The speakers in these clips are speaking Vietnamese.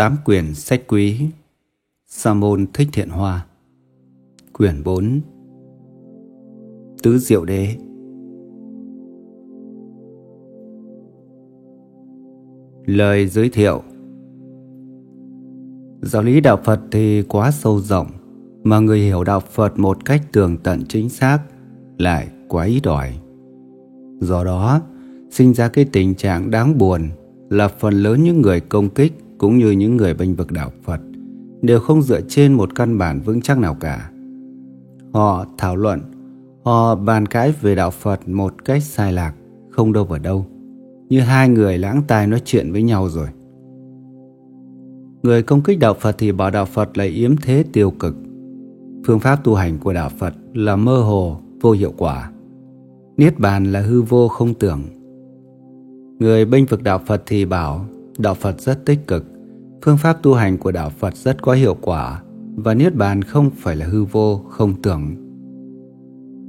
Tám quyển sách quý. Sa môn thích thiện hoa. Quyển 4 Tứ Diệu Đế. Lời giới thiệu. Giáo lý Đạo Phật thì quá sâu rộng, Mà người hiểu Đạo Phật một cách tường tận chính xác Lại quá ít ỏi. Do đó, sinh ra cái tình trạng đáng buồn Là phần lớn những người công kích cũng như những người bênh vực đạo Phật đều không dựa trên một căn bản vững chắc nào cả. Họ thảo luận, họ bàn cãi về đạo Phật một cách sai lạc, không đâu vào đâu, như hai người lãng tai nói chuyện với nhau rồi. Người công kích đạo Phật thì bảo đạo Phật là yếm thế tiêu cực. Phương pháp tu hành của đạo Phật là mơ hồ, vô hiệu quả. Niết bàn là hư vô không tưởng. Người bênh vực đạo Phật thì bảo đạo Phật rất tích cực, phương pháp tu hành của đạo Phật rất có hiệu quả và Niết Bàn không phải là hư vô, không tưởng.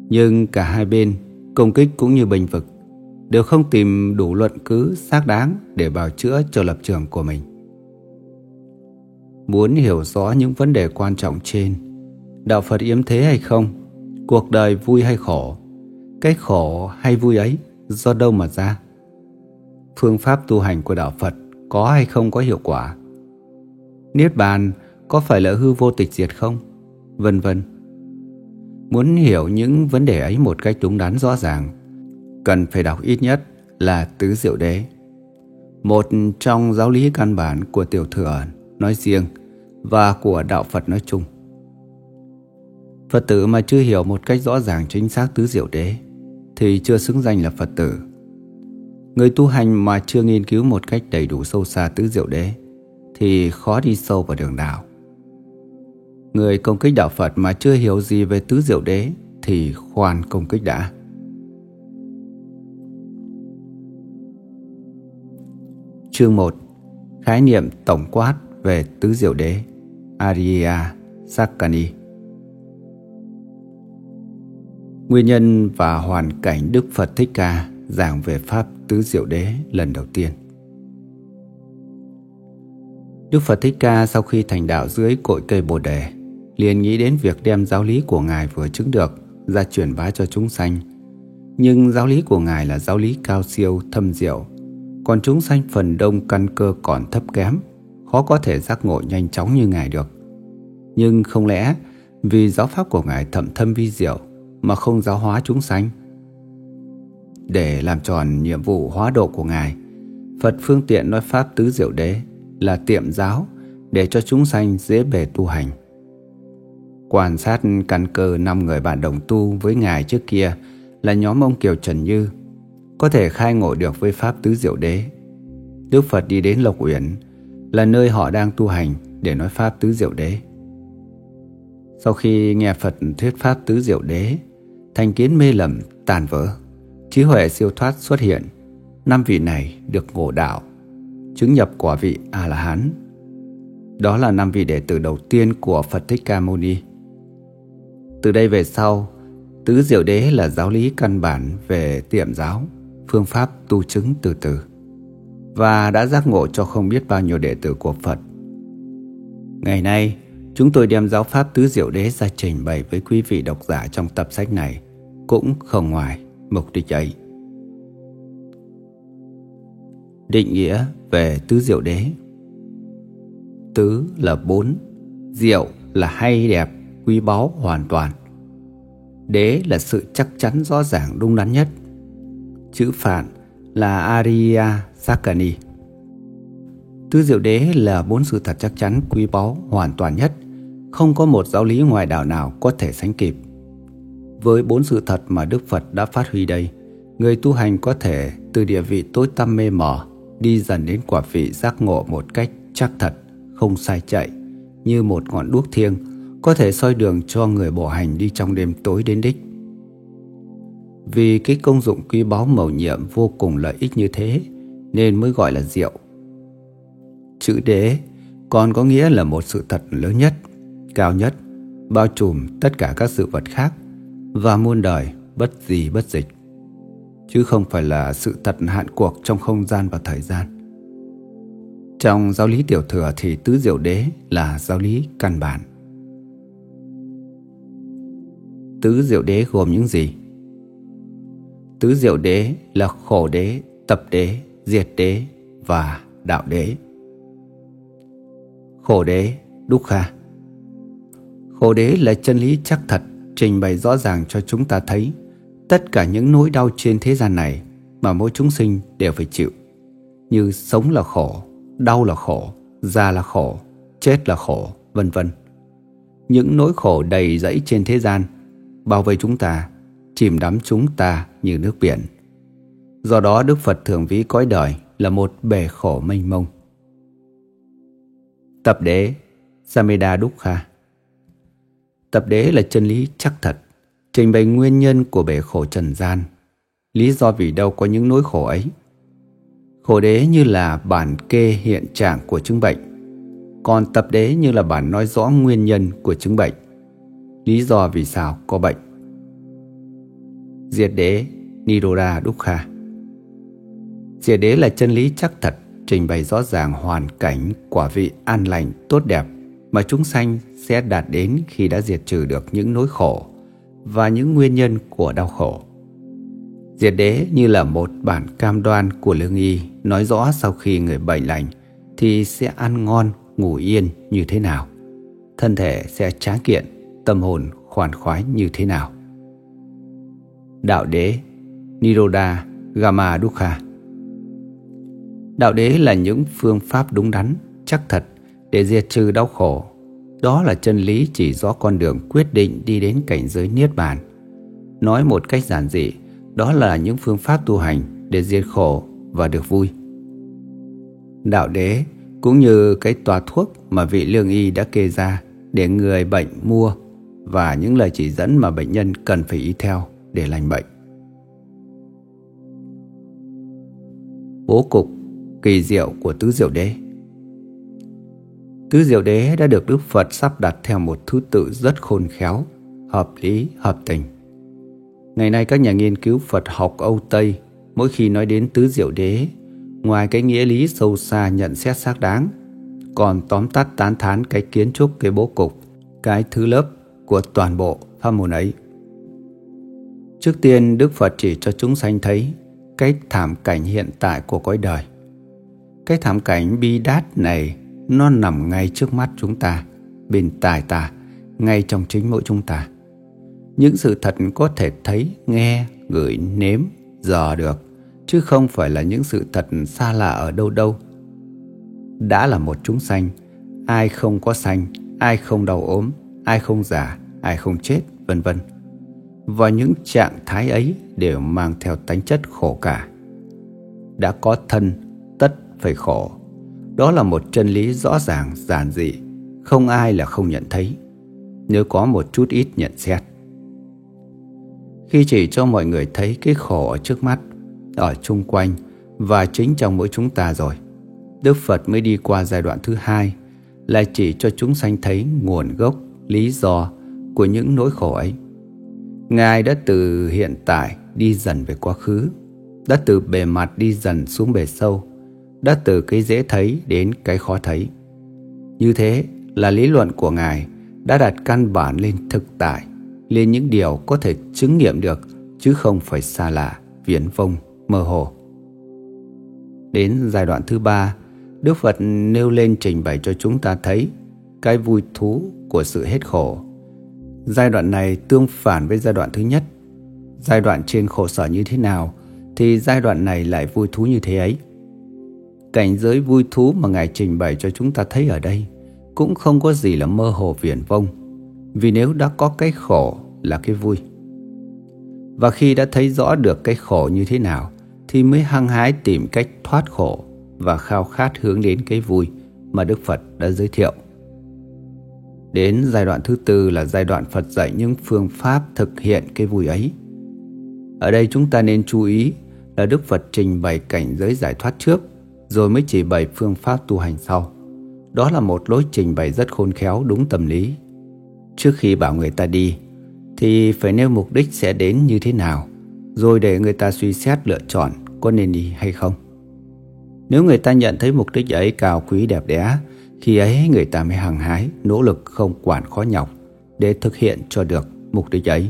Nhưng cả hai bên, công kích cũng như bình vực, đều không tìm đủ luận cứ xác đáng để bào chữa cho lập trường của mình. Muốn hiểu rõ những vấn đề quan trọng trên, đạo Phật yếm thế hay không, cuộc đời vui hay khổ, cái khổ hay vui ấy do đâu mà ra? Phương pháp tu hành của đạo Phật có hay không có hiệu quả? Niết bàn có phải là hư vô tịch diệt không? Vân vân. Muốn hiểu những vấn đề ấy một cách đúng đắn rõ ràng, cần phải đọc ít nhất là Tứ Diệu Đế. Một trong giáo lý căn bản của tiểu thừa nói riêng và của đạo Phật nói chung. Phật tử mà chưa hiểu một cách rõ ràng chính xác Tứ Diệu Đế thì chưa xứng danh là Phật tử. Người tu hành mà chưa nghiên cứu một cách đầy đủ sâu xa Tứ Diệu Đế thì khó đi sâu vào đường đạo. Người công kích đạo Phật mà chưa hiểu gì về tứ diệu đế thì khoan công kích đã. Chương 1 Khái niệm tổng quát về tứ diệu đế Ariya Sakani Nguyên nhân và hoàn cảnh Đức Phật Thích Ca giảng về Pháp Tứ Diệu Đế lần đầu tiên Đức Phật Thích Ca sau khi thành đạo dưới cội cây Bồ Đề, liền nghĩ đến việc đem giáo lý của Ngài vừa chứng được ra truyền bá cho chúng sanh. Nhưng giáo lý của Ngài là giáo lý cao siêu, thâm diệu, còn chúng sanh phần đông căn cơ còn thấp kém, khó có thể giác ngộ nhanh chóng như Ngài được. Nhưng không lẽ vì giáo pháp của Ngài thậm thâm vi diệu mà không giáo hóa chúng sanh? Để làm tròn nhiệm vụ hóa độ của Ngài, Phật phương tiện nói pháp tứ diệu đế là tiệm giáo để cho chúng sanh dễ bề tu hành. Quan sát căn cơ năm người bạn đồng tu với Ngài trước kia là nhóm ông Kiều Trần Như, có thể khai ngộ được với Pháp Tứ Diệu Đế. Đức Phật đi đến Lộc Uyển là nơi họ đang tu hành để nói Pháp Tứ Diệu Đế. Sau khi nghe Phật thuyết Pháp Tứ Diệu Đế, thành kiến mê lầm tàn vỡ, trí huệ siêu thoát xuất hiện, năm vị này được ngộ đạo chứng nhập quả vị A-la-hán. Đó là năm vị đệ tử đầu tiên của Phật Thích Ca Mâu Ni. Từ đây về sau, Tứ Diệu Đế là giáo lý căn bản về tiệm giáo, phương pháp tu chứng từ từ và đã giác ngộ cho không biết bao nhiêu đệ tử của Phật. Ngày nay, chúng tôi đem giáo pháp Tứ Diệu Đế ra trình bày với quý vị độc giả trong tập sách này cũng không ngoài mục đích ấy. Định nghĩa về tứ diệu đế. Tứ là bốn Diệu là hay đẹp, quý báu hoàn toàn. Đế là sự chắc chắn rõ ràng đúng đắn nhất. Chữ phạn là Arya Sakani. Tứ diệu đế là bốn sự thật chắc chắn quý báu hoàn toàn nhất. Không có một giáo lý ngoại đạo nào có thể sánh kịp. Với bốn sự thật mà Đức Phật đã phát huy đây Người tu hành có thể từ địa vị tối tăm mê mờ đi dần đến quả vị giác ngộ một cách chắc thật, không sai chạy, như một ngọn đuốc thiêng, có thể soi đường cho người bộ hành đi trong đêm tối đến đích. Vì cái công dụng quý báu mầu nhiệm vô cùng lợi ích như thế, nên mới gọi là diệu. Chữ đế còn có nghĩa là một sự thật lớn nhất, cao nhất, bao trùm tất cả các sự vật khác và muôn đời bất gì bất dịch chứ không phải là sự thật hạn cuộc trong không gian và thời gian. Trong giáo lý tiểu thừa thì tứ diệu đế là giáo lý căn bản. Tứ diệu đế gồm những gì? Tứ diệu đế là khổ đế, tập đế, diệt đế và đạo đế. Khổ đế, đúc kha. Khổ đế là chân lý chắc thật trình bày rõ ràng cho chúng ta thấy tất cả những nỗi đau trên thế gian này mà mỗi chúng sinh đều phải chịu. Như sống là khổ, đau là khổ, già là khổ, chết là khổ, vân vân. Những nỗi khổ đầy dẫy trên thế gian bao vây chúng ta, chìm đắm chúng ta như nước biển. Do đó Đức Phật thường ví cõi đời là một bể khổ mênh mông. Tập đế Sameda Dukkha Tập đế là chân lý chắc thật, trình bày nguyên nhân của bể khổ trần gian, lý do vì đâu có những nỗi khổ ấy. Khổ đế như là bản kê hiện trạng của chứng bệnh, còn tập đế như là bản nói rõ nguyên nhân của chứng bệnh, lý do vì sao có bệnh. Diệt đế Niroda Dukkha Diệt đế là chân lý chắc thật, trình bày rõ ràng hoàn cảnh quả vị an lành tốt đẹp mà chúng sanh sẽ đạt đến khi đã diệt trừ được những nỗi khổ và những nguyên nhân của đau khổ. Diệt đế như là một bản cam đoan của lương y nói rõ sau khi người bệnh lành thì sẽ ăn ngon, ngủ yên như thế nào. Thân thể sẽ tráng kiện, tâm hồn khoan khoái như thế nào. Đạo đế Niroda Gama Dukha Đạo đế là những phương pháp đúng đắn, chắc thật để diệt trừ đau khổ đó là chân lý chỉ rõ con đường quyết định đi đến cảnh giới Niết Bàn. Nói một cách giản dị, đó là những phương pháp tu hành để diệt khổ và được vui. Đạo đế cũng như cái tòa thuốc mà vị lương y đã kê ra để người bệnh mua và những lời chỉ dẫn mà bệnh nhân cần phải y theo để lành bệnh. Bố cục kỳ diệu của tứ diệu đế Tứ diệu đế đã được Đức Phật sắp đặt theo một thứ tự rất khôn khéo, hợp lý, hợp tình. Ngày nay các nhà nghiên cứu Phật học Âu Tây mỗi khi nói đến tứ diệu đế, ngoài cái nghĩa lý sâu xa nhận xét xác đáng, còn tóm tắt tán thán cái kiến trúc cái bố cục, cái thứ lớp của toàn bộ pháp môn ấy. Trước tiên Đức Phật chỉ cho chúng sanh thấy cái thảm cảnh hiện tại của cõi đời. Cái thảm cảnh bi đát này nó nằm ngay trước mắt chúng ta, bên tài ta, ngay trong chính mỗi chúng ta. Những sự thật có thể thấy, nghe, gửi, nếm, dò được, chứ không phải là những sự thật xa lạ ở đâu đâu. Đã là một chúng sanh, ai không có sanh, ai không đau ốm, ai không già, ai không chết, vân vân. Và những trạng thái ấy đều mang theo tánh chất khổ cả. Đã có thân, tất phải khổ đó là một chân lý rõ ràng, giản dị, không ai là không nhận thấy, nếu có một chút ít nhận xét. Khi chỉ cho mọi người thấy cái khổ ở trước mắt, ở chung quanh và chính trong mỗi chúng ta rồi, Đức Phật mới đi qua giai đoạn thứ hai là chỉ cho chúng sanh thấy nguồn gốc, lý do của những nỗi khổ ấy. Ngài đã từ hiện tại đi dần về quá khứ, đã từ bề mặt đi dần xuống bề sâu, đã từ cái dễ thấy đến cái khó thấy. Như thế là lý luận của Ngài đã đặt căn bản lên thực tại, lên những điều có thể chứng nghiệm được chứ không phải xa lạ, viễn vông, mơ hồ. Đến giai đoạn thứ ba, Đức Phật nêu lên trình bày cho chúng ta thấy cái vui thú của sự hết khổ. Giai đoạn này tương phản với giai đoạn thứ nhất. Giai đoạn trên khổ sở như thế nào thì giai đoạn này lại vui thú như thế ấy. Cảnh giới vui thú mà Ngài trình bày cho chúng ta thấy ở đây cũng không có gì là mơ hồ viển vông, vì nếu đã có cái khổ là cái vui. Và khi đã thấy rõ được cái khổ như thế nào thì mới hăng hái tìm cách thoát khổ và khao khát hướng đến cái vui mà Đức Phật đã giới thiệu. Đến giai đoạn thứ tư là giai đoạn Phật dạy những phương pháp thực hiện cái vui ấy. Ở đây chúng ta nên chú ý là Đức Phật trình bày cảnh giới giải thoát trước rồi mới chỉ bày phương pháp tu hành sau. Đó là một lối trình bày rất khôn khéo đúng tâm lý. Trước khi bảo người ta đi, thì phải nêu mục đích sẽ đến như thế nào, rồi để người ta suy xét lựa chọn có nên đi hay không. Nếu người ta nhận thấy mục đích ấy cao quý đẹp đẽ, khi ấy người ta mới hăng hái, nỗ lực không quản khó nhọc để thực hiện cho được mục đích ấy.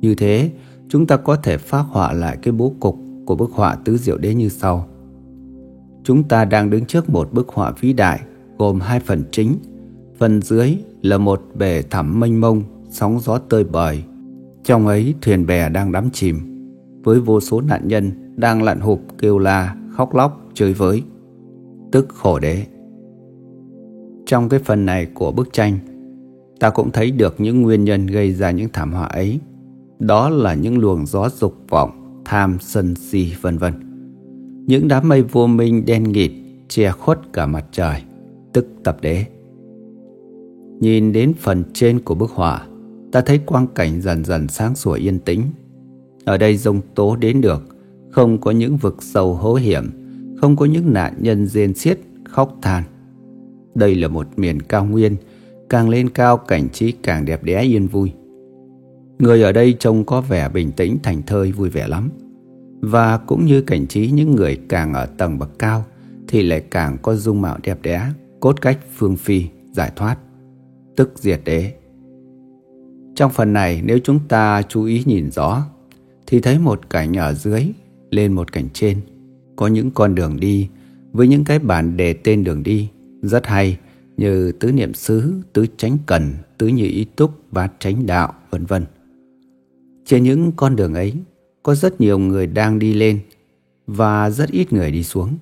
Như thế, chúng ta có thể phát họa lại cái bố cục của bức họa tứ diệu đế như sau. Chúng ta đang đứng trước một bức họa vĩ đại gồm hai phần chính. Phần dưới là một bể thẳm mênh mông, sóng gió tơi bời. Trong ấy thuyền bè đang đắm chìm, với vô số nạn nhân đang lặn hụp kêu la, khóc lóc, chơi với. Tức khổ đế. Trong cái phần này của bức tranh, ta cũng thấy được những nguyên nhân gây ra những thảm họa ấy. Đó là những luồng gió dục vọng, tham, sân si, vân vân. Những đám mây vô minh đen nghịt che khuất cả mặt trời, tức tập đế. Nhìn đến phần trên của bức họa, ta thấy quang cảnh dần dần sáng sủa yên tĩnh. Ở đây dông tố đến được, không có những vực sâu hố hiểm, không có những nạn nhân rên xiết, khóc than. Đây là một miền cao nguyên, càng lên cao cảnh trí càng đẹp đẽ yên vui. Người ở đây trông có vẻ bình tĩnh thành thơi vui vẻ lắm. Và cũng như cảnh trí những người càng ở tầng bậc cao thì lại càng có dung mạo đẹp đẽ, cốt cách phương phi, giải thoát, tức diệt đế. Trong phần này nếu chúng ta chú ý nhìn rõ thì thấy một cảnh ở dưới lên một cảnh trên. Có những con đường đi với những cái bản đề tên đường đi rất hay như tứ niệm xứ, tứ chánh cần, tứ như ý túc, bát chánh đạo, vân vân. Trên những con đường ấy có rất nhiều người đang đi lên và rất ít người đi xuống.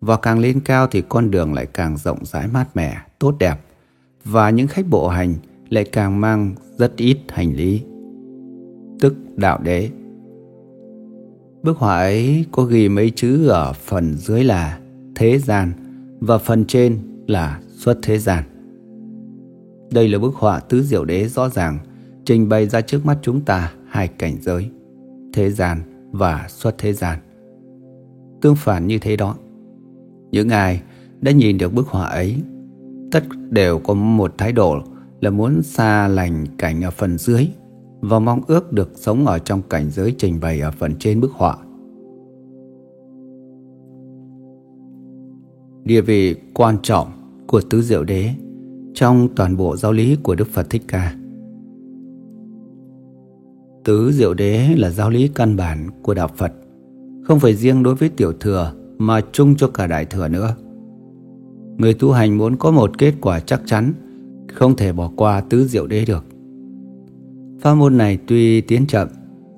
Và càng lên cao thì con đường lại càng rộng rãi mát mẻ, tốt đẹp và những khách bộ hành lại càng mang rất ít hành lý. Tức đạo đế. Bức họa ấy có ghi mấy chữ ở phần dưới là thế gian và phần trên là xuất thế gian. Đây là bức họa tứ diệu đế rõ ràng trình bày ra trước mắt chúng ta hai cảnh giới, thế gian và xuất thế gian. Tương phản như thế đó. Những ai đã nhìn được bức họa ấy, tất đều có một thái độ là muốn xa lành cảnh ở phần dưới và mong ước được sống ở trong cảnh giới trình bày ở phần trên bức họa. Địa vị quan trọng của tứ diệu đế trong toàn bộ giáo lý của Đức Phật Thích Ca. Tứ diệu đế là giáo lý căn bản của đạo Phật, không phải riêng đối với tiểu thừa mà chung cho cả đại thừa nữa. Người tu hành muốn có một kết quả chắc chắn, không thể bỏ qua tứ diệu đế được. Pháp môn này tuy tiến chậm,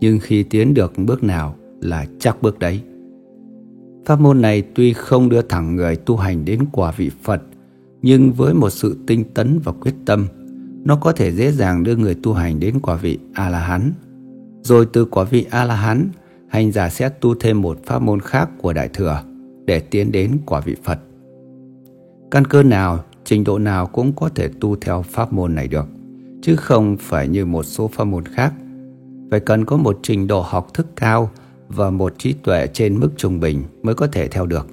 nhưng khi tiến được bước nào là chắc bước đấy. Pháp môn này tuy không đưa thẳng người tu hành đến quả vị Phật, nhưng với một sự tinh tấn và quyết tâm, nó có thể dễ dàng đưa người tu hành đến quả vị A-la-hán. Rồi từ quả vị A-la-hán, hành giả sẽ tu thêm một pháp môn khác của Đại Thừa để tiến đến quả vị Phật. Căn cơ nào, trình độ nào cũng có thể tu theo pháp môn này được, chứ không phải như một số pháp môn khác. Phải cần có một trình độ học thức cao và một trí tuệ trên mức trung bình mới có thể theo được.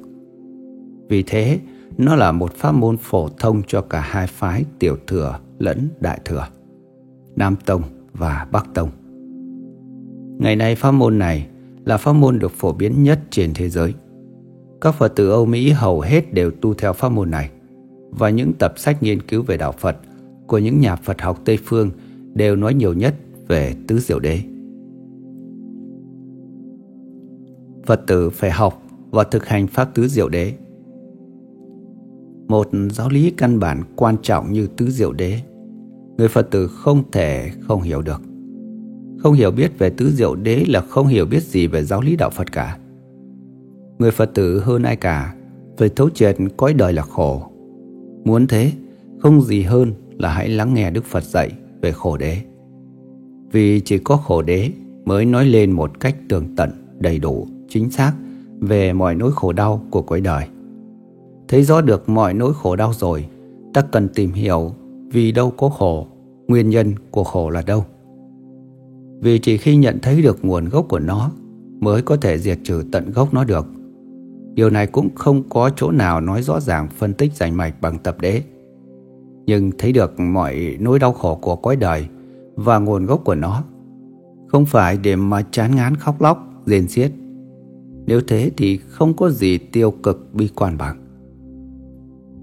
Vì thế, nó là một pháp môn phổ thông cho cả hai phái tiểu thừa lẫn đại thừa, Nam Tông và Bắc Tông. Ngày nay pháp môn này là pháp môn được phổ biến nhất trên thế giới. Các Phật tử Âu Mỹ hầu hết đều tu theo pháp môn này và những tập sách nghiên cứu về đạo Phật của những nhà Phật học Tây Phương đều nói nhiều nhất về tứ diệu đế. Phật tử phải học và thực hành pháp tứ diệu đế. Một giáo lý căn bản quan trọng như tứ diệu đế, người Phật tử không thể không hiểu được. Không hiểu biết về tứ diệu đế là không hiểu biết gì về giáo lý đạo Phật cả. Người Phật tử hơn ai cả phải thấu triệt cõi đời là khổ. Muốn thế, không gì hơn là hãy lắng nghe Đức Phật dạy về khổ đế. Vì chỉ có khổ đế mới nói lên một cách tường tận, đầy đủ chính xác về mọi nỗi khổ đau của cõi đời. Thấy rõ được mọi nỗi khổ đau rồi, ta cần tìm hiểu vì đâu có khổ, nguyên nhân của khổ là đâu. Vì chỉ khi nhận thấy được nguồn gốc của nó mới có thể diệt trừ tận gốc nó được. Điều này cũng không có chỗ nào nói rõ ràng phân tích rành mạch bằng tập đế. Nhưng thấy được mọi nỗi đau khổ của cõi đời và nguồn gốc của nó không phải để mà chán ngán khóc lóc, rên xiết Nếu thế thì không có gì tiêu cực bi quan bằng.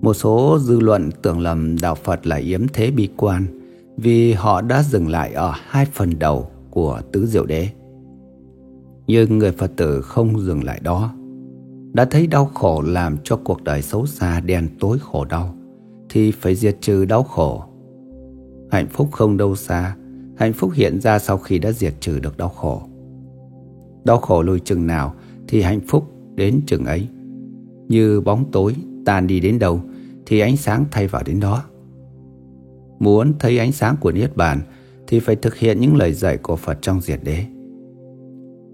Một số dư luận tưởng lầm đạo Phật là yếm thế bi quan vì họ đã dừng lại ở hai phần đầu của tứ diệu đế. Nhưng người Phật tử không dừng lại đó. Đã thấy đau khổ làm cho cuộc đời xấu xa đen tối khổ đau thì phải diệt trừ đau khổ. Hạnh phúc không đâu xa, hạnh phúc hiện ra sau khi đã diệt trừ được đau khổ. Đau khổ lùi chừng nào thì hạnh phúc đến chừng ấy. Như bóng tối tan đi đến đâu thì ánh sáng thay vào đến đó. Muốn thấy ánh sáng của Niết Bàn thì phải thực hiện những lời dạy của Phật trong diệt đế.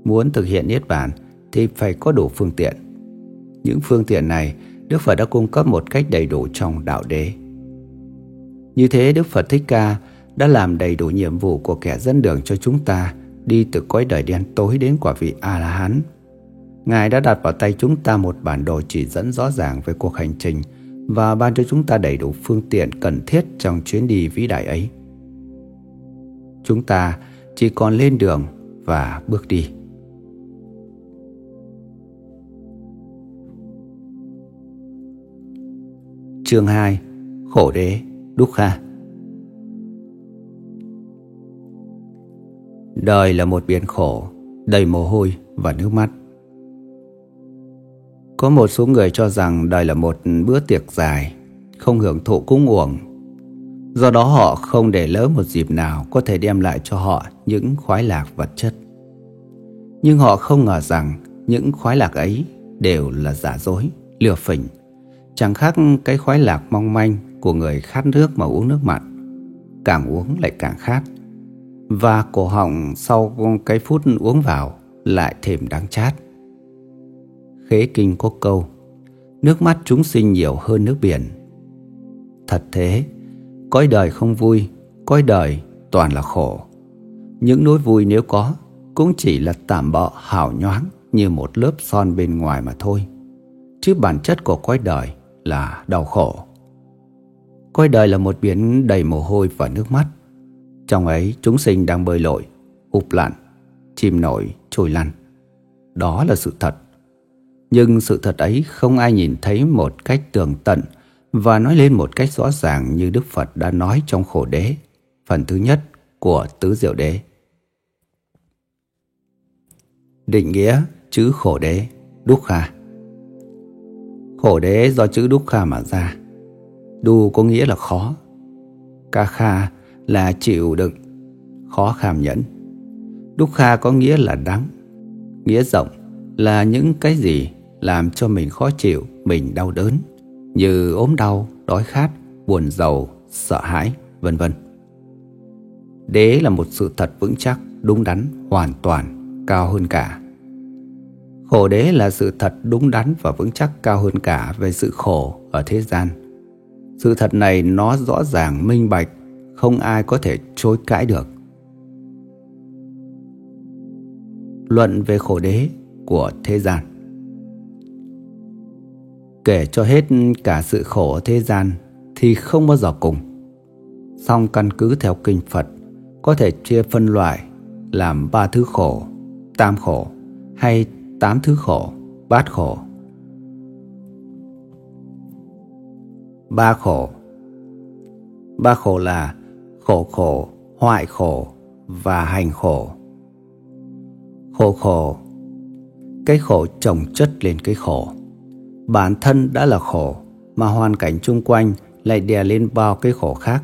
Muốn thực hiện Niết Bàn thì phải có đủ phương tiện. Những phương tiện này Đức Phật đã cung cấp một cách đầy đủ trong đạo đế. Như thế Đức Phật Thích Ca đã làm đầy đủ nhiệm vụ của kẻ dẫn đường cho chúng ta đi từ cõi đời đen tối đến quả vị A-la-hán. Ngài đã đặt vào tay chúng ta một bản đồ chỉ dẫn rõ ràng về cuộc hành trình và ban cho chúng ta đầy đủ phương tiện cần thiết trong chuyến đi vĩ đại ấy. Chúng ta chỉ còn lên đường và bước đi. Chương 2 Khổ đế Đúc Kha Đời là một biển khổ, đầy mồ hôi và nước mắt. Có một số người cho rằng đời là một bữa tiệc dài, không hưởng thụ cúng uổng. Do đó họ không để lỡ một dịp nào có thể đem lại cho họ những khoái lạc vật chất. Nhưng họ không ngờ rằng những khoái lạc ấy đều là giả dối, lừa phỉnh. Chẳng khác cái khoái lạc mong manh của người khát nước mà uống nước mặn. Càng uống lại càng khát. Và cổ họng sau cái phút uống vào lại thêm đáng chát. Khế kinh có câu Nước mắt chúng sinh nhiều hơn nước biển Thật thế Cõi đời không vui, Cõi đời toàn là khổ. Những nỗi vui nếu có, Cũng chỉ là tạm bợ hào nhoáng Như một lớp son bên ngoài mà thôi. Chứ bản chất của cõi đời Là đau khổ. Cõi đời là một biển đầy mồ hôi và nước mắt. Trong ấy, chúng sinh đang bơi lội, Ụp lặn, Chìm nổi, trôi lăn. Đó là sự thật. Nhưng sự thật ấy không ai nhìn thấy một cách tường tận và nói lên một cách rõ ràng như Đức Phật đã nói trong khổ đế, phần thứ nhất của Tứ Diệu Đế. Định nghĩa chữ khổ đế, đúc kha. Khổ đế do chữ đúc kha mà ra. Du có nghĩa là khó. Ca kha là chịu đựng, khó kham nhẫn. Đúc kha có nghĩa là đắng. Nghĩa rộng là những cái gì làm cho mình khó chịu, mình đau đớn, như ốm đau, đói khát, buồn giàu, sợ hãi, vân vân. Đế là một sự thật vững chắc, đúng đắn, hoàn toàn, cao hơn cả. Khổ đế là sự thật đúng đắn và vững chắc cao hơn cả về sự khổ ở thế gian. Sự thật này nó rõ ràng, minh bạch, không ai có thể chối cãi được. Luận về khổ đế của thế gian Kể cho hết cả sự khổ ở thế gian thì không bao giờ cùng. Song căn cứ theo kinh Phật có thể chia phân loại làm ba thứ khổ, tam khổ hay tám thứ khổ, bát khổ. Ba khổ Ba khổ là khổ khổ, hoại khổ và hành khổ. Khổ khổ Cái khổ chồng chất lên cái khổ Bản thân đã là khổ, Mà hoàn cảnh chung quanh lại đè lên bao cái khổ khác,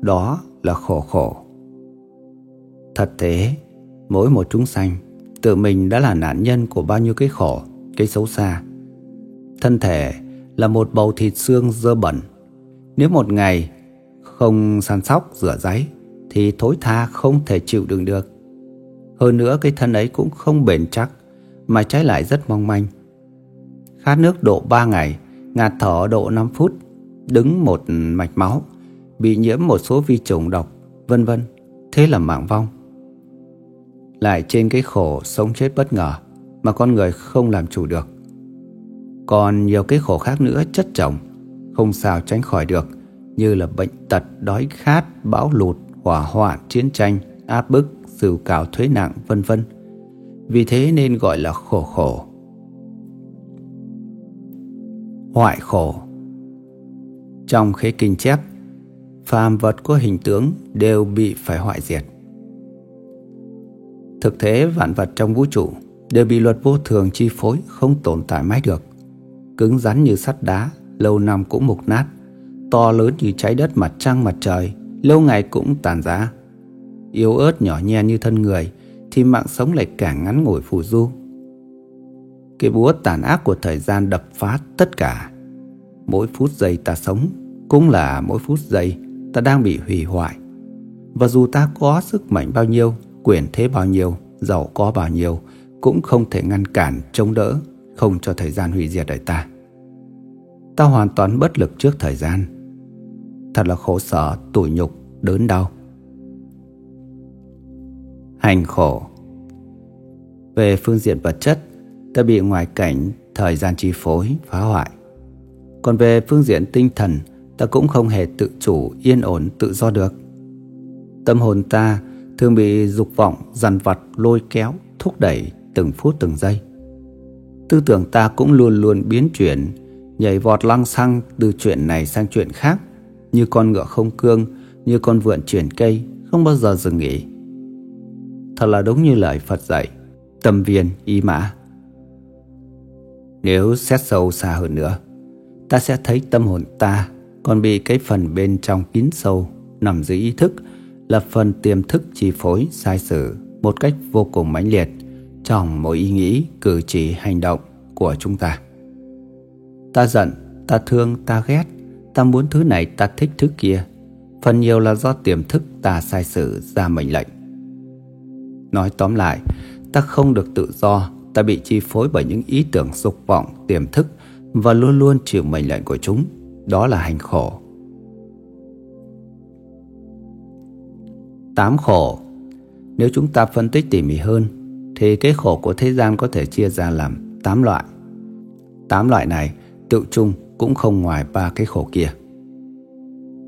Đó là khổ khổ. Thật thế, Mỗi một chúng sanh, Tự mình đã là nạn nhân của bao nhiêu cái khổ, Cái xấu xa. Thân thể là một bầu thịt xương dơ bẩn. Nếu một ngày Không săn sóc, rửa giấy, Thì thối tha không thể chịu đựng được. Hơn nữa, cái thân ấy cũng không bền chắc, Mà trái lại rất mong manh khát nước độ 3 ngày, ngạt thở độ 5 phút, đứng một mạch máu, bị nhiễm một số vi trùng độc, vân vân, thế là mạng vong. Lại trên cái khổ sống chết bất ngờ mà con người không làm chủ được. Còn nhiều cái khổ khác nữa chất chồng, không sao tránh khỏi được, như là bệnh tật, đói khát, bão lụt, hỏa hoạn, chiến tranh, áp bức, sửu cào thuế nặng, vân vân. Vì thế nên gọi là khổ khổ Hoại khổ. Trong khế kinh chép phàm vật có hình tướng đều bị phải hoại diệt. Thực thế vạn vật trong vũ trụ đều bị luật vô thường chi phối không tồn tại mãi được Cứng rắn như sắt đá, lâu năm cũng mục nát To lớn như trái đất mặt trăng mặt trời, lâu ngày cũng tàn giá Yếu ớt nhỏ nhen như thân người Thì mạng sống lại càng ngắn ngủi phù du. Cái búa tàn ác của thời gian đập phá tất cả. Mỗi phút giây ta sống Cũng là mỗi phút giây ta đang bị hủy hoại. Và dù ta có sức mạnh bao nhiêu Quyền thế bao nhiêu Giàu có bao nhiêu Cũng không thể ngăn cản, chống đỡ Không cho thời gian hủy diệt đời ta. Ta hoàn toàn bất lực trước thời gian. Thật là khổ sở, tủi nhục, đớn đau. Hành khổ. Về phương diện vật chất, ta bị ngoại cảnh, thời gian chi phối, phá hoại. Còn về phương diện tinh thần, ta cũng không hề tự chủ, yên ổn, tự do được. Tâm hồn ta thường bị dục vọng, dằn vặt, lôi kéo, thúc đẩy từng phút từng giây. Tư tưởng ta cũng luôn luôn biến chuyển, nhảy vọt lăng xăng từ chuyện này sang chuyện khác, như con ngựa không cương, như con vượn chuyển cây, không bao giờ dừng nghỉ. Thật là đúng như lời Phật dạy Tâm viên ý mã nếu xét sâu xa hơn nữa Ta sẽ thấy tâm hồn ta Còn bị cái phần bên trong kín sâu Nằm dưới ý thức Là phần tiềm thức chi phối sai sử Một cách vô cùng mãnh liệt Trong mỗi ý nghĩ, cử chỉ, hành động Của chúng ta. Ta giận, ta thương, ta ghét Ta muốn thứ này, ta thích thứ kia. Phần nhiều là do tiềm thức ta sai sử ra mệnh lệnh. Nói tóm lại, ta không được tự do, ta bị chi phối bởi những ý tưởng dục vọng, tiềm thức và luôn luôn chịu mệnh lệnh của chúng. Đó là hành khổ. Tám khổ Nếu chúng ta phân tích tỉ mỉ hơn, thì cái khổ của thế gian có thể chia ra làm tám loại. Tám loại này tự chung cũng không ngoài ba cái khổ kia.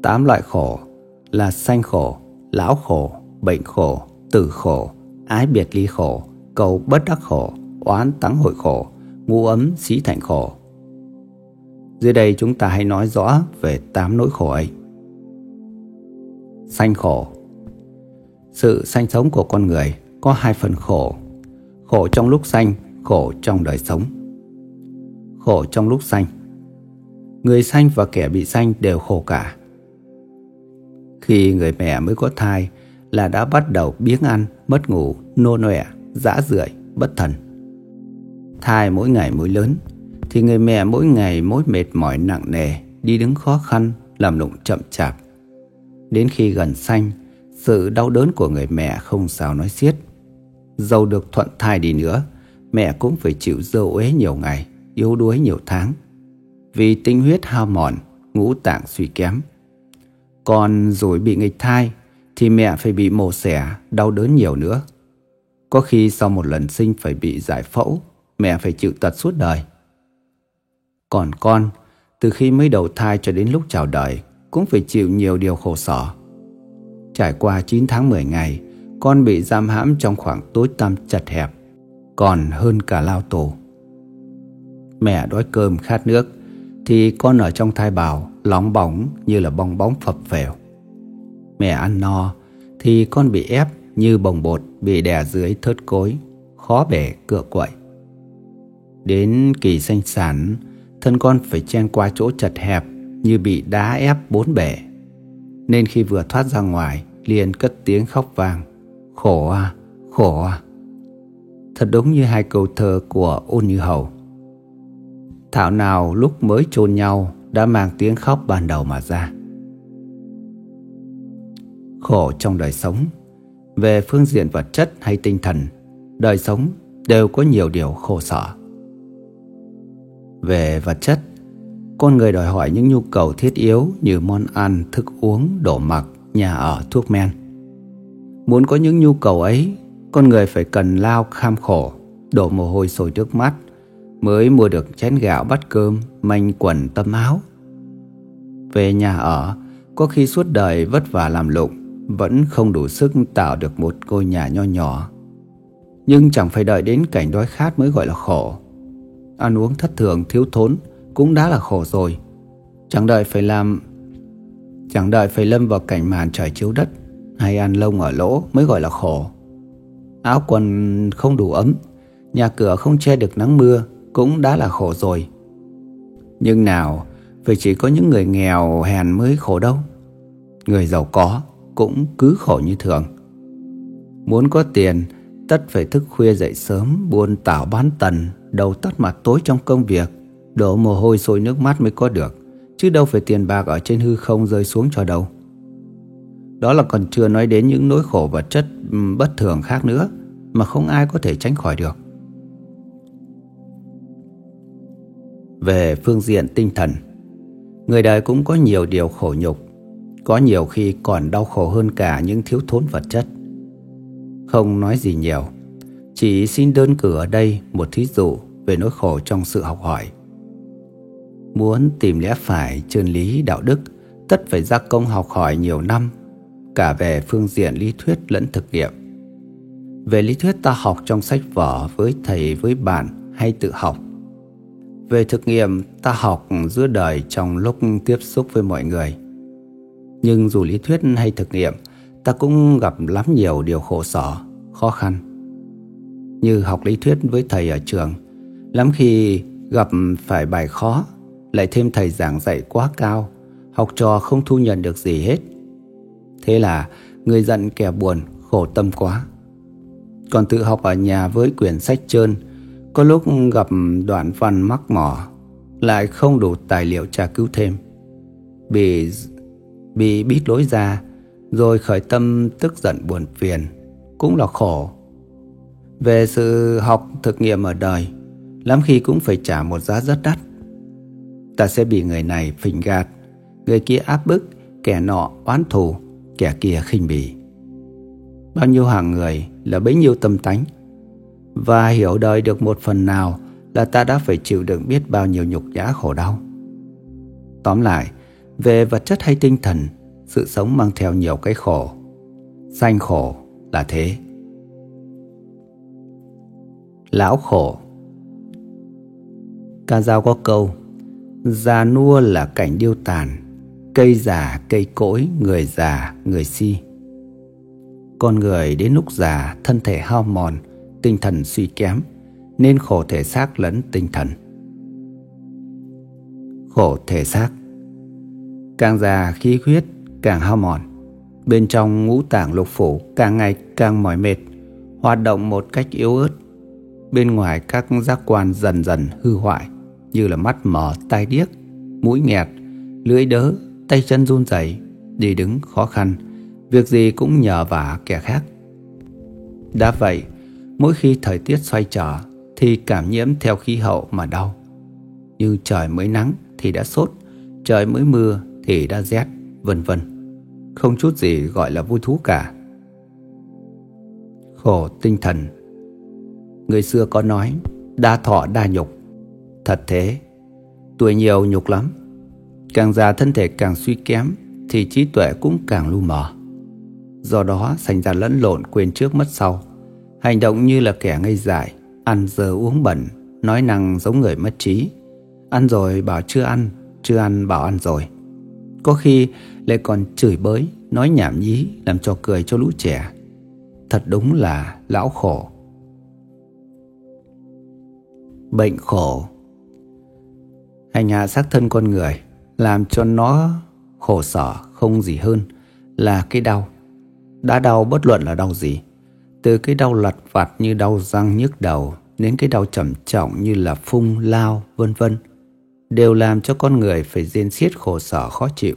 Tám loại khổ là sanh khổ, lão khổ, bệnh khổ, tử khổ, ái biệt ly khổ, cầu bất đắc khổ, oán tắng hội khổ, ngũ ấm xí thành khổ. Dưới đây chúng ta hãy nói rõ về tám nỗi khổ ấy. Sanh khổ Sự sanh sống của con người có hai phần khổ. Khổ trong lúc sanh, khổ trong đời sống. Khổ trong lúc sanh Người sanh và kẻ bị sanh đều khổ cả. Khi người mẹ mới có thai là đã bắt đầu biếng ăn, mất ngủ, nô nòe, dã rượi, bất thần. Thai mỗi ngày mỗi lớn, thì người mẹ mỗi ngày mỗi mệt mỏi nặng nề, đi đứng khó khăn, làm lụng chậm chạp. Đến khi gần sanh, sự đau đớn của người mẹ không sao nói xiết. Dầu được thuận thai đi nữa, mẹ cũng phải chịu dơ uế nhiều ngày, yếu đuối nhiều tháng. Vì tinh huyết hao mòn, ngũ tạng suy kém. Còn rồi bị nghịch thai thì mẹ phải bị mổ xẻ, đau đớn nhiều nữa. Có khi sau một lần sinh phải bị giải phẫu, mẹ phải chịu tật suốt đời. Còn con, từ khi mới đầu thai cho đến lúc chào đời, cũng phải chịu nhiều điều khổ sở. Trải qua 9 tháng 10 ngày, con bị giam hãm trong khoảng tối tăm chật hẹp, còn hơn cả lao tù. Mẹ đói cơm khát nước, thì con ở trong thai bào, lóng bóng như là bong bóng phập phèo mẹ ăn no thì con bị ép như bồng bột bị đè dưới thớt cối, khó bể cựa quậy. Đến kỳ sanh sản, thân con phải chen qua chỗ chật hẹp như bị đá ép bốn bể. Nên khi vừa thoát ra ngoài, liền cất tiếng khóc vàng Khổ à, khổ à. Thật đúng như hai câu thơ của ôn như hầu. Thảo nào lúc mới chôn nhau đã mang tiếng khóc ban đầu mà ra khổ trong đời sống. Về phương diện vật chất hay tinh thần, đời sống đều có nhiều điều khổ sở. Về vật chất, con người đòi hỏi những nhu cầu thiết yếu như món ăn, thức uống, đồ mặc, nhà ở, thuốc men. Muốn có những nhu cầu ấy, con người phải cần lao kham khổ, đổ mồ hôi sôi trước mắt, mới mua được chén gạo bát cơm, manh quần tâm áo. Về nhà ở, có khi suốt đời vất vả làm lụng, vẫn không đủ sức tạo được một ngôi nhà nho nhỏ. Nhưng chẳng phải đợi đến cảnh đói khát mới gọi là khổ. Ăn uống thất thường, thiếu thốn cũng đã là khổ rồi. Chẳng đợi phải làm, Chẳng đợi phải lâm vào cảnh màn trời chiếu đất, Hay ăn lông ở lỗ mới gọi là khổ. Áo quần không đủ ấm, Nhà cửa không che được nắng mưa Cũng đã là khổ rồi. Nhưng nào, Phải chỉ có những người nghèo hèn mới khổ đâu. Người giàu có Cũng cứ khổ như thường. Muốn có tiền, Tất phải thức khuya dậy sớm, Buôn tảo bán tần. Đầu tắt mặt tối trong công việc, Đổ mồ hôi sôi nước mắt mới có được, Chứ đâu phải tiền bạc ở trên hư không rơi xuống cho đâu. Đó là còn chưa nói đến những nỗi khổ vật chất bất thường khác nữa Mà không ai có thể tránh khỏi được. Về phương diện tinh thần, Người đời cũng có nhiều điều khổ nhục, Có nhiều khi còn đau khổ hơn cả những thiếu thốn vật chất. Không nói gì nhiều chỉ xin đơn cử ở đây một thí dụ về nỗi khổ trong sự học hỏi Muốn tìm lẽ phải, chân lý, đạo đức, tất phải gia công học hỏi nhiều năm, cả về phương diện lý thuyết lẫn thực nghiệm. Về lý thuyết ta học trong sách vở với thầy với bạn hay tự học. Về thực nghiệm ta học giữa đời trong lúc tiếp xúc với mọi người. Nhưng dù lý thuyết hay thực nghiệm, ta cũng gặp lắm nhiều điều khổ sở, khó khăn. Như học lý thuyết với thầy ở trường, lắm khi gặp phải bài khó lại thêm thầy giảng dạy quá cao, học trò không thu nhận được gì hết. Thế là người giận kẻ buồn, khổ tâm quá. Còn tự học ở nhà với quyển sách trơn, có lúc gặp đoạn văn mắc mỏ, lại không đủ tài liệu tra cứu thêm. Bị bị bít lối ra, rồi khởi tâm tức giận buồn phiền, cũng là khổ. Về sự học thực nghiệm ở đời, lắm khi cũng phải trả một giá rất đắt ta sẽ bị người này phình gạt, người kia áp bức, kẻ nọ oán thù, kẻ kia khinh bỉ. Bao nhiêu hàng người là bấy nhiêu tâm tánh, và hiểu đời được một phần nào là ta đã phải chịu đựng biết bao nhiêu nhục nhã khổ đau. Tóm lại, về vật chất hay tinh thần, sự sống mang theo nhiều cái khổ. Sanh khổ là thế. Lão khổ. Ca dao có câu, Già nua là cảnh điêu tàn, Cây già cây cỗi, Người già người si. Con người đến lúc già, Thân thể hao mòn, Tinh thần suy kém, Nên khổ thể xác lẫn tinh thần. Khổ thể xác. Càng già khí huyết, càng hao mòn. Bên trong ngũ tạng lục phủ Càng ngày càng mỏi mệt, Hoạt động một cách yếu ớt. Bên ngoài các giác quan dần dần hư hoại như là mắt mờ, tai điếc, mũi nghẹt, lưỡi đớ, tay chân run rẩy, đi đứng khó khăn, việc gì cũng nhờ vả kẻ khác. Đã vậy, mỗi khi thời tiết xoay trở thì cảm nhiễm theo khí hậu mà đau. Như trời mới nắng thì đã sốt, trời mới mưa thì đã rét, vân vân. Không chút gì gọi là vui thú cả. Khổ tinh thần Người xưa có nói Đa thọ đa nhục Thật thế, tuổi nhiều nhục lắm. Càng già thân thể càng suy kém thì trí tuệ cũng càng lu mờ. Do đó thành ra lẫn lộn quên trước mất sau. Hành động như là kẻ ngây dại, ăn giờ uống bẩn, nói năng giống người mất trí. Ăn rồi bảo chưa ăn, chưa ăn bảo ăn rồi. Có khi lại còn chửi bới, nói nhảm nhí làm cho cười cho lũ trẻ. Thật đúng là lão khổ. Bệnh khổ. Hành hạ xác thân con người Làm cho nó khổ sở không gì hơn Là cái đau. Đã đau bất luận là đau gì Từ cái đau lặt vặt như đau răng nhức đầu Đến cái đau trầm trọng như là phung, lao, vân vân Đều làm cho con người phải rên xiết khổ sở khó chịu.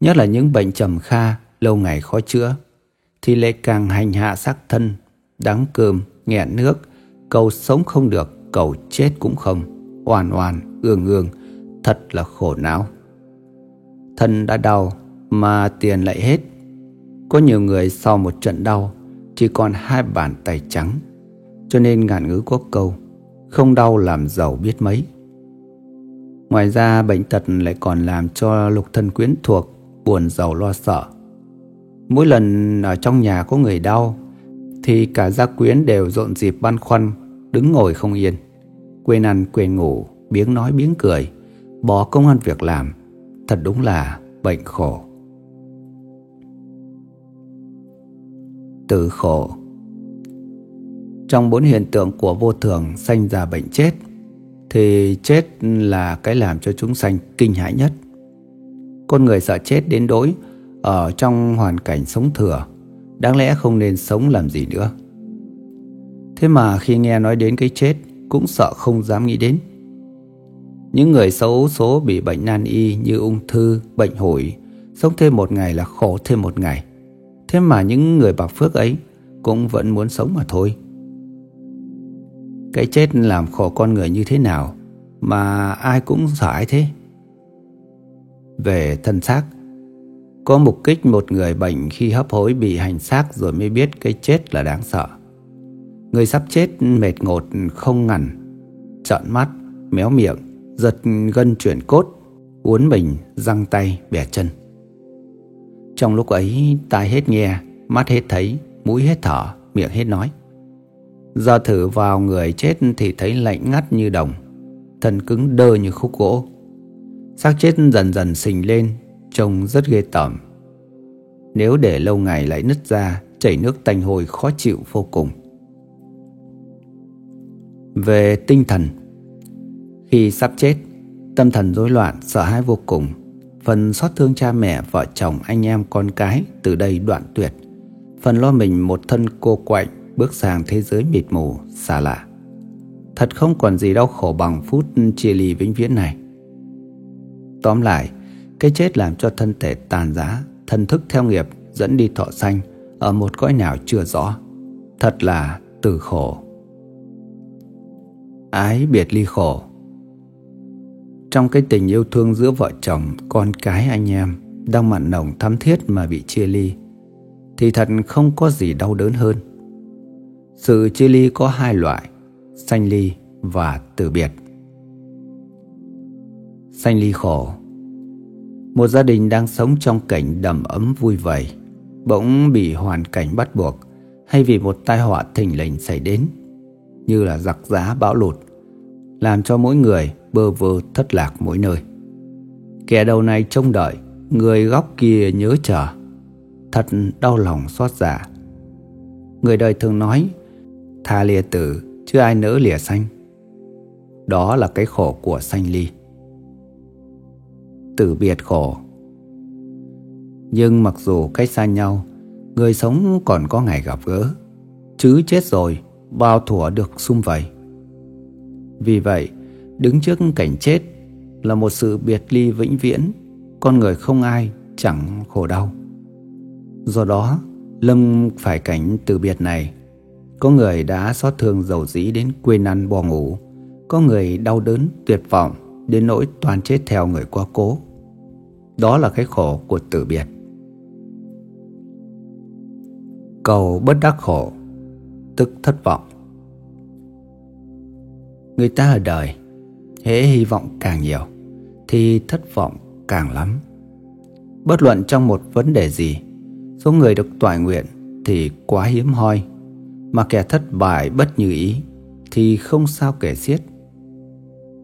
Nhất là những bệnh trầm kha Lâu ngày khó chữa Thì lại càng hành hạ xác thân Đắng cơm, nghẹn nước Cầu sống không được, cầu chết cũng không oan oan, ương ương, thật là khổ não. Thân đã đau mà tiền lại hết. Có nhiều người sau một trận đau chỉ còn hai bàn tay trắng. Cho nên ngạn ngữ có câu không đau làm giàu biết mấy. Ngoài ra bệnh tật lại còn làm cho lục thân quyến thuộc buồn giàu lo sợ. Mỗi lần ở trong nhà có người đau thì cả gia quyến đều rộn dịp băn khoăn đứng ngồi không yên quên ăn quên ngủ, biếng nói biếng cười, bỏ công ăn việc làm, thật đúng là bệnh khổ. Tử khổ Trong bốn hiện tượng của vô thường sanh ra bệnh chết, thì chết là cái làm cho chúng sanh kinh hãi nhất. Con người sợ chết đến đối ở trong hoàn cảnh sống thừa, đáng lẽ không nên sống làm gì nữa. Thế mà khi nghe nói đến cái chết cũng sợ không dám nghĩ đến. Những người xấu số bị bệnh nan y như ung thư, bệnh hủi, sống thêm một ngày là khổ thêm một ngày. Thế mà những người bạc phước ấy cũng vẫn muốn sống mà thôi. Cái chết làm khổ con người như thế nào mà ai cũng sợ ai thế? Về thân xác, có mục kích một người bệnh khi hấp hối bị hành xác rồi mới biết cái chết là đáng sợ. Người sắp chết mệt ngột không ngằn, trợn mắt, méo miệng, giật gân chuyển cốt, uốn mình, răng tay, bẻ chân. Trong lúc ấy, tai hết nghe, mắt hết thấy, mũi hết thở, miệng hết nói. Giờ thử vào người chết thì thấy lạnh ngắt như đồng, thân cứng đơ như khúc gỗ. xác chết dần dần sình lên, trông rất ghê tởm. Nếu để lâu ngày lại nứt ra, chảy nước tanh hôi khó chịu vô cùng. Về tinh thần Khi sắp chết, tâm thần rối loạn, sợ hãi vô cùng. Phần xót thương cha mẹ, vợ chồng, anh em, con cái từ đây đoạn tuyệt. Phần lo mình một thân cô quạnh bước sang thế giới mịt mù, xa lạ. Thật không còn gì đau khổ bằng phút chia ly vĩnh viễn này. Tóm lại, cái chết làm cho thân thể tàn giá, thần thức theo nghiệp dẫn đi thọ sanh ở một cõi nào chưa rõ. Thật là từ khổ. Ái biệt ly khổ Trong cái tình yêu thương giữa vợ chồng, con cái anh em đang mặn nồng thắm thiết mà bị chia ly thì thật không có gì đau đớn hơn. Sự chia ly có hai loại, sanh ly và từ biệt. Sanh ly khổ Một gia đình đang sống trong cảnh đầm ấm vui vầy, bỗng bị hoàn cảnh bắt buộc hay vì một tai họa thình lình xảy đến, như là giặc giá bão lụt, làm cho mỗi người bơ vơ thất lạc mỗi nơi. Kẻ đầu này trông đợi, người góc kia nhớ chờ, thật đau lòng xót dạ. Người đời thường nói, tha lìa tử, chứ ai nỡ lìa sanh. Đó là cái khổ của sanh ly. Tử biệt khổ. Nhưng mặc dù cách xa nhau, người sống còn có ngày gặp gỡ, chứ chết rồi, bao thủa được xung vầy. Vì vậy, đứng trước cảnh chết là một sự biệt ly vĩnh viễn, con người không ai chẳng khổ đau. Do đó, Lâm phải cảnh từ biệt này. Có người đã xót thương dầu dĩ đến quên ăn bò ngủ, có người đau đớn tuyệt vọng đến nỗi toàn chết theo người quá cố. Đó là cái khổ của từ biệt. Cầu bất đắc khổ, tức thất vọng. Người ta ở đời, hễ hy vọng càng nhiều, thì thất vọng càng lắm. Bất luận trong một vấn đề gì, số người được toại nguyện thì quá hiếm hoi, mà kẻ thất bại bất như ý thì không sao kể xiết.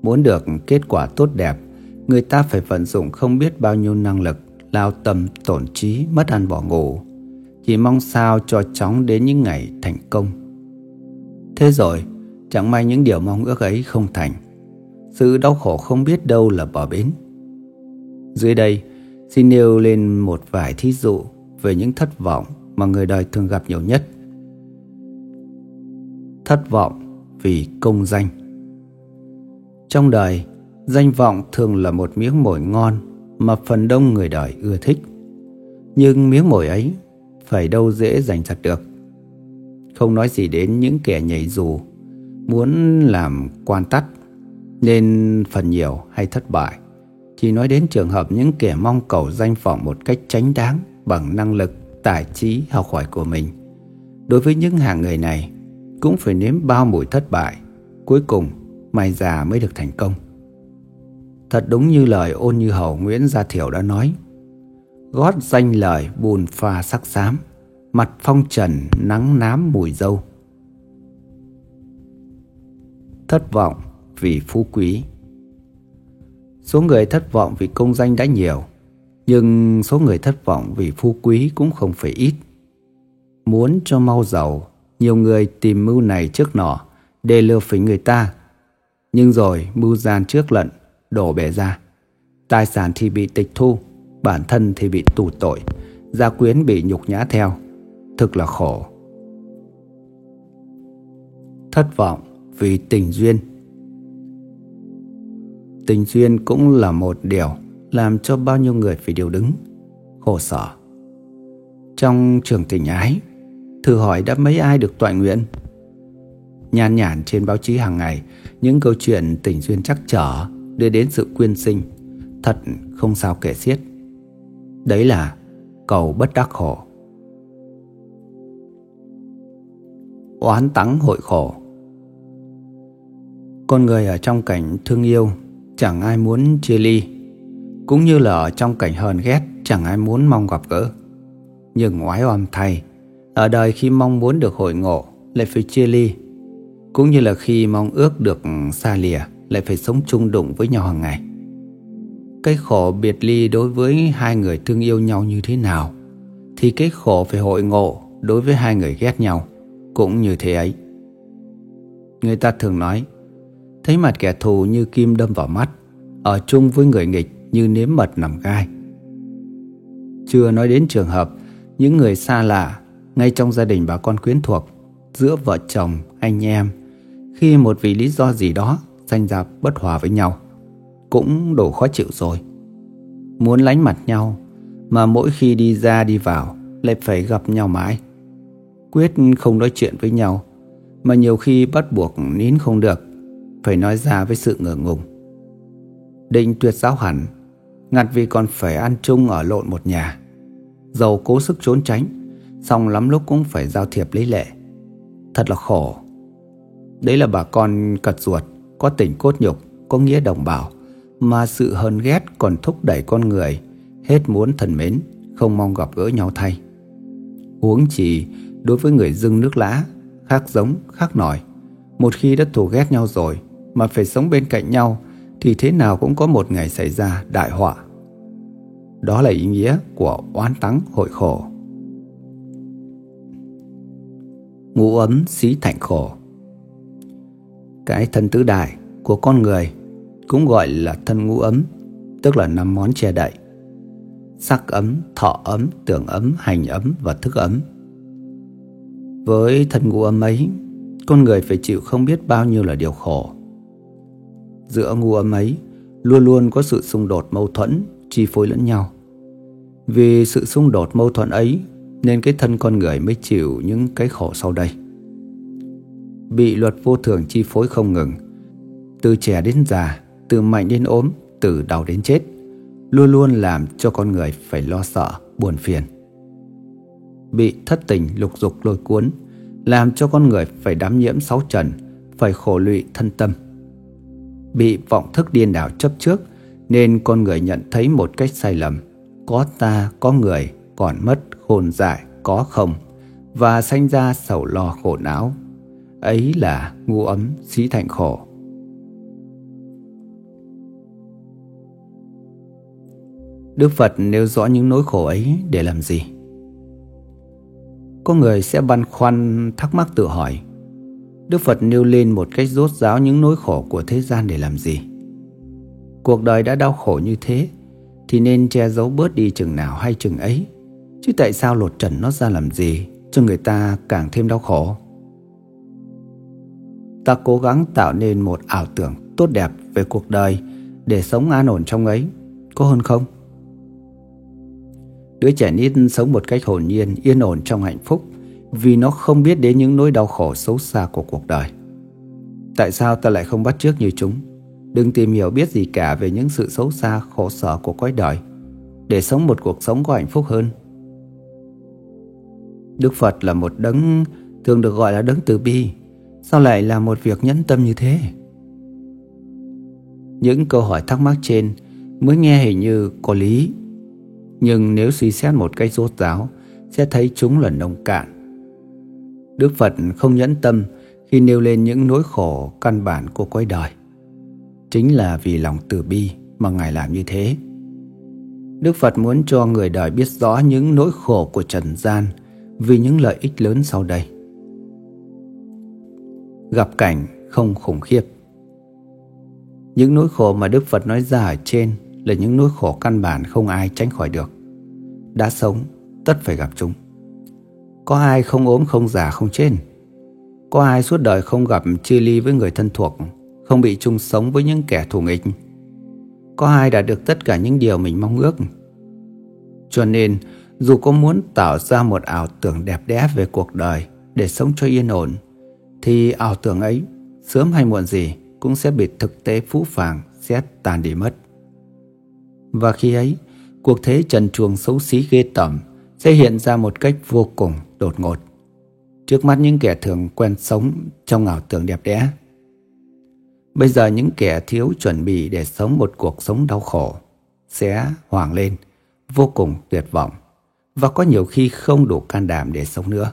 Muốn được kết quả tốt đẹp, người ta phải vận dụng không biết bao nhiêu năng lực, lao tâm tổn trí, mất ăn bỏ ngủ, chỉ mong sao cho chóng đến những ngày thành công. Thế rồi, chẳng may những điều mong ước ấy không thành. Sự đau khổ không biết đâu là bờ bến. Dưới đây, xin nêu lên một vài thí dụ về những thất vọng mà người đời thường gặp nhiều nhất. Thất vọng vì công danh Trong đời, danh vọng thường là một miếng mồi ngon mà phần đông người đời ưa thích. Nhưng miếng mồi ấy phải đâu dễ giành giật được. Không nói gì đến những kẻ nhảy dù muốn làm quan tắt nên phần nhiều hay thất bại. Chỉ nói đến trường hợp những kẻ mong cầu danh vọng một cách tránh đáng bằng năng lực, tài trí, học hỏi của mình. Đối với những hàng người này, cũng phải nếm bao mùi thất bại, cuối cùng mày già mới được thành công. Thật đúng như lời ôn như hầu Nguyễn Gia Thiểu đã nói, gót danh lời bùn pha sắc xám, mặt phong trần nắng nám mùi dâu. Thất vọng vì phú quý Số người thất vọng vì công danh đã nhiều, nhưng số người thất vọng vì phú quý cũng không phải ít. Muốn cho mau giàu, nhiều người tìm mưu này trước nọ để lừa phỉnh người ta. Nhưng rồi mưu gian trước lận, đổ bể ra. Tài sản thì bị tịch thu, bản thân thì bị tù tội, gia quyến bị nhục nhã theo. Thực là khổ. Thất vọng vì tình duyên Tình duyên cũng là một điều làm cho bao nhiêu người phải điều đứng, khổ sở. Trong trường tình ái, thử hỏi đã mấy ai được toại nguyện? Nhan nhản trên báo chí hàng ngày, những câu chuyện tình duyên chắc trở đưa đến sự quyên sinh, thật không sao kể xiết. Đấy là cầu bất đắc khổ. Oán tắng hội khổ. Con người ở trong cảnh thương yêu, chẳng ai muốn chia ly. Cũng như là ở trong cảnh hờn ghét, chẳng ai muốn mong gặp gỡ. Nhưng ngoái oăm thay, Ở đời khi mong muốn được hội ngộ, lại phải chia ly. Cũng như là khi mong ước được xa lìa, lại phải sống chung đụng với nhau hàng ngày. Cái khổ biệt ly đối với hai người thương yêu nhau như thế nào, Thì cái khổ phải hội ngộ đối với hai người ghét nhau. Cũng như thế ấy. Người ta thường nói Thấy mặt kẻ thù như kim đâm vào mắt Ở chung với người nghịch như nếm mật nằm gai. Chưa nói đến trường hợp Những người xa lạ Ngay trong gia đình bà con quyến thuộc Giữa vợ chồng, anh em Khi một vì lý do gì đó Danh ra bất hòa với nhau Cũng đủ khó chịu rồi. Muốn lánh mặt nhau Mà mỗi khi đi ra đi vào Lại phải gặp nhau mãi. Quyết không nói chuyện với nhau Mà nhiều khi bắt buộc nín không được phải nói ra với sự ngờ ngùng. Định tuyệt giáo hẳn, ngặt vì còn phải ăn chung ở lộn một nhà. Dầu cố sức trốn tránh, xong lắm lúc cũng phải giao thiệp lấy lệ. Thật là khổ. Đấy là bà con cật ruột, có tình cốt nhục, có nghĩa đồng bào, mà sự hờn ghét còn thúc đẩy con người hết muốn thần mến, không mong gặp gỡ nhau thay. Huống chỉ đối với người dưng nước lã, khác giống, khác nòi. Một khi đã thù ghét nhau rồi, mà phải sống bên cạnh nhau thì thế nào cũng có một ngày xảy ra đại họa. Đó là ý nghĩa của oán tắng hội khổ. Ngũ ấm xí thành khổ Cái thân tứ đại của con người cũng gọi là thân ngũ ấm, tức là năm món che đậy. Sắc ấm, thọ ấm, tưởng ấm, hành ấm và thức ấm. Với thân ngũ ấm ấy, con người phải chịu không biết bao nhiêu là điều khổ giữa ngũ ấm ấy luôn luôn có sự xung đột mâu thuẫn chi phối lẫn nhau. Vì sự xung đột mâu thuẫn ấy nên cái thân con người mới chịu những cái khổ sau đây. Bị luật vô thường chi phối không ngừng, từ trẻ đến già, từ mạnh đến ốm, từ đau đến chết, luôn luôn làm cho con người phải lo sợ, buồn phiền. Bị thất tình lục dục lôi cuốn, làm cho con người phải đám nhiễm sáu trần, phải khổ lụy thân tâm bị vọng thức điên đảo chấp trước nên con người nhận thấy một cách sai lầm. Có ta, có người, còn mất khôn dại, có không, và sanh ra sầu lo khổ não. Ấy là ngu ấm xí thành khổ. Đức Phật nêu rõ những nỗi khổ ấy để làm gì? Có người sẽ băn khoăn thắc mắc tự hỏi Đức Phật nêu lên một cách rốt ráo những nỗi khổ của thế gian để làm gì. Cuộc đời đã đau khổ như thế, thì nên che giấu bớt đi chừng nào hay chừng ấy. Chứ tại sao lột trần nó ra làm gì, cho người ta càng thêm đau khổ. Ta cố gắng tạo nên một ảo tưởng tốt đẹp về cuộc đời để sống an ổn trong ấy, có hơn không? Đứa trẻ nít sống một cách hồn nhiên, yên ổn trong hạnh phúc vì nó không biết đến những nỗi đau khổ xấu xa của cuộc đời. Tại sao ta lại không bắt chước như chúng? Đừng tìm hiểu biết gì cả về những sự xấu xa, khổ sở của cõi đời để sống một cuộc sống có hạnh phúc hơn. Đức Phật là một đấng thường được gọi là đấng từ bi, sao lại là một việc nhẫn tâm như thế? Những câu hỏi thắc mắc trên mới nghe hình như có lý, nhưng nếu suy xét một cách rốt ráo, sẽ thấy chúng là nông cạn Đức Phật không nhẫn tâm khi nêu lên những nỗi khổ căn bản của cõi đời. Chính là vì lòng từ bi mà Ngài làm như thế. Đức Phật muốn cho người đời biết rõ những nỗi khổ của trần gian vì những lợi ích lớn sau đây. Gặp cảnh không khủng khiếp Những nỗi khổ mà Đức Phật nói ra ở trên là những nỗi khổ căn bản không ai tránh khỏi được. Đã sống, tất phải gặp chúng. Có ai không ốm không già không chết Có ai suốt đời không gặp chia ly với người thân thuộc Không bị chung sống với những kẻ thù nghịch Có ai đã được tất cả những điều mình mong ước Cho nên dù có muốn tạo ra một ảo tưởng đẹp đẽ về cuộc đời Để sống cho yên ổn Thì ảo tưởng ấy sớm hay muộn gì Cũng sẽ bị thực tế phũ phàng Xét tàn đi mất và khi ấy Cuộc thế trần truồng xấu xí ghê tởm Sẽ hiện ra một cách vô cùng đột ngột trước mắt những kẻ thường quen sống trong ảo tưởng đẹp đẽ. Bây giờ những kẻ thiếu chuẩn bị để sống một cuộc sống đau khổ sẽ hoảng lên, vô cùng tuyệt vọng và có nhiều khi không đủ can đảm để sống nữa.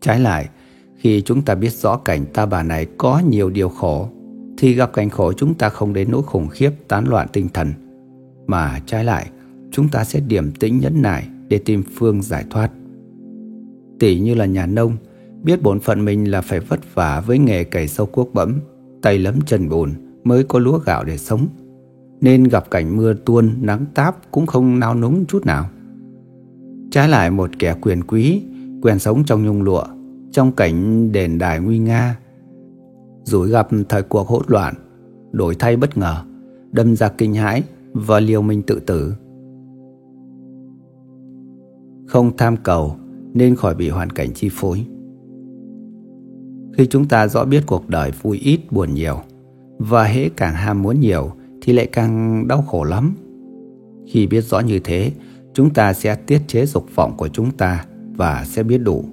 Trái lại, khi chúng ta biết rõ cảnh ta bà này có nhiều điều khổ thì gặp cảnh khổ chúng ta không đến nỗi khủng khiếp tán loạn tinh thần mà trái lại chúng ta sẽ điềm tĩnh nhẫn nại để tìm phương giải thoát tỷ như là nhà nông, biết bổn phận mình là phải vất vả với nghề cày sâu cuốc bẫm, tay lấm chân bùn mới có lúa gạo để sống. Nên gặp cảnh mưa tuôn, nắng táp cũng không nao núng chút nào. Trái lại một kẻ quyền quý, quen sống trong nhung lụa, trong cảnh đền đài nguy nga. Rồi gặp thời cuộc hỗn loạn, đổi thay bất ngờ, đâm ra kinh hãi và liều mình tự tử. Không tham cầu, nên khỏi bị hoàn cảnh chi phối. Khi chúng ta rõ biết cuộc đời vui ít buồn nhiều và hễ càng ham muốn nhiều thì lại càng đau khổ lắm. Khi biết rõ như thế, chúng ta sẽ tiết chế dục vọng của chúng ta và sẽ biết đủ.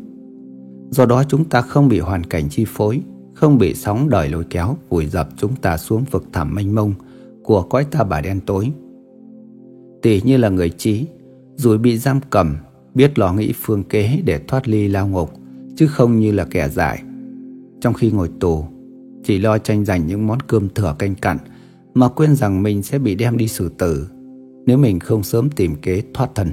Do đó chúng ta không bị hoàn cảnh chi phối, không bị sóng đời lôi kéo vùi dập chúng ta xuống vực thẳm mênh mông của cõi ta bà đen tối. Tỷ như là người trí, rồi bị giam cầm biết lo nghĩ phương kế để thoát ly lao ngục, chứ không như là kẻ dại. Trong khi ngồi tù, chỉ lo tranh giành những món cơm thừa canh cặn mà quên rằng mình sẽ bị đem đi xử tử nếu mình không sớm tìm kế thoát thân.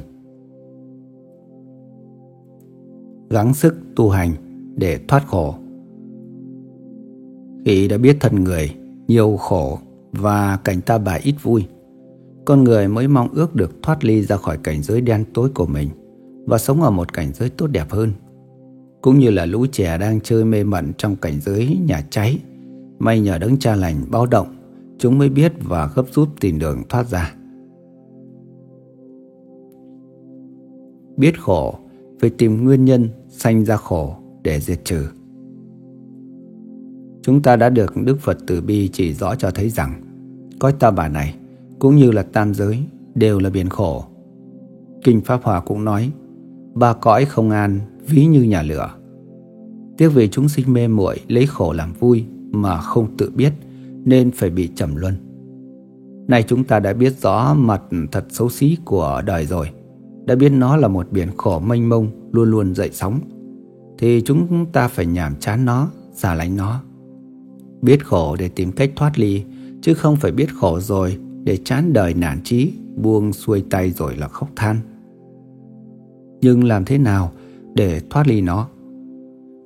Gắng sức tu hành để thoát khổ. Khi đã biết thân người, nhiều khổ và cảnh ta bà ít vui, con người mới mong ước được thoát ly ra khỏi cảnh giới đen tối của mình và sống ở một cảnh giới tốt đẹp hơn. Cũng như là lũ trẻ đang chơi mê mẩn trong cảnh giới nhà cháy, may nhờ đấng cha lành báo động, chúng mới biết và gấp rút tìm đường thoát ra. Biết khổ, phải tìm nguyên nhân sanh ra khổ để diệt trừ. Chúng ta đã được Đức Phật Từ Bi chỉ rõ cho thấy rằng cõi ta bà này cũng như là tam giới đều là biển khổ. Kinh Pháp Hòa cũng nói ba cõi không an ví như nhà lửa. Tiếc vì chúng sinh mê muội lấy khổ làm vui mà không tự biết nên phải bị trầm luân. Nay chúng ta đã biết rõ mặt thật xấu xí của đời rồi, đã biết nó là một biển khổ mênh mông luôn luôn dậy sóng, thì chúng ta phải nhảm chán nó, xa lánh nó. Biết khổ để tìm cách thoát ly, chứ không phải biết khổ rồi để chán đời nản trí, buông xuôi tay rồi là khóc than nhưng làm thế nào để thoát ly nó?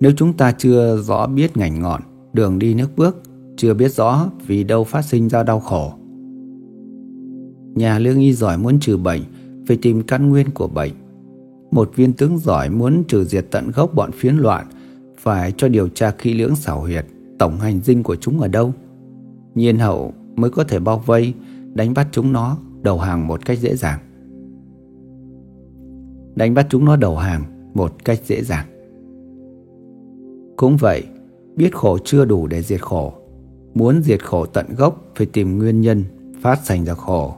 Nếu chúng ta chưa rõ biết ngành ngọn, đường đi nước bước, chưa biết rõ vì đâu phát sinh ra đau khổ. Nhà lương y giỏi muốn trừ bệnh, phải tìm căn nguyên của bệnh. Một viên tướng giỏi muốn trừ diệt tận gốc bọn phiến loạn, phải cho điều tra kỹ lưỡng xảo huyệt, tổng hành dinh của chúng ở đâu. Nhiên hậu mới có thể bao vây, đánh bắt chúng nó, đầu hàng một cách dễ dàng đánh bắt chúng nó đầu hàng một cách dễ dàng. Cũng vậy, biết khổ chưa đủ để diệt khổ. Muốn diệt khổ tận gốc phải tìm nguyên nhân phát sanh ra khổ.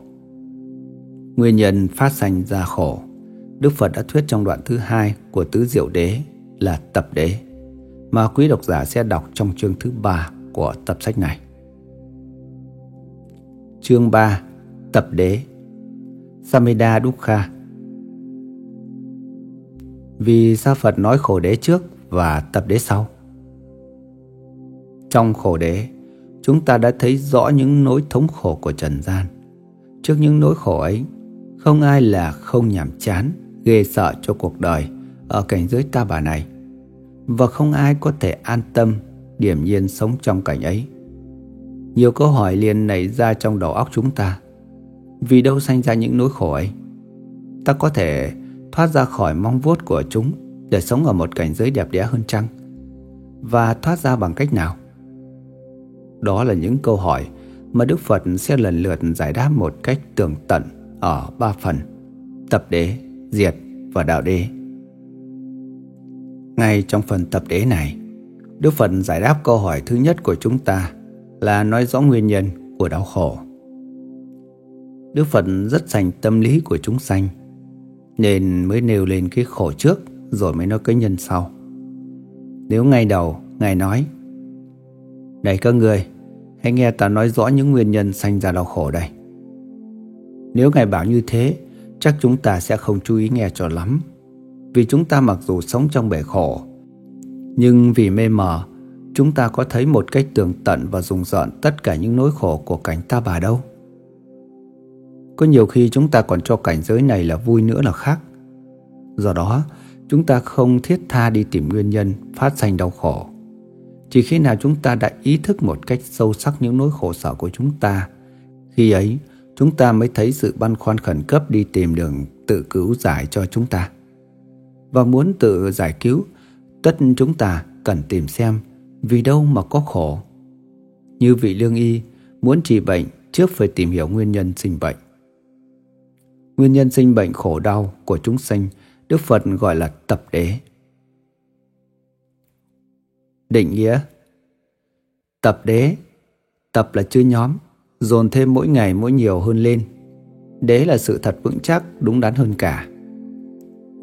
Nguyên nhân phát sanh ra khổ, Đức Phật đã thuyết trong đoạn thứ hai của Tứ Diệu Đế là tập đế, mà quý độc giả sẽ đọc trong chương thứ ba của tập sách này. Chương 3 Tập đế Sameda Dukkha vì sao Phật nói khổ đế trước và tập đế sau? Trong khổ đế, chúng ta đã thấy rõ những nỗi thống khổ của trần gian. Trước những nỗi khổ ấy, không ai là không nhàm chán, ghê sợ cho cuộc đời ở cảnh giới ta bà này. Và không ai có thể an tâm, điểm nhiên sống trong cảnh ấy. Nhiều câu hỏi liền nảy ra trong đầu óc chúng ta. Vì đâu sanh ra những nỗi khổ ấy? Ta có thể thoát ra khỏi mong vuốt của chúng để sống ở một cảnh giới đẹp đẽ hơn chăng? Và thoát ra bằng cách nào? Đó là những câu hỏi mà Đức Phật sẽ lần lượt giải đáp một cách tường tận ở ba phần Tập đế, diệt và đạo đế Ngay trong phần tập đế này Đức Phật giải đáp câu hỏi thứ nhất của chúng ta là nói rõ nguyên nhân của đau khổ. Đức Phật rất dành tâm lý của chúng sanh Nên mới nêu lên cái khổ trước Rồi mới nói cái nhân sau. Nếu ngay đầu Ngài nói Này các người Hãy nghe ta nói rõ những nguyên nhân sanh ra đau khổ đây. Nếu Ngài bảo như thế, chắc chúng ta sẽ không chú ý nghe cho lắm. Vì chúng ta mặc dù sống trong bể khổ, nhưng vì mê mờ, chúng ta có thấy một cách tường tận và dùng dọn tất cả những nỗi khổ của cảnh ta bà đâu. Có nhiều khi chúng ta còn cho cảnh giới này là vui nữa là khác. Do đó, chúng ta không thiết tha đi tìm nguyên nhân phát sanh đau khổ. Chỉ khi nào chúng ta đã ý thức một cách sâu sắc những nỗi khổ sở của chúng ta, khi ấy chúng ta mới thấy sự băn khoăn khẩn cấp đi tìm đường tự cứu giải cho chúng ta. Và muốn tự giải cứu, tất chúng ta cần tìm xem vì đâu mà có khổ. Như vị lương y muốn trị bệnh trước phải tìm hiểu nguyên nhân sinh bệnh. Nguyên nhân sinh bệnh khổ đau của chúng sinh Đức Phật gọi là tập đế. Định nghĩa Tập đế Tập là chữ nhóm dồn thêm mỗi ngày mỗi nhiều hơn lên. Đế là sự thật vững chắc, đúng đắn hơn cả.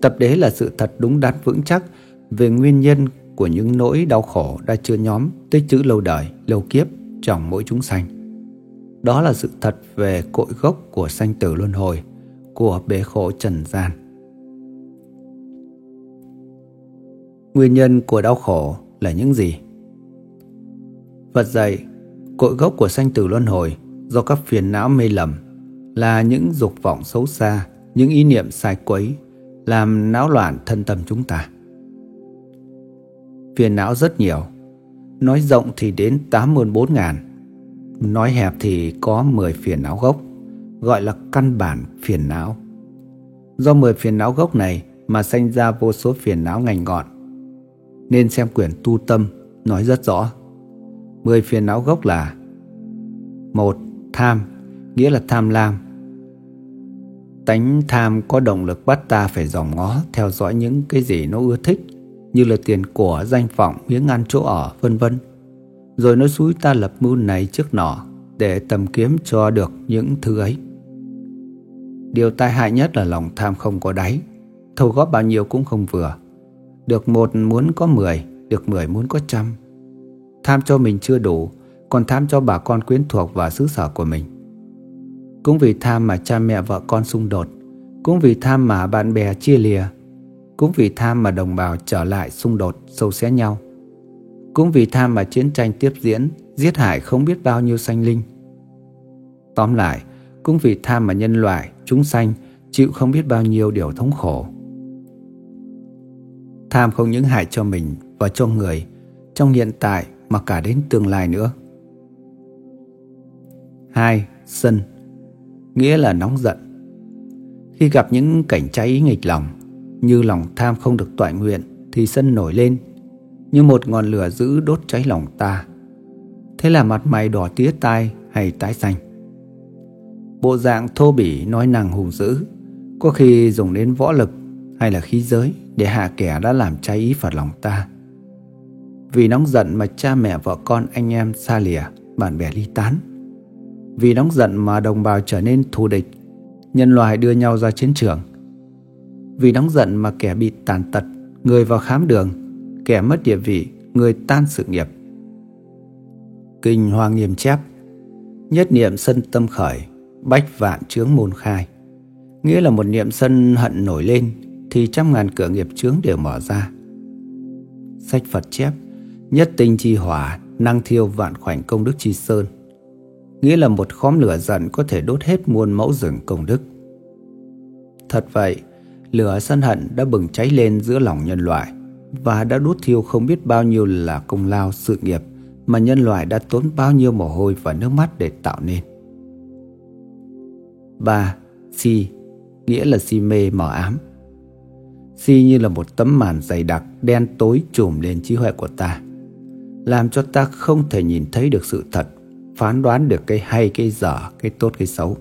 Tập đế là sự thật đúng đắn vững chắc về nguyên nhân của những nỗi đau khổ đã chưa nhóm tích trữ lâu đời, lâu kiếp trong mỗi chúng sanh. Đó là sự thật về cội gốc của sanh tử luân hồi, của bế khổ trần gian. Nguyên nhân của đau khổ là những gì? Phật dạy, cội gốc của sanh tử luân hồi do các phiền não mê lầm là những dục vọng xấu xa, những ý niệm sai quấy làm náo loạn thân tâm chúng ta. Phiền não rất nhiều, nói rộng thì đến 84 ngàn, nói hẹp thì có 10 phiền não gốc, gọi là căn bản phiền não. Do 10 phiền não gốc này mà sanh ra vô số phiền não ngành ngọn. Nên xem quyển tu tâm nói rất rõ. 10 phiền não gốc là một Tham nghĩa là tham lam. Tánh tham có động lực bắt ta phải dòm ngó theo dõi những cái gì nó ưa thích như là tiền của, danh vọng, miếng ăn chỗ ở, vân vân. Rồi nó xúi ta lập mưu này trước nọ để tầm kiếm cho được những thứ ấy. Điều tai hại nhất là lòng tham không có đáy, thâu góp bao nhiêu cũng không vừa. Được một muốn có mười, được mười muốn có trăm. Tham cho mình chưa đủ còn tham cho bà con quyến thuộc và xứ sở của mình. Cũng vì tham mà cha mẹ vợ con xung đột, cũng vì tham mà bạn bè chia lìa, cũng vì tham mà đồng bào trở lại xung đột sâu xé nhau. Cũng vì tham mà chiến tranh tiếp diễn, giết hại không biết bao nhiêu sanh linh. Tóm lại, cũng vì tham mà nhân loại, chúng sanh chịu không biết bao nhiêu điều thống khổ. Tham không những hại cho mình và cho người trong hiện tại mà cả đến tương lai nữa. 2. Sân Nghĩa là nóng giận Khi gặp những cảnh cháy nghịch lòng như lòng tham không được toại nguyện Thì sân nổi lên Như một ngọn lửa giữ đốt cháy lòng ta. Thế là mặt mày đỏ tía tai hay tái xanh. Bộ dạng thô bỉ nói năng hùng dữ Có khi dùng đến võ lực hay là khí giới Để hạ kẻ đã làm cháy ý Phật lòng ta. Vì nóng giận mà cha mẹ vợ con anh em xa lìa Bạn bè ly tán. Vì nóng giận mà đồng bào trở nên thù địch, nhân loại đưa nhau ra chiến trường. Vì nóng giận mà kẻ bị tàn tật, người vào khám đường, kẻ mất địa vị, người tan sự nghiệp. Kinh Hoa Nghiêm chép Nhất niệm sân tâm khởi, bách vạn chướng môn khai. Nghĩa là một niệm sân hận nổi lên thì trăm ngàn cửa nghiệp chướng đều mở ra. Sách Phật chép Nhất tinh chi hỏa, năng thiêu vạn khoảnh công đức chi sơn. Nghĩa là một khóm lửa giận có thể đốt hết muôn mẫu rừng công đức. Thật vậy, lửa sân hận đã bừng cháy lên giữa lòng nhân loại và đã đốt thiêu không biết bao nhiêu là công lao sự nghiệp mà nhân loại đã tốn bao nhiêu mồ hôi và nước mắt để tạo nên. 3. Si nghĩa là si mê mờ ám. Si như là một tấm màn dày đặc đen tối trùm lên trí huệ của ta, làm cho ta không thể nhìn thấy được sự thật, phán đoán được cái hay cái dở, cái tốt cái xấu.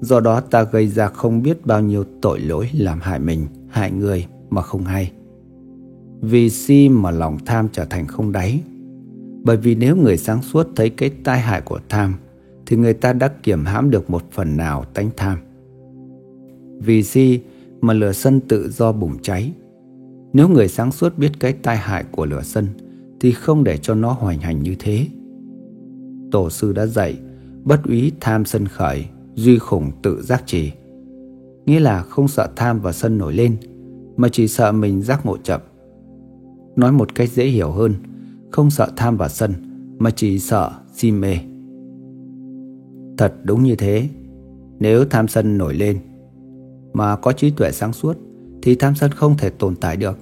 Do đó ta gây ra không biết bao nhiêu tội lỗi làm hại mình, hại người mà không hay. Vì si mà lòng tham trở thành không đáy. Bởi vì nếu người sáng suốt thấy cái tai hại của tham, thì người ta đã kiểm hãm được một phần nào tánh tham. Vì si mà lửa sân tự do bùng cháy. Nếu người sáng suốt biết cái tai hại của lửa sân, thì không để cho nó hoành hành như thế. Tổ sư đã dạy, bất úy tham sân khởi, duy khủng tự giác trì. Nghĩa là không sợ tham và sân nổi lên, mà chỉ sợ mình giác ngộ chậm. Nói một cách dễ hiểu hơn, không sợ tham và sân, mà chỉ sợ si mê. Thật đúng như thế, nếu tham sân nổi lên, mà có trí tuệ sáng suốt, thì tham sân không thể tồn tại được.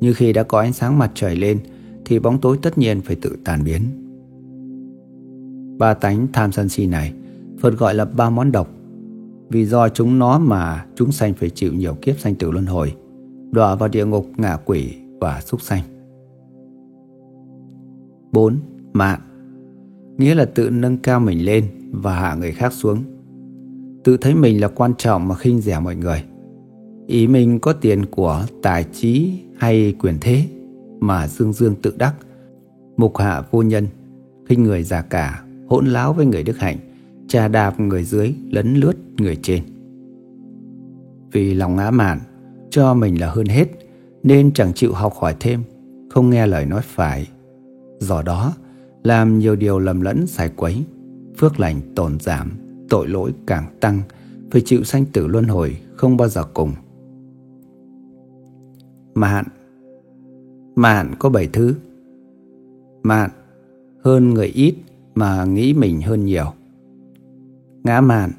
Như khi đã có ánh sáng mặt trời lên, thì bóng tối tất nhiên phải tự tàn biến. Ba tánh tham sân si này, Phật gọi là ba món độc, vì do chúng nó mà chúng sanh phải chịu nhiều kiếp sanh tử luân hồi, đọa vào địa ngục ngạ quỷ và súc sanh. 4. Mạn Nghĩa là tự nâng cao mình lên và hạ người khác xuống. Tự thấy mình là quan trọng mà khinh rẻ mọi người. Ý mình có tiền của tài trí hay quyền thế mà dương dương tự đắc, mục hạ vô nhân, khinh người già cả, hỗn láo với người đức hạnh, trà đạp người dưới, lấn lướt người trên. Vì lòng ngã mạn, cho mình là hơn hết, nên chẳng chịu học hỏi thêm, không nghe lời nói phải. Do đó, làm nhiều điều lầm lẫn sai quấy, phước lành tổn giảm, tội lỗi càng tăng, phải chịu sanh tử luân hồi không bao giờ cùng. Mạn Mạn có bảy thứ. Mạn hơn người ít mà nghĩ mình hơn nhiều. Ngã mạn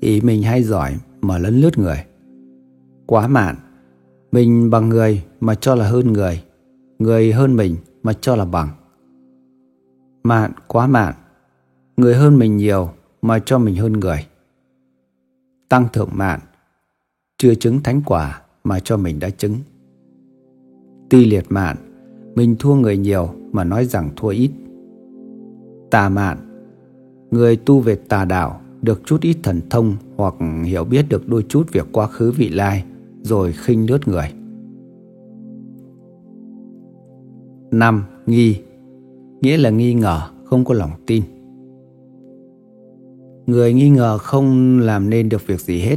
ý mình hay giỏi mà lấn lướt người. Quá mạn mình bằng người mà cho là hơn người, người hơn mình mà cho là bằng. Mạn quá mạn, người hơn mình nhiều mà cho mình hơn người. Tăng thượng mạn, chưa chứng thánh quả mà cho mình đã chứng. Ti liệt mạn, mình thua người nhiều mà nói rằng thua ít. Tà mạn, người tu về tà đạo được chút ít thần thông hoặc hiểu biết được đôi chút việc quá khứ vị lai rồi khinh lướt người. 5. Nghi Nghĩa là nghi ngờ, không có lòng tin. Người nghi ngờ không làm nên được việc gì hết.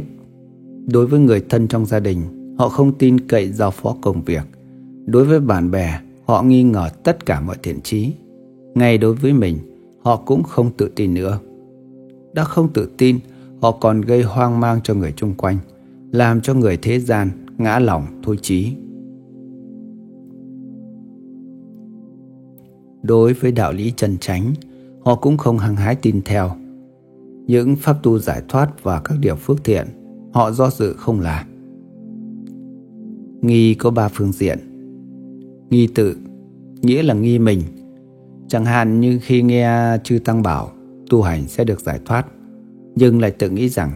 Đối với người thân trong gia đình, họ không tin cậy giao phó công việc. Đối với bạn bè, họ nghi ngờ tất cả mọi thiện trí. Ngay đối với mình, họ cũng không tự tin nữa. Đã không tự tin, họ còn gây hoang mang cho người chung quanh, làm cho người thế gian ngã lòng thôi chí. Đối với đạo lý chân chánh, họ cũng không hăng hái tin theo. Những pháp tu giải thoát và các điều phước thiện, họ do dự không làm. Nghi có ba phương diện. Nghi tự, nghĩa là nghi mình. Chẳng hạn như khi nghe chư Tăng bảo tu hành sẽ được giải thoát, nhưng lại tự nghĩ rằng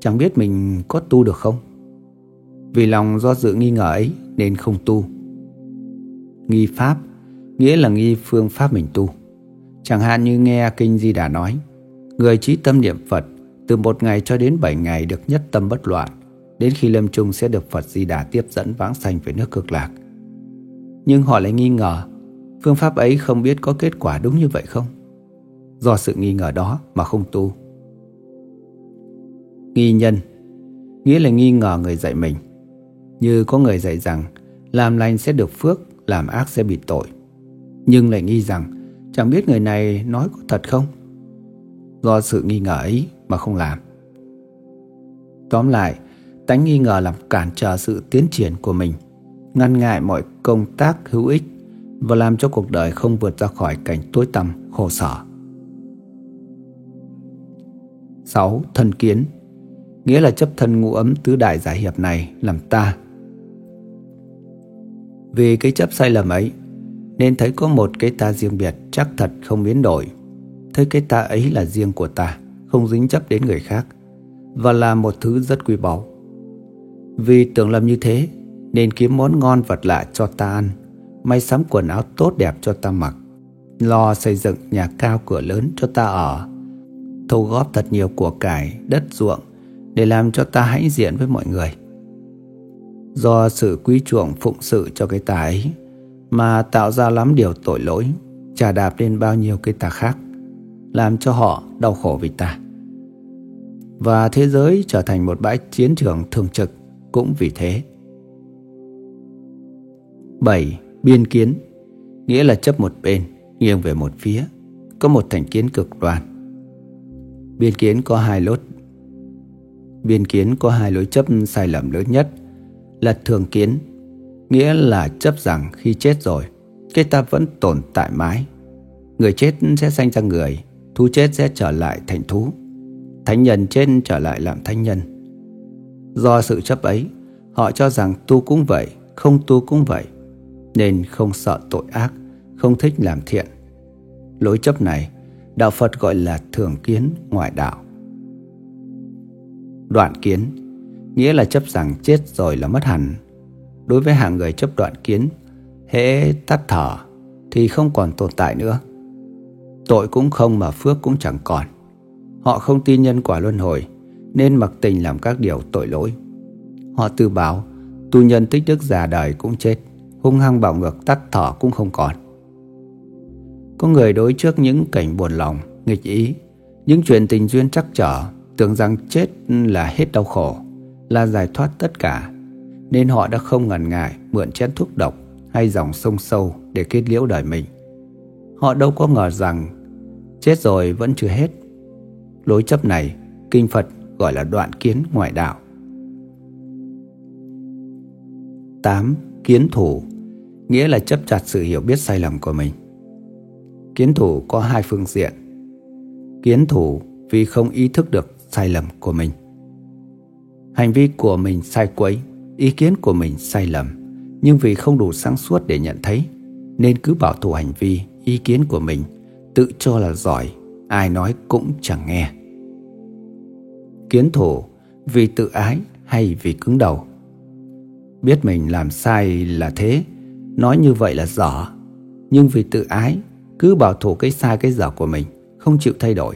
chẳng biết mình có tu được không. Vì lòng do dự nghi ngờ ấy nên không tu. Nghi pháp nghĩa là nghi phương pháp mình tu. Chẳng hạn như nghe Kinh Di Đà nói, người trí tâm niệm Phật từ một ngày cho đến bảy ngày được nhất tâm bất loạn, đến khi lâm chung sẽ được Phật Di Đà tiếp dẫn vãng sanh về nước cực lạc. Nhưng họ lại nghi ngờ, phương pháp ấy không biết có kết quả đúng như vậy không? Do sự nghi ngờ đó mà không tu. Nghi nhân, nghĩa là nghi ngờ người dạy mình. Như có người dạy rằng, làm lành sẽ được phước, làm ác sẽ bị tội nhưng lại nghi rằng chẳng biết người này nói có thật không. Do sự nghi ngờ ấy mà không làm. Tóm lại, tánh nghi ngờ làm cản trở sự tiến triển của mình, ngăn ngại mọi công tác hữu ích và làm cho cuộc đời không vượt ra khỏi cảnh tối tăm khổ sở. 6. Thân kiến. Nghĩa là chấp thân ngũ ấm tứ đại giải hiệp này làm ta. Vì cái chấp sai lầm ấy, Nên thấy có một cái ta riêng biệt chắc thật không biến đổi. Thấy cái ta ấy là riêng của ta, Không dính chấp đến người khác, Và là một thứ rất quý báu. Vì tưởng lầm như thế, Nên kiếm món ngon vật lạ cho ta ăn, May sắm quần áo tốt đẹp cho ta mặc, Lo xây dựng nhà cao cửa lớn cho ta ở thu góp thật nhiều của cải, đất ruộng để làm cho ta hãnh diện với mọi người. Do sự quý chuộng phụng sự cho cái tà ấy mà tạo ra lắm điều tội lỗi, trả đạp lên bao nhiêu cái tà khác, làm cho họ đau khổ vì ta. Và thế giới trở thành một bãi chiến trường thường trực cũng vì thế. 7. Biên kiến Nghĩa là chấp một bên, nghiêng về một phía, có một thành kiến cực đoan Biên kiến có hai lốt. Biên kiến có hai lối chấp sai lầm lớn nhất Là thường kiến, Nghĩa là chấp rằng khi chết rồi Cái ta vẫn tồn tại mãi. Người chết sẽ sanh ra người, Thú chết sẽ trở lại thành thú. Thánh nhân chết trở lại làm thánh nhân. Do sự chấp ấy, Họ cho rằng tu cũng vậy, Không tu cũng vậy, Nên không sợ tội ác, Không thích làm thiện. Lối chấp này Đạo Phật gọi là thường kiến ngoại đạo. Đoạn kiến nghĩa là chấp rằng chết rồi là mất hẳn. Đối với hàng người chấp đoạn kiến, hễ tắt thở thì không còn tồn tại nữa. Tội cũng không mà phước cũng chẳng còn. Họ không tin nhân quả luân hồi nên mặc tình làm các điều tội lỗi. Họ tư báo, tu nhân tích đức già đời cũng chết, hung hăng bạo ngược tắt thở cũng không còn. Có người đối trước những cảnh buồn lòng, nghịch ý, những chuyện tình duyên chắc trở, tưởng rằng chết là hết đau khổ, là giải thoát tất cả, nên họ đã không ngần ngại mượn chén thuốc độc hay dòng sông sâu để kết liễu đời mình. Họ đâu có ngờ rằng chết rồi vẫn chưa hết. Lối chấp này, kinh Phật gọi là đoạn kiến ngoại đạo. 8. Kiến thủ Nghĩa là chấp chặt sự hiểu biết sai lầm của mình Kiến thủ có hai phương diện. Kiến thủ vì không ý thức được sai lầm của mình. Hành vi của mình sai quấy, ý kiến của mình sai lầm, nhưng vì không đủ sáng suốt để nhận thấy, nên cứ bảo thủ hành vi, ý kiến của mình, tự cho là giỏi, ai nói cũng chẳng nghe. Kiến thủ vì tự ái hay vì cứng đầu. Biết mình làm sai là thế, nói như vậy là dở, nhưng vì tự ái cứ bảo thủ cái sai cái dở của mình, Không chịu thay đổi.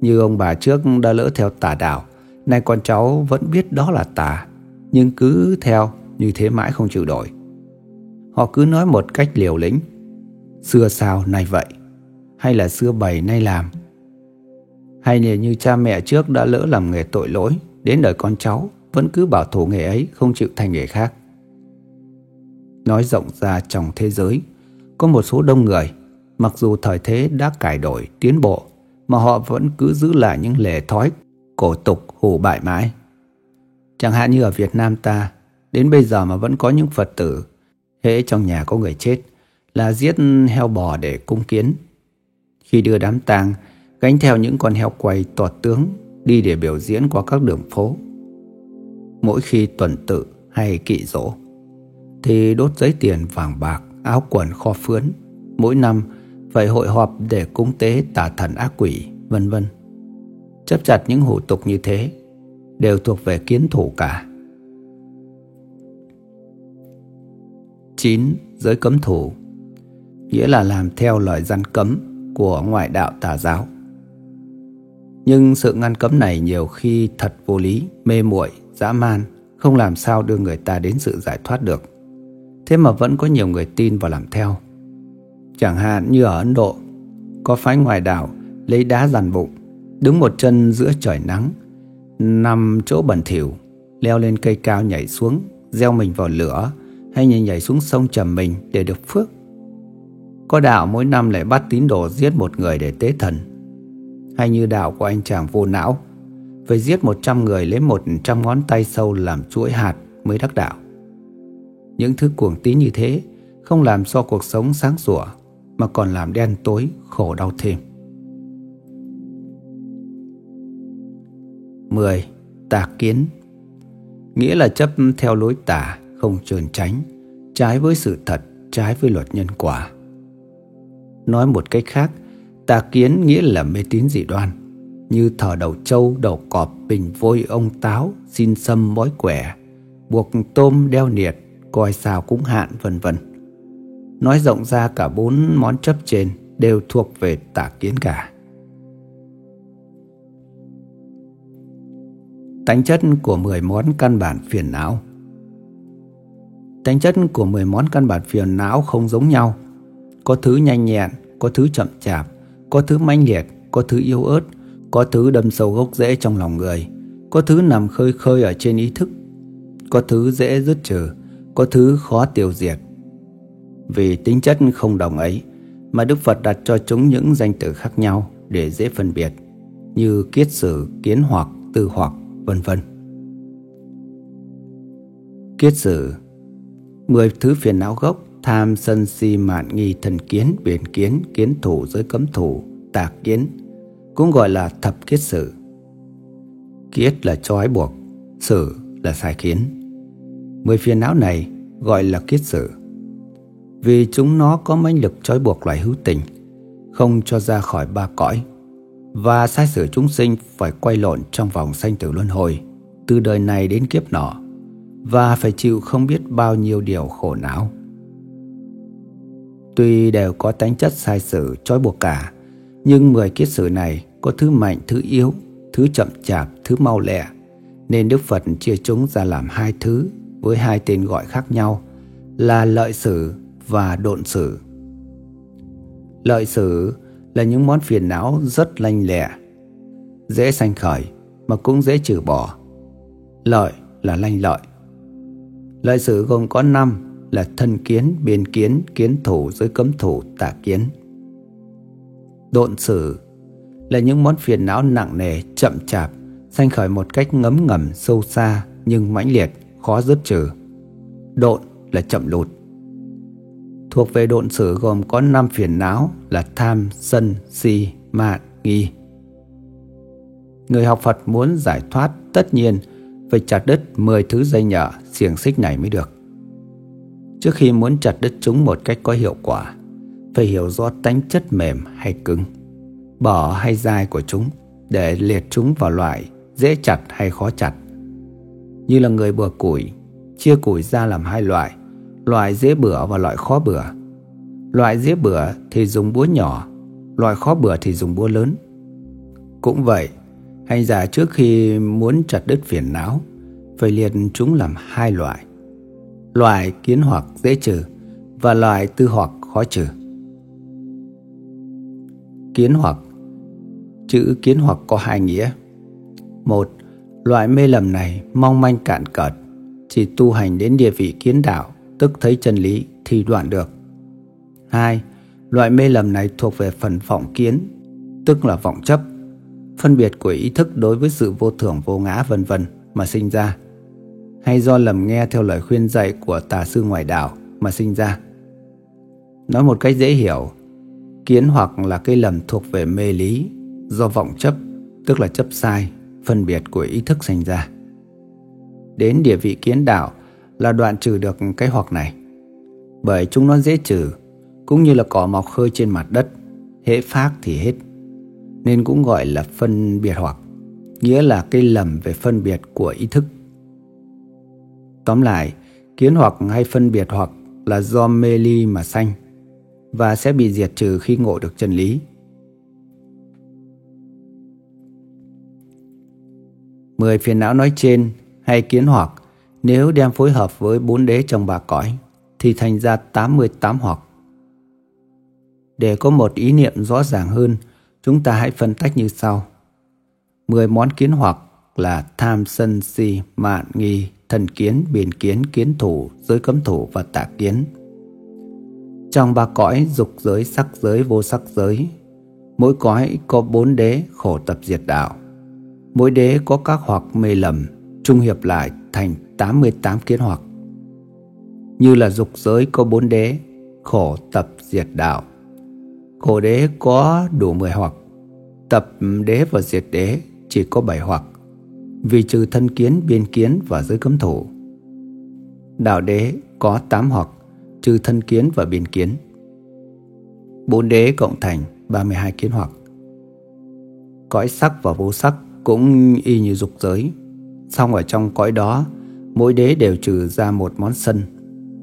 Như ông bà trước đã lỡ theo tà đạo, Nay con cháu vẫn biết đó là tà, Nhưng cứ theo như thế mãi không chịu đổi. Họ cứ nói một cách liều lĩnh, Xưa sao nay vậy? Hay là xưa bày nay làm? Hay là như cha mẹ trước đã lỡ làm nghề tội lỗi, Đến đời con cháu Vẫn cứ bảo thủ nghề ấy Không chịu thành nghề khác. Nói rộng ra trong thế giới, Có một số đông người Mặc dù thời thế đã cải đổi, tiến bộ, mà họ vẫn cứ giữ lại những lề thói cổ tục hủ bại mãi. Chẳng hạn như ở Việt Nam ta, đến bây giờ mà vẫn có những Phật tử, hễ trong nhà có người chết, là giết heo bò để cung kiến. Khi đưa đám tang, gánh theo những con heo quay tọt tướng đi để biểu diễn qua các đường phố. Mỗi khi tuần tự hay kỵ rỗ, thì đốt giấy tiền vàng bạc, áo quần kho phướn. Mỗi năm phải hội họp để cúng tế tà thần ác quỷ, vân vân. Chấp chặt những hủ tục như thế đều thuộc về kiến thủ cả. 9. Giới cấm thủ Nghĩa là làm theo lời gian cấm của ngoại đạo tà giáo. Nhưng sự ngăn cấm này nhiều khi thật vô lý, mê muội, dã man, không làm sao đưa người ta đến sự giải thoát được. Thế mà vẫn có nhiều người tin và làm theo. Chẳng hạn như ở Ấn Độ, có phái ngoài đảo lấy đá dàn bụng, đứng một chân giữa trời nắng, nằm chỗ bẩn thỉu, leo lên cây cao nhảy xuống, gieo mình vào lửa hay nhảy xuống sông trầm mình để được phước. Có đạo mỗi năm lại bắt tín đồ giết một người để tế thần. Hay như đạo của anh chàng vô não, phải giết 100 người lấy 100 ngón tay sâu làm chuỗi hạt mới đắc đạo. Những thứ cuồng tín như thế không làm cho cuộc sống sáng sủa mà còn làm đen tối khổ đau thêm. 10. Tà kiến Nghĩa là chấp theo lối tà, không trơn tránh, trái với sự thật, trái với luật nhân quả. Nói một cách khác, tà kiến nghĩa là mê tín dị đoan, như thờ đầu trâu, đầu cọp, bình vôi ông táo, xin sâm bói quẻ, buộc tôm đeo niệt, coi sao cũng hạn vân vân. Nói rộng ra cả bốn món chấp trên đều thuộc về tà kiến cả. Tánh chất của 10 món căn bản phiền não Tánh chất của 10 món căn bản phiền não không giống nhau. Có thứ nhanh nhẹn, có thứ chậm chạp, có thứ manh liệt, có thứ yếu ớt, có thứ đâm sâu gốc rễ trong lòng người, có thứ nằm khơi khơi ở trên ý thức, có thứ dễ dứt trừ, có thứ khó tiêu diệt. Vì tính chất không đồng ấy mà Đức Phật đặt cho chúng những danh từ khác nhau để dễ phân biệt như kiết sử, kiến hoặc, tư hoặc, vân vân. Kiết sử Mười thứ phiền não gốc tham sân si mạn nghi thần kiến biển kiến kiến thủ giới cấm thủ tạc kiến cũng gọi là thập kiết sử. Kiết là trói buộc sử là sai khiến. Mười phiền não này gọi là kiết sử vì chúng nó có mãnh lực trói buộc loài hữu tình không cho ra khỏi ba cõi và sai sử chúng sinh phải quay lộn trong vòng sanh tử luân hồi từ đời này đến kiếp nọ và phải chịu không biết bao nhiêu điều khổ não. Tuy đều có tánh chất sai sử trói buộc cả, nhưng mười kiết sử này có thứ mạnh, thứ yếu, thứ chậm chạp, thứ mau lẹ, nên Đức Phật chia chúng ra làm hai thứ với hai tên gọi khác nhau là lợi sử và độn sử. Lợi sử là những món phiền não rất lanh lẹ, dễ sanh khởi mà cũng dễ trừ bỏ. Lợi là lanh lợi. Lợi sử gồm có năm là thân kiến, biên kiến, kiến thủ, giới cấm thủ, tà kiến. Độn sử là những món phiền não nặng nề, chậm chạp, sanh khởi một cách ngấm ngầm sâu xa nhưng mãnh liệt, khó dứt trừ. Độn là chậm lụt. Thuộc về độn sử gồm có năm phiền não là tham, sân, si, mạn, nghi. Người học Phật muốn giải thoát tất nhiên phải chặt đứt 10 thứ dây nhở xiềng xích này mới được. Trước khi muốn chặt đứt chúng một cách có hiệu quả, phải hiểu rõ tánh chất mềm hay cứng, bỏ hay dai của chúng để liệt chúng vào loại dễ chặt hay khó chặt. Như là người bừa củi, chia củi ra làm hai loại, loại dễ bừa và loại khó bừa. Loại dễ bừa thì dùng búa nhỏ, loại khó bừa thì dùng búa lớn. Cũng vậy, Hành giả trước khi muốn chặt đứt phiền não phải liệt chúng làm hai loại. Loại kiến hoặc dễ trừ và loại tư hoặc khó trừ. Kiến hoặc Chữ kiến hoặc có hai nghĩa. Một, loại mê lầm này mong manh cạn cợt, chỉ tu hành đến địa vị kiến đạo, tức thấy chân lý thì đoạn được. Hai, loại mê lầm này thuộc về phần vọng kiến, tức là vọng chấp phân biệt của ý thức đối với sự vô thường vô ngã vân vân mà sinh ra hay do lầm nghe theo lời khuyên dạy của tà sư ngoại đạo mà sinh ra. Nói một cách dễ hiểu, kiến hoặc là cái lầm thuộc về mê lý do vọng chấp, tức là chấp sai, phân biệt của ý thức sinh ra. Đến địa vị kiến đạo là đoạn trừ được cái hoặc này. Bởi chúng nó dễ trừ, cũng như là cỏ mọc khơi trên mặt đất, hễ phát thì hết nên cũng gọi là phân biệt hoặc, nghĩa là cái lầm về phân biệt của ý thức. Tóm lại, kiến hoặc hay phân biệt hoặc là do mê ly mà sanh và sẽ bị diệt trừ khi ngộ được chân lý. Mười phiền não nói trên hay kiến hoặc nếu đem phối hợp với bốn đế trong ba cõi thì thành ra 88 hoặc. Để có một ý niệm rõ ràng hơn Chúng ta hãy phân tách như sau. 10 món kiến hoặc là tham sân si, mạn nghi, thần kiến, biển kiến, kiến thủ, giới cấm thủ và tà kiến. Trong ba cõi dục giới, sắc giới, vô sắc giới, mỗi cõi có bốn đế khổ tập diệt đạo. Mỗi đế có các hoặc mê lầm, trung hiệp lại thành 88 kiến hoặc. Như là dục giới có bốn đế, khổ tập diệt đạo. Khổ đế có đủ 10 hoặc, tập đế và diệt đế chỉ có 7 hoặc, vì trừ thân kiến, biên kiến và giới cấm thủ. Đạo đế có 8 hoặc, trừ thân kiến và biên kiến. Bốn đế cộng thành 32 kiến hoặc. Cõi sắc và vô sắc cũng y như dục giới, Xong ở trong cõi đó, mỗi đế đều trừ ra một món sân.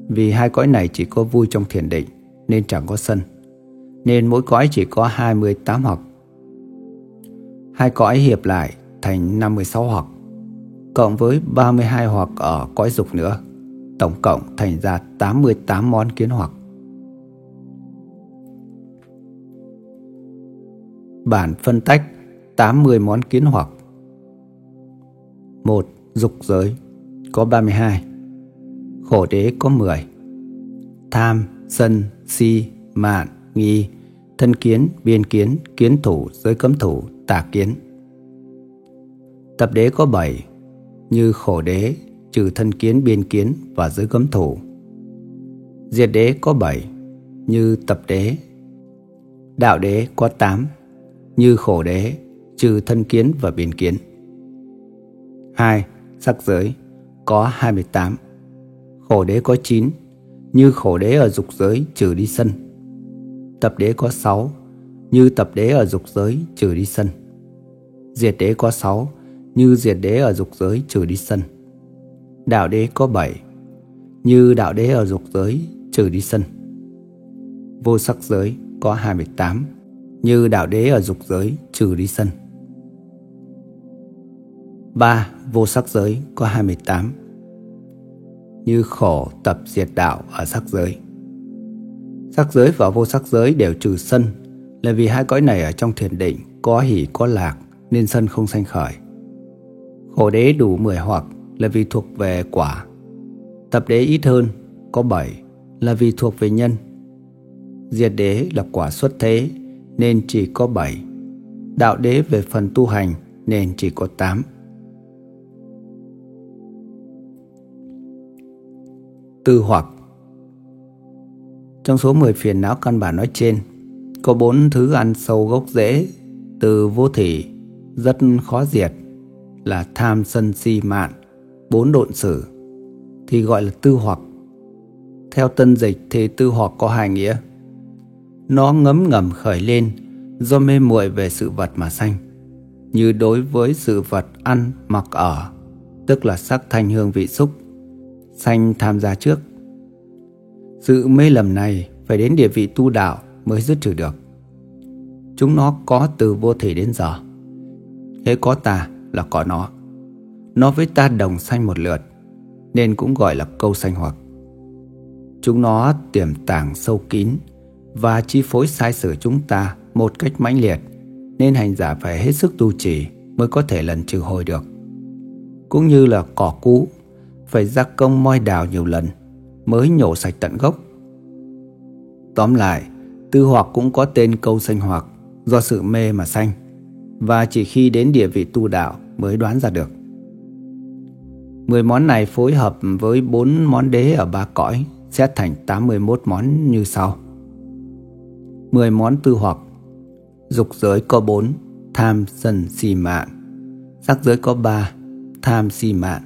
Vì hai cõi này chỉ có vui trong thiền định, Nên chẳng có sân. Nên mỗi cõi chỉ có 28 học Hai cõi hiệp lại thành 56 học Cộng với 32 hoặc ở cõi dục nữa, Tổng cộng thành ra 88 món kiến hoặc. Bản phân tách 80 món kiến hoặc. 1. Dục giới có 32 khổ đế có 10 Tham, sân, si, mạn, nghi, thân kiến, biên kiến, kiến thủ, giới cấm thủ, tà kiến. Tập đế có 7 Như khổ đế, trừ thân kiến, biên kiến và giới cấm thủ. Diệt đế có 7 Như tập đế. Đạo đế có 8 Như khổ đế, trừ thân kiến và biên kiến. 2. Sắc giới có 28 Khổ đế có 9 Như khổ đế ở dục giới trừ đi sân. Tập đế có 6 Như tập đế ở dục giới trừ đi sân. Diệt đế có 6 Như diệt đế ở dục giới trừ đi sân. Đạo đế có 7 Như đạo đế ở dục giới trừ đi sân. Vô sắc giới có 28 Như đạo đế ở dục giới trừ đi sân. 3. Vô sắc giới, có 28 như khổ tập diệt đạo ở sắc giới. Sắc giới và vô sắc giới đều trừ sân, là vì hai cõi này ở trong thiền định có hỷ, có lạc, nên sân không sanh khởi. Khổ đế đủ 10 hoặc, là vì thuộc về quả. Tập đế ít hơn, có 7 là vì thuộc về nhân. Diệt đế là quả xuất thế, nên chỉ có 7. Đạo đế về phần tu hành, nên chỉ có 8. Tư hoặc. Trong số 10 phiền não căn bản nói trên, Có bốn thứ ăn sâu gốc rễ Từ vô thỉ, Rất khó diệt, Là tham sân si mạn, Bốn độn sử, Thì gọi là tư hoặc. Theo tân dịch thì tư hoặc có hai nghĩa. Nó ngấm ngầm khởi lên Do mê muội về sự vật mà sanh, Như đối với sự vật ăn mặc ở, Tức là sắc thanh hương vị xúc sanh tham gia trước. Sự mê lầm này phải đến địa vị tu đạo mới dứt trừ được. Chúng nó có từ vô thể đến giờ. Thế có ta là có nó. Nó với ta đồng sanh một lượt, nên cũng gọi là câu sanh hoặc. Chúng nó tiềm tàng sâu kín và chi phối sai sử chúng ta một cách mãnh liệt, nên hành giả phải hết sức tu trì mới có thể lần trừ hồi được. Cũng như là cỏ cũ phải gia công moi đào nhiều lần mới nhổ sạch tận gốc. Tóm lại, tư hoặc cũng có tên câu sanh hoặc do sự mê mà sanh và chỉ khi đến địa vị tu đạo mới đoán ra được. Mười món này phối hợp với bốn món đế ở ba cõi sẽ thành 81 món như sau. Mười món tư hoặc Dục giới có bốn Tham, sân, si mạng Sắc giới có ba Tham, si mạng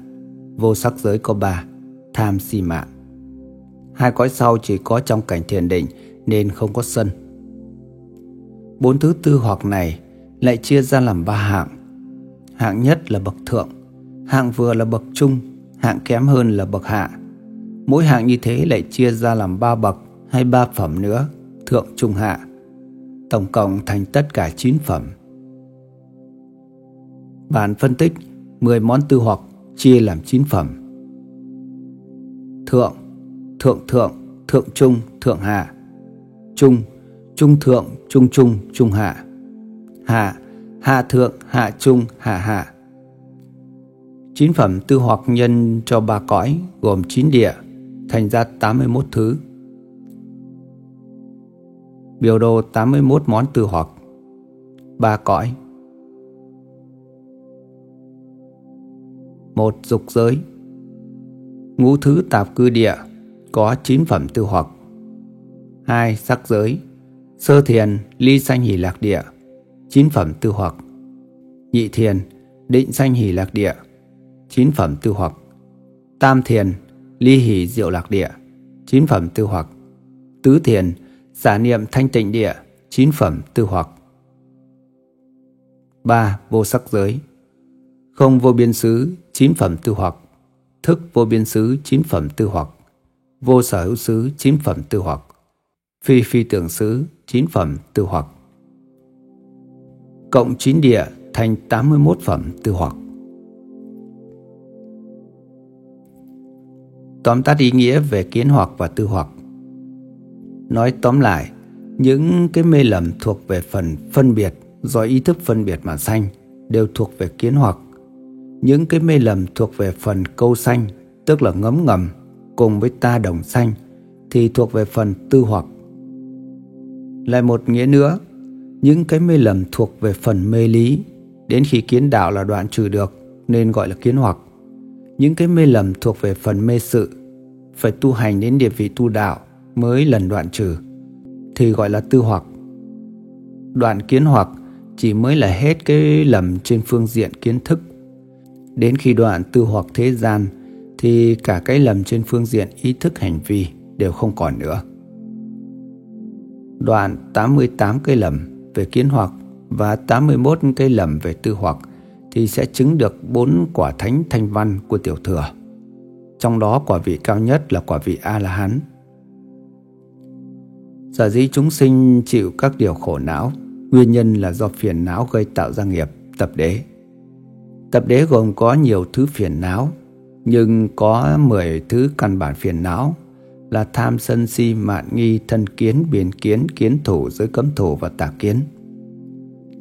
vô sắc giới có ba, tham si mạng. Hai cõi sau chỉ có trong cảnh thiền định nên không có sân. Bốn thứ tư hoặc này lại chia ra làm ba hạng. Hạng nhất là bậc thượng, hạng vừa là bậc trung, hạng kém hơn là bậc hạ. Mỗi hạng như thế lại chia ra làm ba bậc hay ba phẩm nữa, thượng trung hạ. Tổng cộng thành tất cả 9 phẩm. Bản phân tích 10 món tư hoặc chia làm 9 phẩm. Thượng, thượng thượng, thượng trung, thượng hạ. Trung, trung thượng, trung trung, trung hạ. Hạ, hạ thượng, hạ trung, hạ hạ. Chín phẩm tư hoặc nhân cho ba cõi gồm 9 địa, thành ra 81 thứ. Biểu đồ 81 món tư hoặc. Ba cõi một dục giới. Ngũ thứ tạp cư địa có chín phẩm tư hoặc. Hai Sắc giới Sơ thiền, ly sanh hỷ lạc địa Chín phẩm tư hoặc. Nhị thiền, định sanh hỷ lạc địa Chín phẩm tư hoặc. Tam thiền, ly hỷ diệu lạc địa Chín phẩm tư hoặc. Tứ thiền, giả niệm thanh tịnh địa Chín phẩm tư hoặc. Ba Vô sắc giới. Không vô biên xứ, chín phẩm tư hoặc Thức vô biên xứ, chín phẩm tư hoặc Vô sở hữu xứ, chín phẩm tư hoặc Phi phi tưởng xứ, chín phẩm tư hoặc Cộng chín địa thành 81 phẩm tư hoặc Tóm tắt ý nghĩa về kiến hoặc và tư hoặc Nói tóm lại, những cái mê lầm thuộc về phần phân biệt do ý thức phân biệt mà sanh đều thuộc về kiến hoặc. Những cái mê lầm thuộc về phần câu xanh tức là ngấm ngầm, cùng với ta đồng xanh thì thuộc về phần tư hoặc. Lại một nghĩa nữa, những cái mê lầm thuộc về phần mê lý, đến khi kiến đạo là đoạn trừ được nên gọi là kiến hoặc. Những cái mê lầm thuộc về phần mê sự, phải tu hành đến địa vị tu đạo mới lần đoạn trừ, thì gọi là tư hoặc. Đoạn kiến hoặc chỉ mới là hết cái lầm trên phương diện kiến thức. Đến khi đoạn tư hoặc thế gian thì cả cái lầm trên phương diện ý thức hành vi đều không còn nữa. Đoạn 88 cây lầm về kiến hoặc và 81 cây lầm về tư hoặc thì sẽ chứng được bốn quả thánh thanh văn của tiểu thừa. Trong đó quả vị cao nhất là quả vị A-la-hán. Sở dĩ chúng sinh chịu các điều khổ não Nguyên nhân là do phiền não gây tạo ra nghiệp, tập đế. Tập đế gồm có nhiều thứ phiền não, nhưng có 10 thứ căn bản phiền não là tham sân si mạn nghi thân kiến biên kiến kiến thủ giới cấm thủ và tà kiến.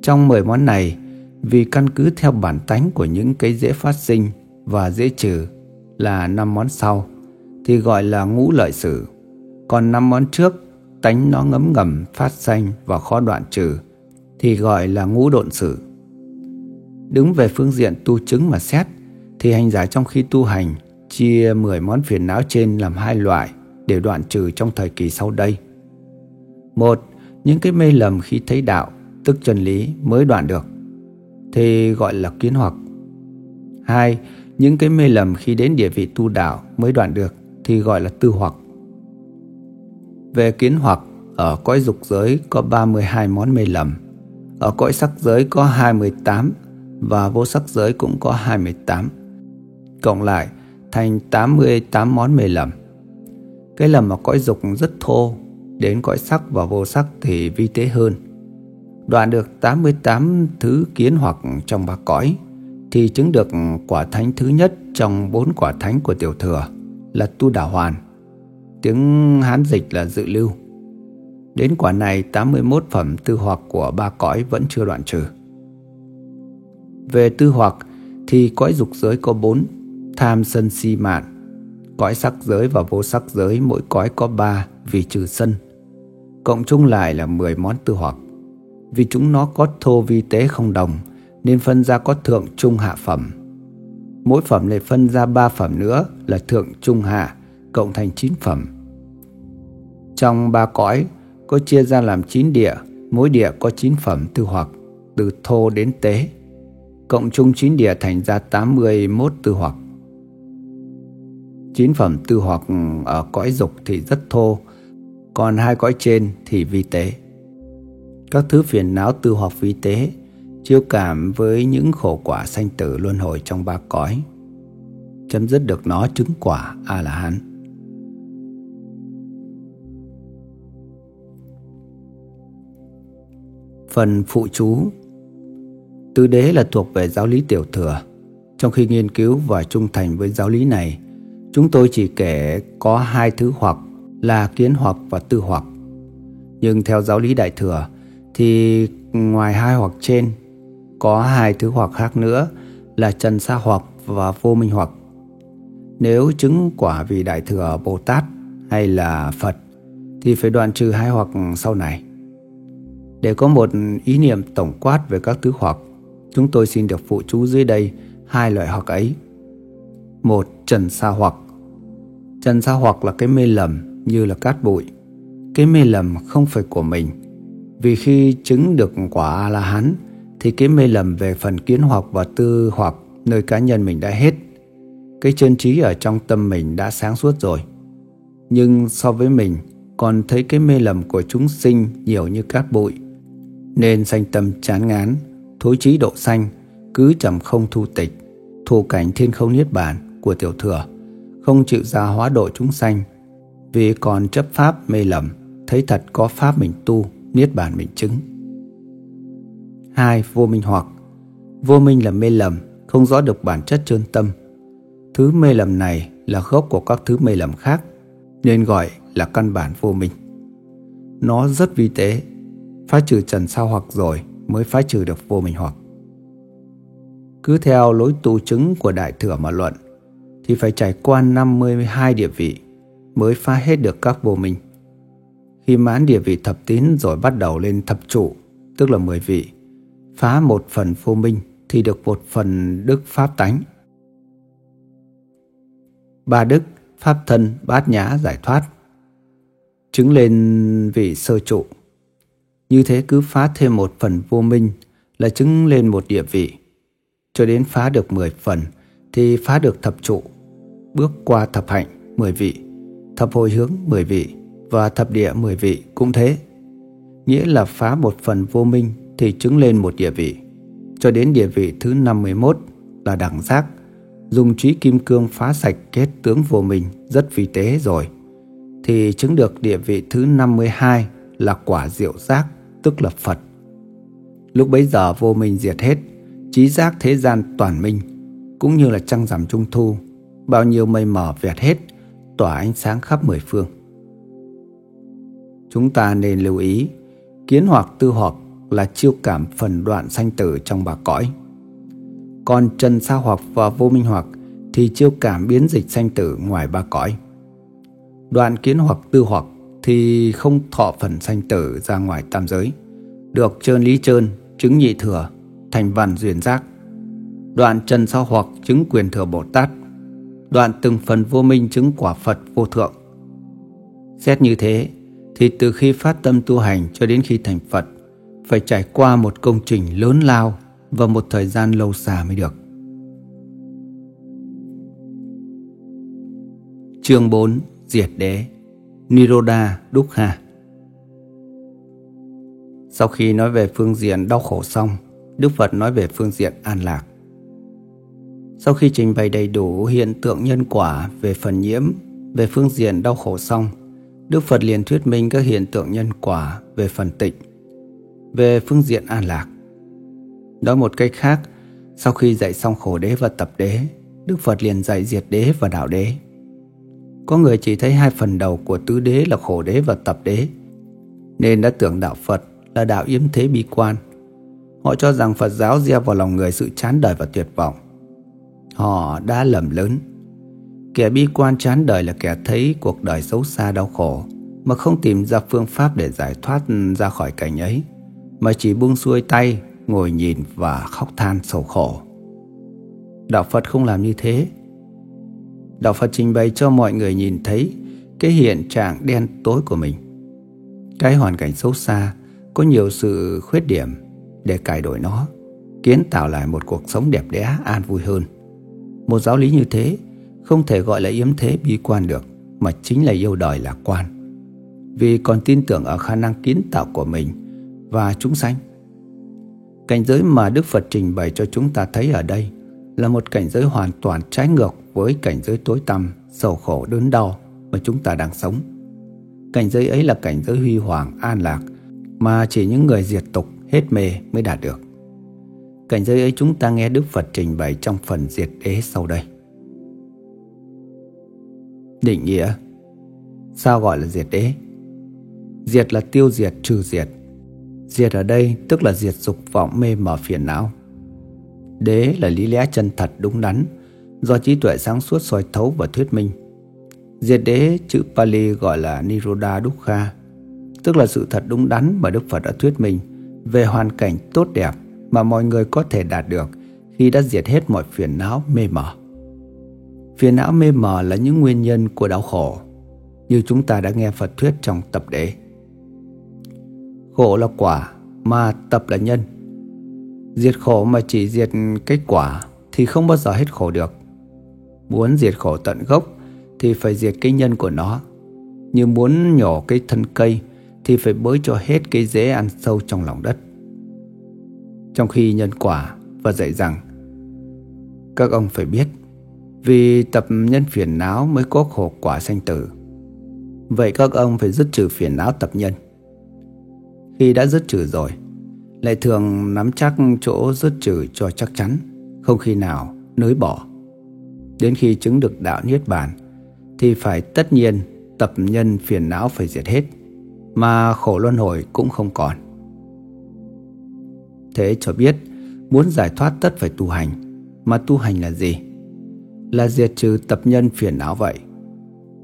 Trong 10 món này, vì căn cứ theo bản tánh của những cái dễ phát sinh và dễ trừ là năm món sau thì gọi là ngũ lợi sử. Còn năm món trước tánh nó ngấm ngầm phát sanh và khó đoạn trừ thì gọi là ngũ độn sử. Đứng về phương diện tu chứng mà xét thì hành giả trong khi tu hành chia 10 món phiền não trên làm hai loại để đoạn trừ trong thời kỳ sau đây. Một, những cái mê lầm khi thấy đạo, tức chân lý mới đoạn được, thì gọi là kiến hoặc. Hai, những cái mê lầm khi đến địa vị tu đạo mới đoạn được thì gọi là tư hoặc. Về kiến hoặc, ở cõi dục giới có 32 món mê lầm ở cõi sắc giới có 28 và vô sắc giới cũng có 28. Cộng lại thành 88 món mê lầm. Cái lầm ở cõi dục rất thô, đến cõi sắc và vô sắc thì vi tế hơn. Đoạn được 88 thứ kiến hoặc trong ba cõi thì chứng được quả thánh thứ nhất trong bốn quả thánh của tiểu thừa là tu đà hoàn. Tiếng Hán dịch là dự lưu. Đến quả này 81 phẩm tư hoặc của ba cõi vẫn chưa đoạn trừ. Về tư hoặc thì cõi dục giới có bốn tham sân si mạn. Cõi sắc giới và vô sắc giới mỗi cõi có ba vì trừ sân. Cộng chung lại là 10 món tư hoặc. Vì chúng nó có thô vi tế không đồng nên phân ra có thượng trung hạ phẩm. Mỗi phẩm lại phân ra ba phẩm nữa là thượng trung hạ cộng thành chín phẩm. Trong ba cõi có chia ra làm chín địa, mỗi địa có chín phẩm tư hoặc, từ thô đến tế. Cộng chung 9 địa thành ra 81 tư hoặc. 9 phẩm tư hoặc ở cõi dục thì rất thô, còn hai cõi trên thì vi tế. Các thứ phiền não tư hoặc vi tế chiêu cảm với những khổ quả sanh tử luân hồi trong ba cõi chấm dứt được nó chứng quả a la hán Phần phụ chú Tứ đế là thuộc về giáo lý tiểu thừa. Trong khi nghiên cứu và trung thành với giáo lý này, chúng tôi chỉ kể có hai thứ hoặc là kiến hoặc và tư hoặc. Nhưng theo giáo lý đại thừa thì ngoài hai hoặc trên có hai thứ hoặc khác nữa là trần sa hoặc và vô minh hoặc. Nếu chứng quả vì đại thừa Bồ Tát hay là Phật thì phải đoạn trừ hai hoặc sau này. Để có một ý niệm tổng quát về các thứ hoặc, chúng tôi xin được phụ chú dưới đây hai loại hoặc ấy. Một, trần sa hoặc. Trần sa hoặc là cái mê lầm như là cát bụi. cái mê lầm không phải của mình. Vì khi chứng được quả A-la-hán thì cái mê lầm về phần kiến hoặc và tư hoặc nơi cá nhân mình đã hết. Cái chân trí ở trong tâm mình đã sáng suốt rồi. Nhưng so với mình còn thấy cái mê lầm của chúng sinh nhiều như cát bụi. Nên sanh tâm chán ngán, thối trí độ xanh cứ trầm không thu tịch, thù cảnh thiên không niết bàn của tiểu thừa, không chịu ra hóa độ chúng sanh, vì còn chấp pháp mê lầm, thấy thật có pháp mình tu, niết bàn mình chứng. hai Vô minh hoặc Vô minh là mê lầm, không rõ được bản chất chân tâm. Thứ mê lầm này là gốc của các thứ mê lầm khác, nên gọi là căn bản vô minh. Nó rất vi tế, phá trừ trần sao hoặc rồi mới phá trừ được vô minh hoặc. Cứ theo lối tu chứng của Đại Thừa mà luận, thì phải trải qua 52 địa vị mới phá hết được các vô minh. Khi mãn địa vị thập tín rồi bắt đầu lên thập trụ, tức là 10 vị, phá một phần vô minh thì được một phần đức pháp tánh. Ba đức, pháp thân, bát nhã, giải thoát, chứng lên vị sơ trụ. Như thế cứ phá thêm một phần vô minh là chứng lên một địa vị. Cho đến phá được 10 phần thì phá được thập trụ. Bước qua thập hạnh 10 vị, thập hồi hướng 10 vị và thập địa 10 vị cũng thế. Nghĩa là phá một phần vô minh thì chứng lên một địa vị. Cho đến địa vị thứ 51 là đẳng giác, dùng trí kim cương phá sạch kết tướng vô minh rất vi tế rồi thì chứng được địa vị thứ 52 là quả diệu giác, tức là Phật. Lúc bấy giờ vô minh diệt hết, trí giác thế gian toàn minh, cũng như là trăng rằm trung thu, bao nhiêu mây mờ vẹt hết, tỏa ánh sáng khắp mười phương. Chúng ta nên lưu ý, kiến hoặc tư hoặc là chiêu cảm phần đoạn sanh tử trong bà cõi. Còn trần sa hoặc và vô minh hoặc thì chiêu cảm biến dịch sanh tử ngoài ba cõi. Đoạn kiến hoặc tư hoặc thì không thọ phần sanh tử ra ngoài tam giới, được trơn lý trơn, chứng nhị thừa, thành văn duyên giác. Đoạn trần sao hoặc chứng quyền thừa Bồ Tát, đoạn từng phần vô minh chứng quả Phật vô thượng. Xét như thế, thì từ khi phát tâm tu hành cho đến khi thành Phật, phải trải qua một công trình lớn lao và một thời gian lâu xa mới được. Chương 4 diệt đế Niroda Dukha Sau khi nói về phương diện đau khổ xong, Đức Phật nói về phương diện an lạc. Sau khi trình bày đầy đủ hiện tượng nhân quả về phần nhiễm, Về phương diện đau khổ xong, Đức Phật liền thuyết minh các hiện tượng nhân quả về phần tịnh, Về phương diện an lạc. Nói một cách khác, Sau khi dạy xong khổ đế và tập đế, Đức Phật liền dạy diệt đế và đạo đế có người chỉ thấy hai phần đầu của tứ đế là khổ đế và tập đế Nên đã tưởng đạo Phật là đạo yếm thế bi quan. Họ cho rằng Phật giáo gieo vào lòng người sự chán đời và tuyệt vọng. Họ đã lầm lớn Kẻ bi quan chán đời là kẻ thấy cuộc đời xấu xa đau khổ Mà không tìm ra phương pháp để giải thoát ra khỏi cảnh ấy Mà chỉ buông xuôi tay, ngồi nhìn và khóc than sầu khổ. Đạo Phật không làm như thế. Đạo Phật trình bày cho mọi người nhìn thấy cái hiện trạng đen tối của mình. Cái hoàn cảnh xấu xa có nhiều sự khuyết điểm để cải đổi nó, kiến tạo lại một cuộc sống đẹp đẽ an vui hơn. Một giáo lý như thế không thể gọi là yếm thế bi quan được, mà chính là yêu đời lạc quan. Vì còn tin tưởng ở khả năng kiến tạo của mình và chúng sanh. Cảnh giới mà Đức Phật trình bày cho chúng ta thấy ở đây là một cảnh giới hoàn toàn trái ngược với cảnh giới tối tăm, sầu khổ đớn đau mà chúng ta đang sống. Cảnh giới ấy là cảnh giới huy hoàng, an lạc mà chỉ những người diệt tục hết mê mới đạt được. Cảnh giới ấy chúng ta nghe Đức Phật trình bày trong phần diệt đế sau đây. Định nghĩa Sao gọi là diệt đế? Diệt là tiêu diệt, trừ diệt. Diệt ở đây tức là diệt dục vọng mê mờ phiền não. Đế là lý lẽ chân thật đúng đắn do trí tuệ sáng suốt soi thấu và thuyết minh. Diệt đế chữ Pali gọi là Niroda Dukkha tức là sự thật đúng đắn mà Đức Phật đã thuyết minh về hoàn cảnh tốt đẹp mà mọi người có thể đạt được khi đã diệt hết mọi phiền não mê mờ. Phiền não mê mờ là những nguyên nhân của đau khổ. như chúng ta đã nghe Phật thuyết trong tập đế. Khổ là quả, mà tập là nhân. Diệt khổ mà chỉ diệt kết quả thì không bao giờ hết khổ được. Muốn diệt khổ tận gốc thì phải diệt cái nhân của nó. Như muốn nhổ cái thân cây thì phải bới cho hết cái rễ ăn sâu trong lòng đất. Trong khi nhân quả và dạy rằng các ông phải biết vì tập nhân phiền não mới có khổ quả sanh tử. Vậy các ông phải dứt trừ phiền não tập nhân. Khi đã dứt trừ rồi, lại thường nắm chắc chỗ dứt trừ cho chắc chắn, không khi nào nới bỏ. Đến khi chứng được đạo Niết Bàn, thì phải tất nhiên tập nhân phiền não phải diệt hết, mà khổ luân hồi cũng không còn. Thế cho biết, muốn giải thoát tất phải tu hành, mà tu hành là gì? Là diệt trừ tập nhân phiền não vậy.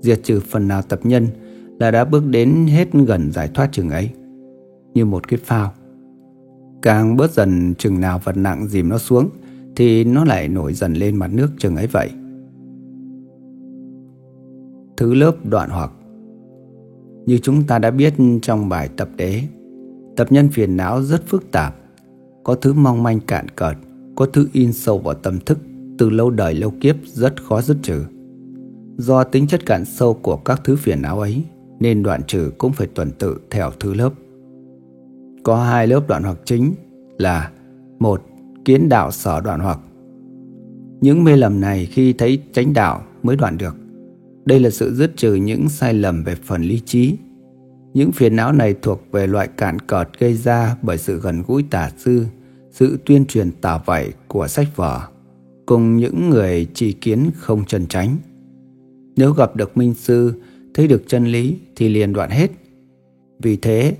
Diệt trừ phần nào tập nhân là đã bước đến hết gần giải thoát chừng ấy. Như một cái phao. Càng bớt dần chừng nào vật nặng dìm nó xuống thì nó lại nổi dần lên mặt nước chừng ấy vậy. Thứ lớp đoạn hoặc Như chúng ta đã biết trong bài tập đế, tập nhân phiền não rất phức tạp, có thứ mong manh cạn cợt, có thứ in sâu vào tâm thức từ lâu đời lâu kiếp rất khó dứt trừ. Do tính chất cạn sâu của các thứ phiền não ấy, nên đoạn trừ cũng phải tuần tự theo thứ lớp. Có hai lớp đoạn hoặc chính là một Kiến đạo sở đoạn hoặc Những mê lầm này khi thấy tránh đạo mới đoạn được. Đây là sự dứt trừ những sai lầm về phần lý trí. Những phiền não này thuộc về loại cạn cợt gây ra bởi sự gần gũi tà sư, sự tuyên truyền tà vậy của sách vở, cùng những người chỉ kiến không chân tránh. Nếu gặp được minh sư, thấy được chân lý thì liền đoạn hết. Vì thế,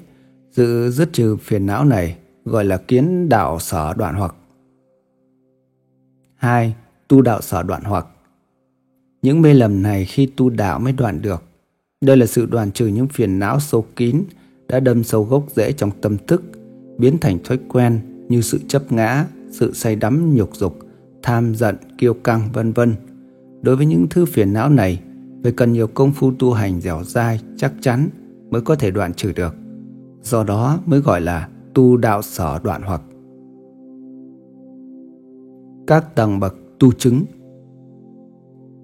sự dứt trừ phiền não này gọi là kiến đạo sở đoạn hoặc. 2. Tu đạo sở đoạn hoặc những mê lầm này khi tu đạo mới đoạn được. Đây là sự đoạn trừ những phiền não sâu kín đã đâm sâu gốc rễ trong tâm thức, biến thành thói quen như sự chấp ngã, sự say đắm nhục dục, tham giận, kiêu căng vân vân. Đối với những thứ phiền não này, phải cần nhiều công phu tu hành dẻo dai, chắc chắn mới có thể đoạn trừ được. Do đó mới gọi là tu đạo sở đoạn hoặc. Các tầng bậc tu chứng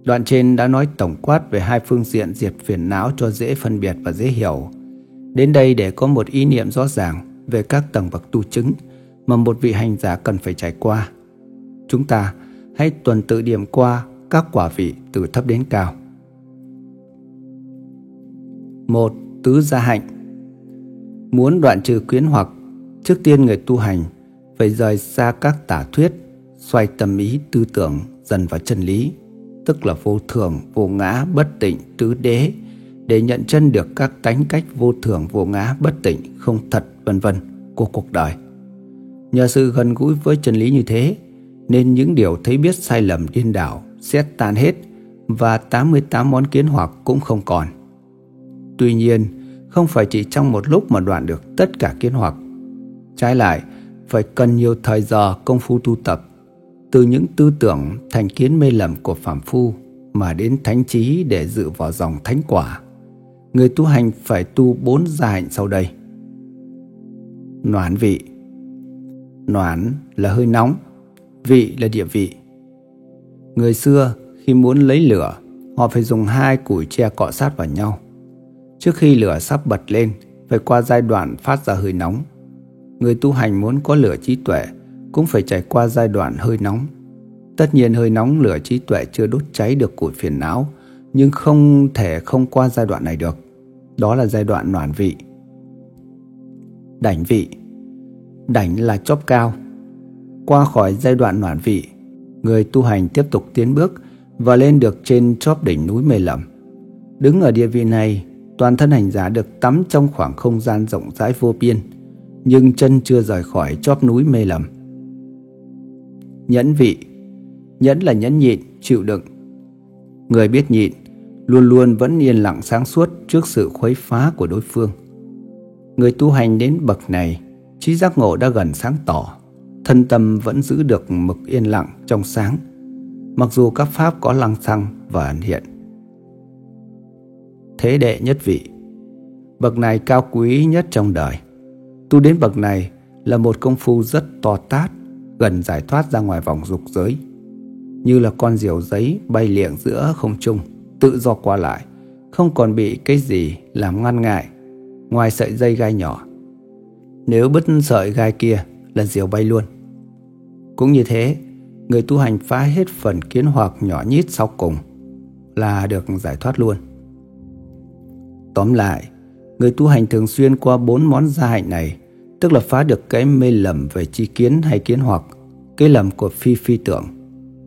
Đoạn trên đã nói tổng quát về hai phương diện diệt phiền não cho dễ phân biệt và dễ hiểu. Đến đây để có một ý niệm rõ ràng về các tầng bậc tu chứng mà một vị hành giả cần phải trải qua. Chúng ta hãy tuần tự điểm qua các quả vị từ thấp đến cao. một Tứ gia hạnh Muốn đoạn trừ quyến hoặc, trước tiên người tu hành phải rời xa các tả thuyết, xoay tâm ý tư tưởng dần vào chân lý, tức là vô thường, vô ngã, bất tịnh, tứ đế, để nhận chân được các tánh cách vô thường, vô ngã, bất tịnh, không thật, vân vân của cuộc đời. Nhờ sự gần gũi với chân lý như thế, nên những điều thấy biết sai lầm điên đảo sẽ tan hết và 88 món kiến hoặc cũng không còn. Tuy nhiên, không phải chỉ trong một lúc mà đoạn được tất cả kiến hoặc. Trái lại, phải cần nhiều thời giờ công phu tu tập, từ những tư tưởng thành kiến mê lầm của phạm phu mà đến thánh trí để dự vào dòng thánh quả. Người tu hành phải tu bốn gia hạnh sau đây. Noãn vị Noãn là hơi nóng, vị là địa vị. Người xưa khi muốn lấy lửa, họ phải dùng hai củi tre cọ sát vào nhau. Trước khi lửa sắp bật lên, phải qua giai đoạn phát ra hơi nóng. Người tu hành muốn có lửa trí tuệ cũng phải trải qua giai đoạn hơi nóng. Tất nhiên hơi nóng lửa trí tuệ chưa đốt cháy được củi phiền não, nhưng không thể không qua giai đoạn này được. Đó là giai đoạn noạn vị. Đảnh vị Đảnh là chóp cao. Qua khỏi giai đoạn noạn vị, người tu hành tiếp tục tiến bước và lên được trên chóp đỉnh núi Mê Lầm. Đứng ở địa vị này, toàn thân hành giả được tắm trong khoảng không gian rộng rãi vô biên, nhưng chân chưa rời khỏi chóp núi mê lầm. Nhẫn vị Nhẫn là nhẫn nhịn, chịu đựng. Người biết nhịn, luôn luôn vẫn yên lặng sáng suốt trước sự khuấy phá của đối phương. Người tu hành đến bậc này, trí giác ngộ đã gần sáng tỏ, thân tâm vẫn giữ được mực yên lặng trong sáng, mặc dù các pháp có lăng xăng và ẩn hiện. thế đệ nhất vị. Bậc này cao quý nhất trong đời. Tu đến bậc này là một công phu rất to tát, gần giải thoát ra ngoài vòng dục giới. Như là con diều giấy bay liệng giữa không trung, tự do qua lại, không còn bị cái gì làm ngăn ngại, ngoài sợi dây gai nhỏ. Nếu bứt sợi gai kia là diều bay luôn. Cũng như thế, người tu hành phá hết phần kiến hoặc nhỏ nhít sau cùng là được giải thoát luôn. Tóm lại, người tu hành thường xuyên qua bốn món gia hạnh này, tức là phá được cái mê lầm về chi kiến hay kiến hoặc, cái lầm của phi phi tưởng,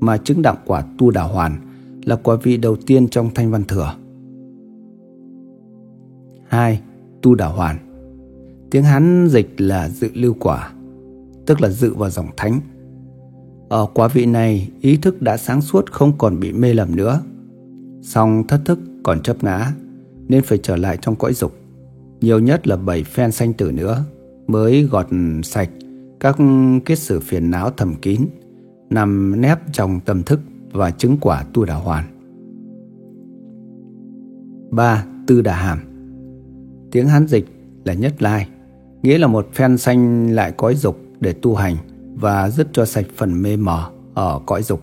mà chứng đặng quả tu đà hoàn là quả vị đầu tiên trong thanh văn thừa. 2. Tu đà hoàn Tiếng Hán dịch là dự lưu quả, tức là dự vào dòng thánh. Ở quả vị này, ý thức đã sáng suốt không còn bị mê lầm nữa. Song thất thức còn chấp ngã, nên phải trở lại trong cõi dục. Nhiều nhất là bảy phen sanh tử nữa mới gọt sạch các kết sử phiền não thầm kín, nằm nép trong tâm thức và chứng quả tu đà hoàn. 3. Tư đà hàm Tiếng Hán dịch là nhất lai, nghĩa là một phen xanh lại cõi dục để tu hành và dứt cho sạch phần mê mờ ở cõi dục.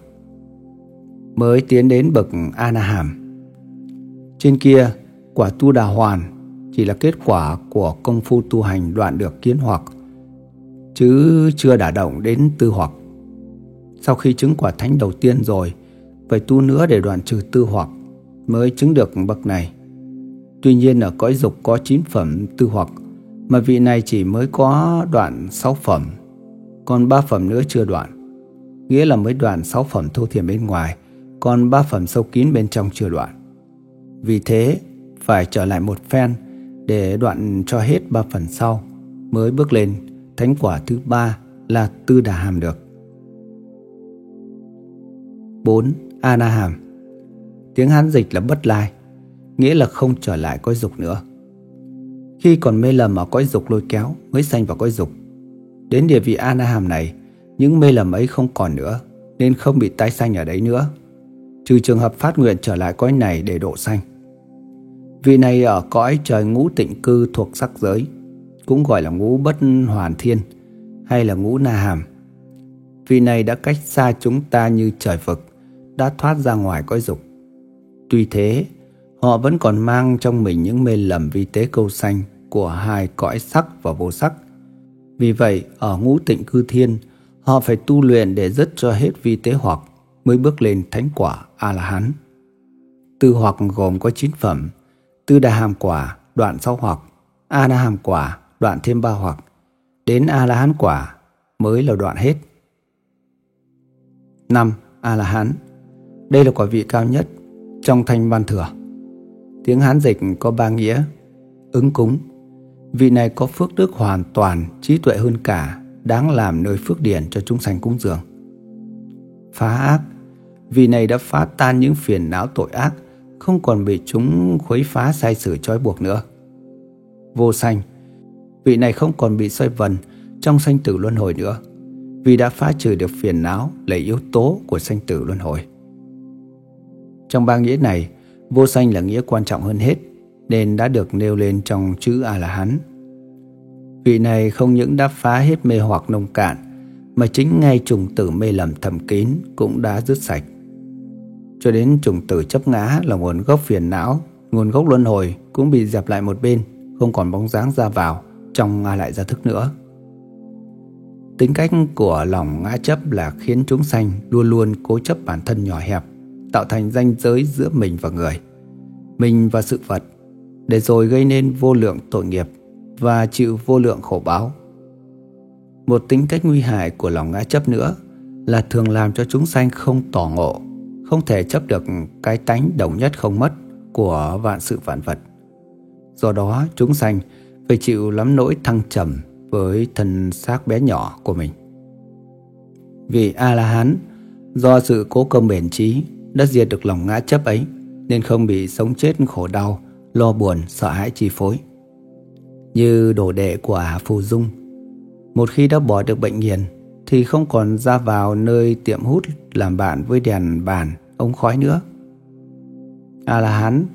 Mới tiến đến bậc ana hàm Trên kia, quả tu đà hoàn chỉ là kết quả của công phu tu hành đoạn được kiến hoặc, chứ chưa đả động đến tư hoặc. Sau khi chứng quả thánh đầu tiên rồi, phải tu nữa để đoạn trừ tư hoặc mới chứng được bậc này. Tuy nhiên ở cõi dục có 9 phẩm tư hoặc, mà vị này chỉ mới có đoạn 6 phẩm còn ba phẩm nữa chưa đoạn. Nghĩa là mới đoạn sáu phẩm thô thiền bên ngoài, còn ba phẩm sâu kín bên trong chưa đoạn. Vì thế, phải trở lại một phen để đoạn cho hết ba phần sau mới bước lên thánh quả thứ ba là tư đà hàm được. 4. Ana hàm Tiếng Hán dịch là bất lai, nghĩa là không trở lại cõi dục nữa. Khi còn mê lầm ở cõi dục lôi kéo mới sanh vào cõi dục Đến địa vị Anaham này, những mê lầm ấy không còn nữa, nên không bị tái sanh ở đấy nữa. Trừ trường hợp phát nguyện trở lại cõi này để độ sanh vì này ở cõi trời ngũ tịnh cư thuộc sắc giới, cũng gọi là ngũ bất hoàn thiên hay là ngũ na hàm. vì này đã cách xa chúng ta như trời vực, đã thoát ra ngoài cõi dục. Tuy thế, họ vẫn còn mang trong mình những mê lầm vi tế câu sanh của hai cõi sắc và vô sắc, vì vậy, ở ngũ tịnh cư thiên, họ phải tu luyện để dứt cho hết vi tế hoặc mới bước lên thánh quả A-la-hán. Tư hoặc gồm có 9 phẩm, tư đà hàm quả, đoạn sáu hoặc, a la hàm quả, đoạn thêm ba hoặc, đến A-la-hán quả mới là đoạn hết. 5. A-la-hán Đây là quả vị cao nhất trong thanh văn thừa. Tiếng Hán dịch có ba nghĩa, ứng cúng, Vị này có phước đức hoàn toàn, trí tuệ hơn cả, đáng làm nơi phước điển cho chúng sanh cúng dường. Phá ác Vị này đã phá tan những phiền não tội ác, không còn bị chúng khuấy phá sai sử trói buộc nữa. Vô sanh Vị này không còn bị xoay vần trong sanh tử luân hồi nữa, vì đã phá trừ được phiền não là yếu tố của sanh tử luân hồi. Trong ba nghĩa này, vô sanh là nghĩa quan trọng hơn hết nên đã được nêu lên trong chữ A-la-hán. Vị này không những đã phá hết mê hoặc nông cạn, mà chính ngay trùng tử mê lầm thầm kín cũng đã dứt sạch. Cho đến trùng tử chấp ngã là nguồn gốc phiền não, nguồn gốc luân hồi cũng bị dẹp lại một bên, không còn bóng dáng ra vào trong ngã lại ra thức nữa. Tính cách của lòng ngã chấp là khiến chúng sanh luôn luôn cố chấp bản thân nhỏ hẹp, tạo thành ranh giới giữa mình và người, mình và sự vật để rồi gây nên vô lượng tội nghiệp và chịu vô lượng khổ báo. Một tính cách nguy hại của lòng ngã chấp nữa là thường làm cho chúng sanh không tỏ ngộ, không thể chấp được cái tánh đồng nhất không mất của vạn sự vạn vật. Do đó chúng sanh phải chịu lắm nỗi thăng trầm với thân xác bé nhỏ của mình. Vì A-la-hán do sự cố công bền trí đã diệt được lòng ngã chấp ấy nên không bị sống chết khổ đau lo buồn, sợ hãi chi phối. Như đồ đệ của Phù Dung, một khi đã bỏ được bệnh nghiền thì không còn ra vào nơi tiệm hút làm bạn với đèn bàn, ống khói nữa. A-la-hán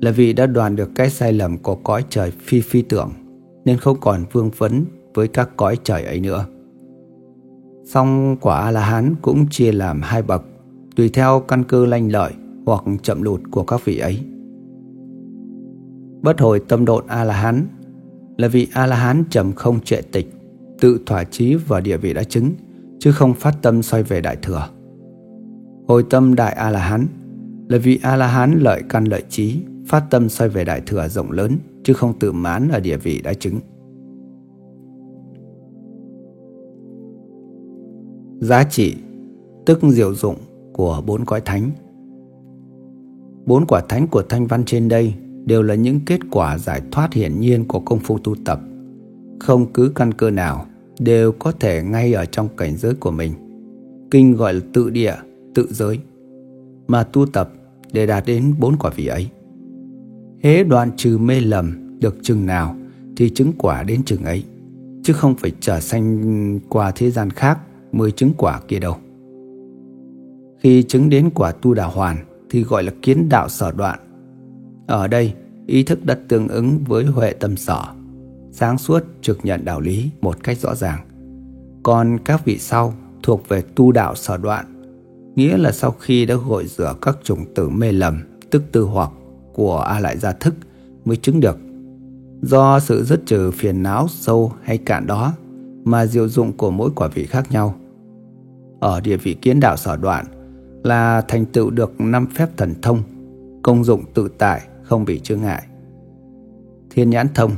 là vì đã đoàn được cái sai lầm của cõi trời phi phi tưởng nên không còn vương vấn với các cõi trời ấy nữa. Song quả A-la-hán cũng chia làm hai bậc tùy theo căn cơ lanh lợi hoặc chậm lụt của các vị ấy. Bất hồi tâm độn A-la-hán là vị A-la-hán trầm không trệ tịch, tự thỏa chí vào địa vị đã chứng, chứ không phát tâm xoay về đại thừa. Hồi tâm đại A-la-hán là vì A-la-hán lợi căn lợi trí, phát tâm xoay về đại thừa rộng lớn, chứ không tự mãn ở địa vị đã chứng. Giá trị, tức diệu dụng của bốn cõi thánh. Bốn quả thánh của thanh văn trên đây đều là những kết quả giải thoát hiển nhiên của công phu tu tập. Không cứ căn cơ nào đều có thể ngay ở trong cảnh giới của mình. Kinh gọi là tự địa, tự giới. Mà tu tập để đạt đến bốn quả vị ấy. Hế đoạn trừ mê lầm được chừng nào thì chứng quả đến chừng ấy. Chứ không phải trở sanh qua thế gian khác mới chứng quả kia đâu. Khi chứng đến quả tu đà hoàn thì gọi là kiến đạo sở đoạn. Ở đây, ý thức đã tương ứng với huệ tâm sở, sáng suốt trực nhận đạo lý một cách rõ ràng. Còn các vị sau thuộc về tu đạo sở đoạn, nghĩa là sau khi đã gội rửa các chủng tử mê lầm, tức tư hoặc của A lại gia thức mới chứng được. Do sự dứt trừ phiền não sâu hay cạn đó mà diệu dụng của mỗi quả vị khác nhau. Ở địa vị kiến đạo sở đoạn là thành tựu được năm phép thần thông, công dụng tự tại, không bị chướng ngại. Thiên nhãn thông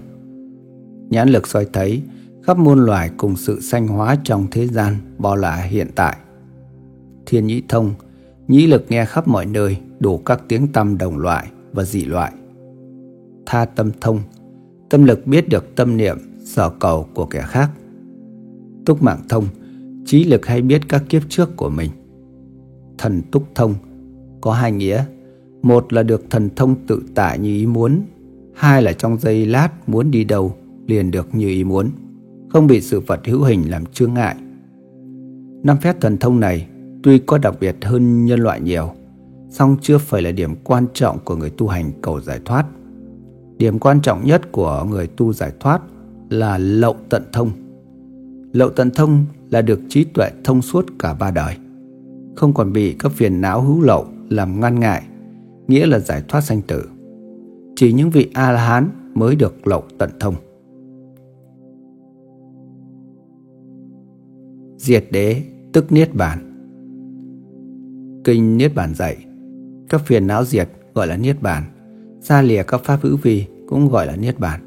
Nhãn lực soi thấy khắp muôn loài cùng sự sanh hóa trong thế gian bao là hiện tại. Thiên nhĩ thông Nhĩ lực nghe khắp mọi nơi đủ các tiếng tâm đồng loại và dị loại. Tha tâm thông Tâm lực biết được tâm niệm, sở cầu của kẻ khác. Túc mạng thông Trí lực hay biết các kiếp trước của mình thần túc thông có hai nghĩa. Một là được thần thông tự tại như ý muốn, hai là trong giây lát muốn đi đâu liền được như ý muốn, không bị sự vật hữu hình làm chướng ngại. Năm phép thần thông này tuy có đặc biệt hơn nhân loại nhiều, song chưa phải là điểm quan trọng của người tu hành cầu giải thoát. Điểm quan trọng nhất của người tu giải thoát là lậu tận thông. Lậu tận thông là được trí tuệ thông suốt cả ba đời không còn bị các phiền não hữu lậu làm ngăn ngại, nghĩa là giải thoát sanh tử. Chỉ những vị A-la-hán mới được lậu tận thông. Diệt đế tức Niết Bàn Kinh Niết Bàn dạy Các phiền não diệt gọi là Niết Bàn Xa lìa các pháp hữu vi cũng gọi là Niết Bàn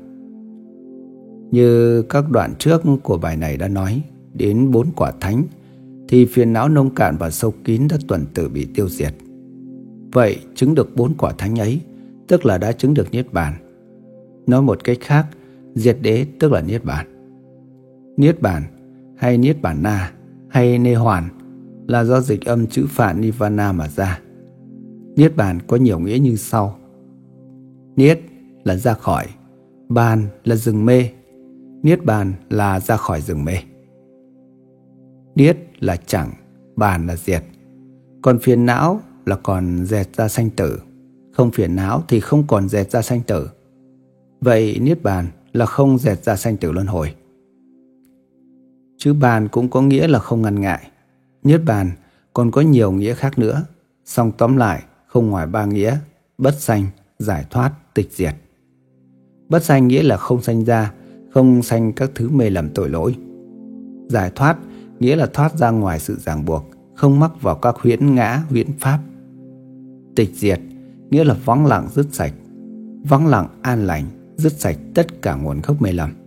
Như các đoạn trước của bài này đã nói Đến bốn quả thánh thì phiền não nông cạn và sâu kín đã tuần tự bị tiêu diệt. Vậy chứng được bốn quả thánh ấy, tức là đã chứng được Niết Bàn. Nói một cách khác, diệt đế tức là Niết Bàn. Niết Bàn hay Niết Bàn Na hay Nê Hoàn là do dịch âm chữ phạn Nirvana mà ra. Niết Bàn có nhiều nghĩa như sau. Niết là ra khỏi, bàn là rừng mê, Niết Bàn là ra khỏi rừng mê. Niết là chẳng, bàn là diệt. Còn phiền não là còn dẹt ra sanh tử. Không phiền não thì không còn dẹt ra sanh tử. Vậy Niết bàn là không dẹt ra sanh tử luân hồi. Chữ bàn cũng có nghĩa là không ngăn ngại. Niết bàn còn có nhiều nghĩa khác nữa. Song tóm lại không ngoài ba nghĩa bất sanh, giải thoát, tịch diệt. Bất sanh nghĩa là không sanh ra, không sanh các thứ mê lầm tội lỗi. Giải thoát nghĩa là thoát ra ngoài sự ràng buộc, không mắc vào các huyễn ngã, huyễn pháp. Tịch diệt, nghĩa là vắng lặng dứt sạch, vắng lặng an lành, dứt sạch tất cả nguồn gốc mê lầm.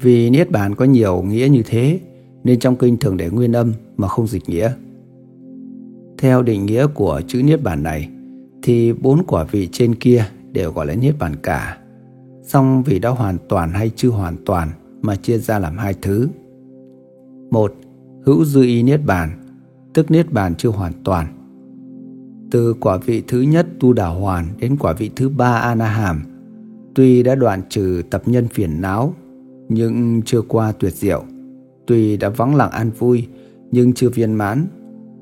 Vì Niết Bàn có nhiều nghĩa như thế, nên trong kinh thường để nguyên âm mà không dịch nghĩa. Theo định nghĩa của chữ Niết Bàn này, thì bốn quả vị trên kia đều gọi là Niết Bàn cả song vì đã hoàn toàn hay chưa hoàn toàn mà chia ra làm hai thứ. Một, hữu dư y niết bàn, tức niết bàn chưa hoàn toàn. Từ quả vị thứ nhất tu đà hoàn đến quả vị thứ ba anaham, tuy đã đoạn trừ tập nhân phiền não, nhưng chưa qua tuyệt diệu. Tuy đã vắng lặng an vui, nhưng chưa viên mãn.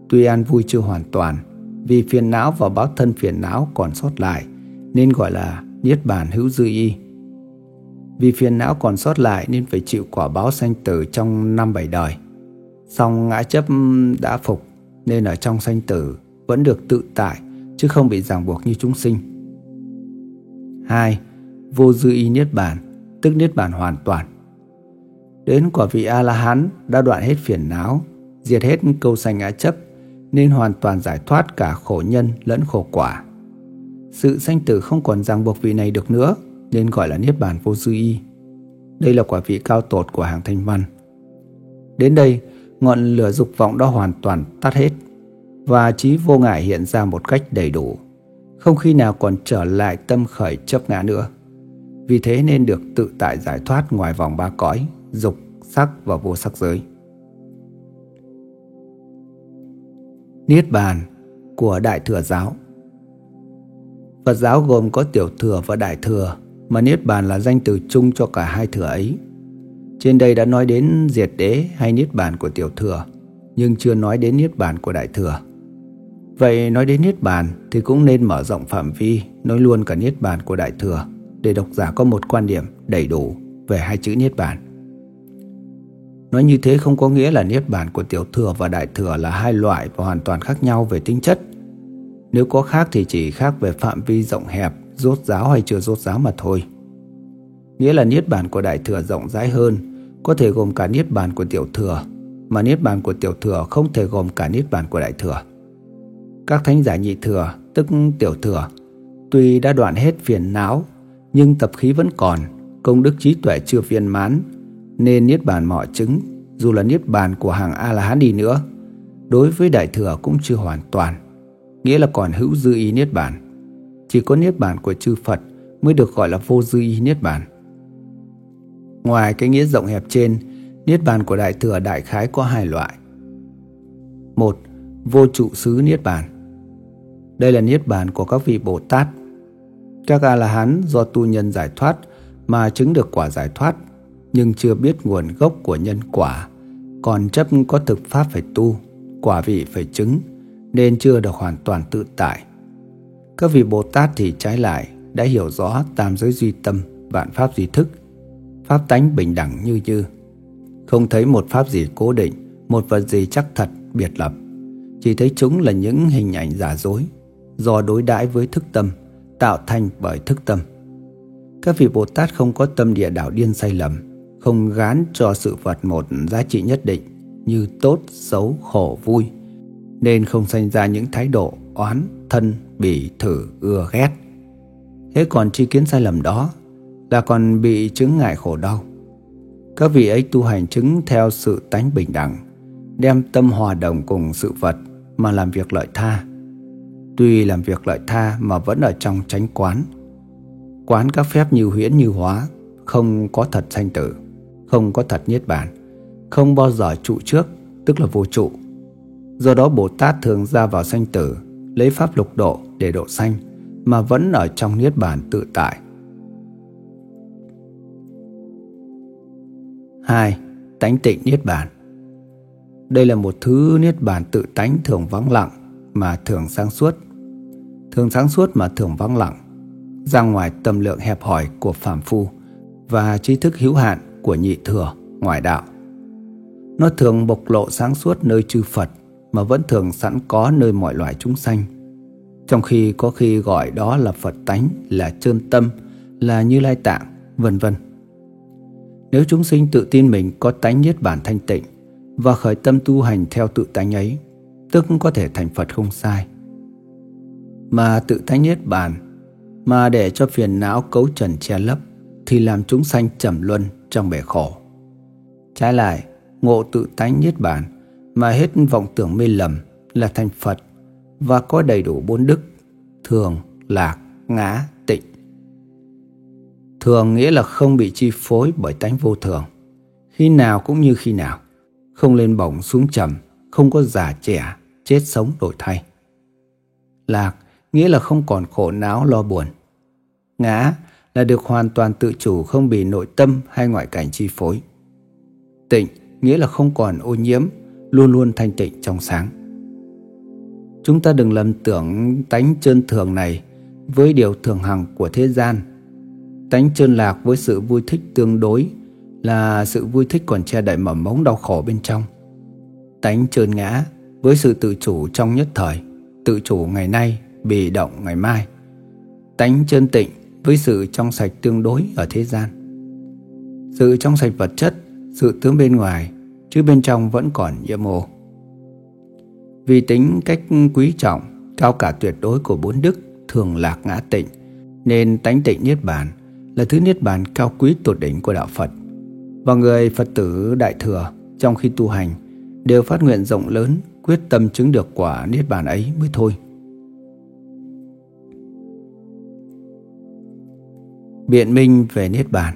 Tuy an vui chưa hoàn toàn, Vì phiền não và báo thân phiền não còn sót lại nên gọi là niết bàn hữu dư y. Vì phiền não còn sót lại nên phải chịu quả báo sanh tử trong năm bảy đời. Song ngã chấp đã phục nên ở trong sanh tử vẫn được tự tại chứ không bị ràng buộc như chúng sinh. 2. Vô dư y niết bàn, tức niết bàn hoàn toàn. Đến quả vị A-la-hán đã đoạn hết phiền não, diệt hết câu sanh ngã chấp nên hoàn toàn giải thoát cả khổ nhân lẫn khổ quả. Sự sanh tử không còn ràng buộc vị này được nữa nên gọi là niết bàn vô dư y. Đây là quả vị cao tột của hàng thanh văn. Đến đây, ngọn lửa dục vọng đó hoàn toàn tắt hết và trí vô ngại hiện ra một cách đầy đủ, không khi nào còn trở lại tâm khởi chấp ngã nữa. Vì thế nên được tự tại giải thoát ngoài vòng ba cõi, dục, sắc và vô sắc giới. Niết bàn của Đại Thừa Giáo Phật giáo gồm có tiểu thừa và đại thừa, mà Niết bàn là danh từ chung cho cả hai thừa ấy. Trên đây đã nói đến diệt đế hay Niết bàn của tiểu thừa, nhưng chưa nói đến Niết bàn của đại thừa. Vậy nói đến Niết bàn thì cũng nên mở rộng phạm vi, nói luôn cả Niết bàn của đại thừa, để độc giả có một quan điểm đầy đủ về hai chữ Niết bàn. Nói như thế không có nghĩa là Niết bàn của tiểu thừa và đại thừa là hai loại và hoàn toàn khác nhau về tính chất – nếu có khác thì chỉ khác về phạm vi rộng hẹp, rốt giáo hay chưa rốt giáo mà thôi. Nghĩa là niết bàn của đại thừa rộng rãi hơn, có thể gồm cả niết bàn của tiểu thừa, mà niết bàn của tiểu thừa không thể gồm cả niết bàn của đại thừa. Các thánh giả nhị thừa, tức tiểu thừa, tuy đã đoạn hết phiền não, nhưng tập khí vẫn còn, công đức trí tuệ chưa viên mãn, nên niết bàn mọi chứng, dù là niết bàn của hàng A-la-hán đi nữa, đối với đại thừa cũng chưa hoàn toàn nghĩa là còn hữu dư ý niết bàn. Chỉ có niết bàn của chư Phật mới được gọi là vô dư ý niết bàn. Ngoài cái nghĩa rộng hẹp trên, niết bàn của đại thừa đại khái có hai loại. Một, vô trụ xứ niết bàn. Đây là niết bàn của các vị Bồ Tát. Các A-la-hán do tu nhân giải thoát mà chứng được quả giải thoát, nhưng chưa biết nguồn gốc của nhân quả, còn chấp có thực pháp phải tu, quả vị phải chứng, nên chưa được hoàn toàn tự tại. Các vị Bồ Tát thì trái lại đã hiểu rõ tam giới duy tâm, vạn pháp duy thức, pháp tánh bình đẳng như như. Không thấy một pháp gì cố định, một vật gì chắc thật, biệt lập. Chỉ thấy chúng là những hình ảnh giả dối, do đối đãi với thức tâm, tạo thành bởi thức tâm. Các vị Bồ Tát không có tâm địa đảo điên sai lầm, không gán cho sự vật một giá trị nhất định như tốt, xấu, khổ, vui, nên không sinh ra những thái độ oán, thân, bỉ, thử, ưa ghét. Thế còn tri kiến sai lầm đó là còn bị chứng ngại khổ đau. Các vị ấy tu hành chứng theo sự tánh bình đẳng, đem tâm hòa đồng cùng sự vật mà làm việc lợi tha. Tuy làm việc lợi tha mà vẫn ở trong tránh quán. Quán các phép như huyễn như hóa, không có thật sanh tử, không có thật niết bàn, không bao giờ trụ trước, tức là vô trụ Do đó Bồ Tát thường ra vào sanh tử, lấy pháp lục độ để độ sanh, mà vẫn ở trong niết bàn tự tại. 2. Tánh tịnh niết bàn Đây là một thứ niết bàn tự tánh thường vắng lặng mà thường sáng suốt. Thường sáng suốt mà thường vắng lặng, ra ngoài tâm lượng hẹp hòi của phàm phu và trí thức hữu hạn của nhị thừa, ngoại đạo. Nó thường bộc lộ sáng suốt nơi chư Phật mà vẫn thường sẵn có nơi mọi loài chúng sanh. Trong khi có khi gọi đó là Phật tánh, là trơn tâm, là Như Lai Tạng, vân vân. Nếu chúng sinh tự tin mình có tánh niết bản thanh tịnh và khởi tâm tu hành theo tự tánh ấy, tức có thể thành Phật không sai. Mà tự tánh niết bàn, mà để cho phiền não cấu trần che lấp, thì làm chúng sanh trầm luân trong bể khổ. Trái lại, ngộ tự tánh niết bàn mà hết vọng tưởng mê lầm là thành Phật và có đầy đủ bốn đức thường, lạc, ngã, tịnh. Thường nghĩa là không bị chi phối bởi tánh vô thường, khi nào cũng như khi nào, không lên bổng xuống trầm, không có già trẻ, chết sống đổi thay. Lạc nghĩa là không còn khổ não lo buồn. Ngã là được hoàn toàn tự chủ không bị nội tâm hay ngoại cảnh chi phối. Tịnh nghĩa là không còn ô nhiễm, luôn luôn thanh tịnh trong sáng. Chúng ta đừng lầm tưởng tánh chân thường này với điều thường hằng của thế gian. Tánh chân lạc với sự vui thích tương đối là sự vui thích còn che đậy mầm mống đau khổ bên trong. Tánh trơn ngã với sự tự chủ trong nhất thời, tự chủ ngày nay, bị động ngày mai. Tánh chân tịnh với sự trong sạch tương đối ở thế gian. Sự trong sạch vật chất, sự tướng bên ngoài, chứ bên trong vẫn còn nhiễm ô. Vì tính cách quý trọng, cao cả tuyệt đối của bốn đức thường lạc ngã tịnh, nên tánh tịnh Niết Bàn là thứ Niết Bàn cao quý tột đỉnh của Đạo Phật. Và người Phật tử Đại Thừa trong khi tu hành đều phát nguyện rộng lớn quyết tâm chứng được quả Niết Bàn ấy mới thôi. Biện minh về Niết Bàn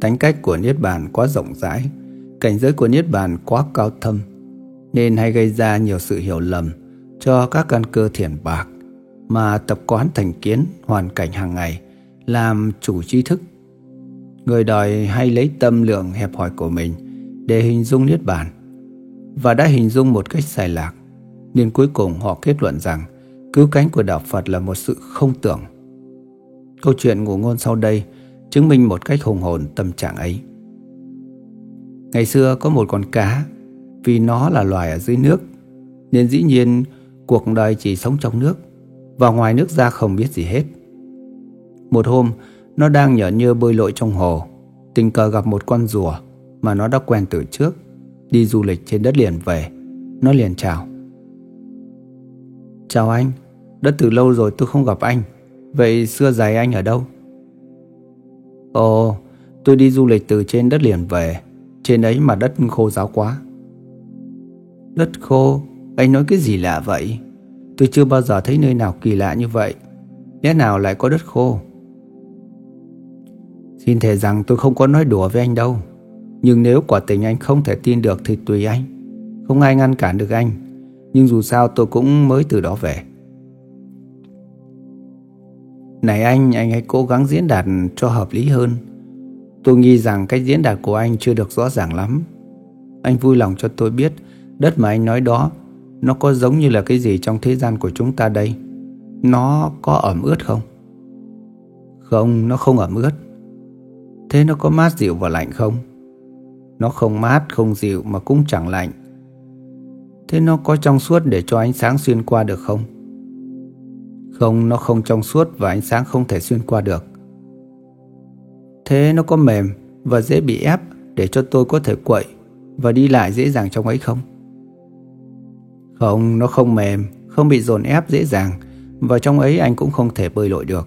Tánh cách của Niết Bàn quá rộng rãi, cảnh giới của Niết Bàn quá cao thâm, nên hay gây ra nhiều sự hiểu lầm cho các căn cơ thiền bạc mà tập quán thành kiến hoàn cảnh hàng ngày làm chủ trí thức. Người đời hay lấy tâm lượng hẹp hòi của mình để hình dung Niết Bàn và đã hình dung một cách sai lạc nên cuối cùng họ kết luận rằng cứu cánh của Đạo Phật là một sự không tưởng. Câu chuyện ngụ ngôn sau đây chứng minh một cách hùng hồn tâm trạng ấy. Ngày xưa có một con cá vì nó là loài ở dưới nước nên dĩ nhiên cuộc đời chỉ sống trong nước và ngoài nước ra không biết gì hết. Một hôm, nó đang nhở nhơ bơi lội trong hồ, tình cờ gặp một con rùa mà nó đã quen từ trước, đi du lịch trên đất liền về. Nó liền chào. Chào anh, đã từ lâu rồi tôi không gặp anh. Vậy xưa giày anh ở đâu? Ồ, tôi đi du lịch từ trên đất liền về. Trên ấy mà đất khô ráo quá. Đất khô? Anh nói cái gì lạ vậy? Tôi chưa bao giờ thấy nơi nào kỳ lạ như vậy. Lẽ nào lại có đất khô? Xin thề rằng tôi không có nói đùa với anh đâu. Nhưng nếu quả tình anh không thể tin được thì tùy anh. Không ai ngăn cản được anh. Nhưng dù sao tôi cũng mới từ đó về. Này anh, anh hãy cố gắng diễn đạt cho hợp lý hơn. Tôi nghi rằng cách diễn đạt của anh chưa được rõ ràng lắm. Anh vui lòng cho tôi biết đất mà anh nói đó nó có giống như là cái gì trong thế gian của chúng ta đây? Nó có ẩm ướt không? Không, nó không ẩm ướt. Thế nó có mát dịu và lạnh không? Nó không mát, không dịu mà cũng chẳng lạnh. Thế nó có trong suốt để cho ánh sáng xuyên qua được không? Không, nó không trong suốt và ánh sáng không thể xuyên qua được. Thế nó có mềm và dễ bị ép để cho tôi có thể quậy và đi lại dễ dàng trong ấy không? Không, nó không mềm, không bị dồn ép dễ dàng và trong ấy anh cũng không thể bơi lội được.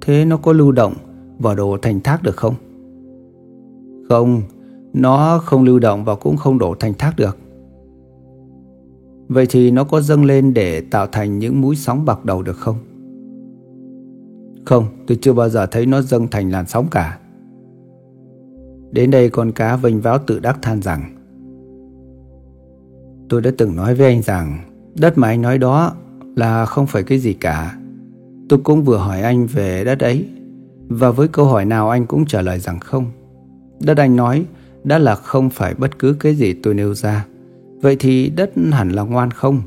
Thế nó có lưu động và đổ thành thác được không? Không, nó không lưu động và cũng không đổ thành thác được. Vậy thì nó có dâng lên để tạo thành những mũi sóng bạc đầu được không? Không, tôi chưa bao giờ thấy nó dâng thành làn sóng cả. Đến đây con cá vênh váo tự đắc than rằng Tôi đã từng nói với anh rằng đất mà anh nói đó là không phải cái gì cả. Tôi cũng vừa hỏi anh về đất ấy và với câu hỏi nào anh cũng trả lời rằng không. Đất anh nói đã là không phải bất cứ cái gì tôi nêu ra. Vậy thì đất hẳn là ngoan không?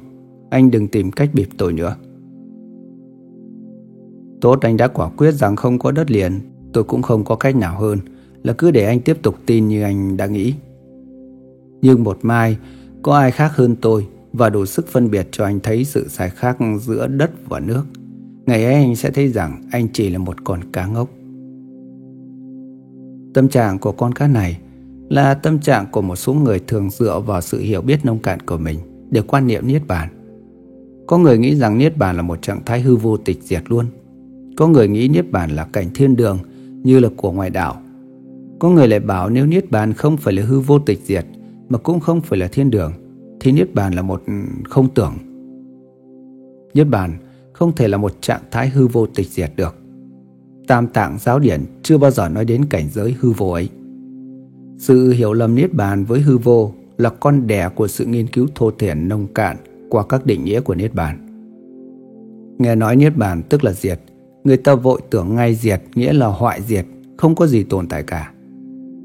Anh đừng tìm cách bịp tôi nữa. Tốt, anh đã quả quyết rằng không có đất liền Tôi cũng không có cách nào hơn Là cứ để anh tiếp tục tin như anh đã nghĩ Nhưng một mai, có ai khác hơn tôi và đủ sức phân biệt cho anh thấy sự sai khác giữa đất và nước. Ngày ấy anh sẽ thấy rằng anh chỉ là một con cá ngốc. Tâm trạng của con cá này là tâm trạng của một số người thường dựa vào sự hiểu biết nông cạn của mình để quan niệm Niết Bàn. Có người nghĩ rằng Niết Bàn là một trạng thái hư vô tịch diệt luôn. Có người nghĩ Niết Bàn là cảnh thiên đường như là của ngoại đạo. Có người lại bảo nếu Niết Bàn không phải là hư vô tịch diệt mà cũng không phải là thiên đường, thì niết bàn là một ừ, không tưởng. Niết bàn không thể là một trạng thái hư vô tịch diệt được. Tam tạng giáo điển chưa bao giờ nói đến cảnh giới hư vô ấy. Sự hiểu lầm niết bàn với hư vô là con đẻ của sự nghiên cứu thô thiển nông cạn qua các định nghĩa của niết bàn. Nghe nói niết bàn tức là diệt, người ta vội tưởng ngay diệt nghĩa là hoại diệt, không có gì tồn tại cả.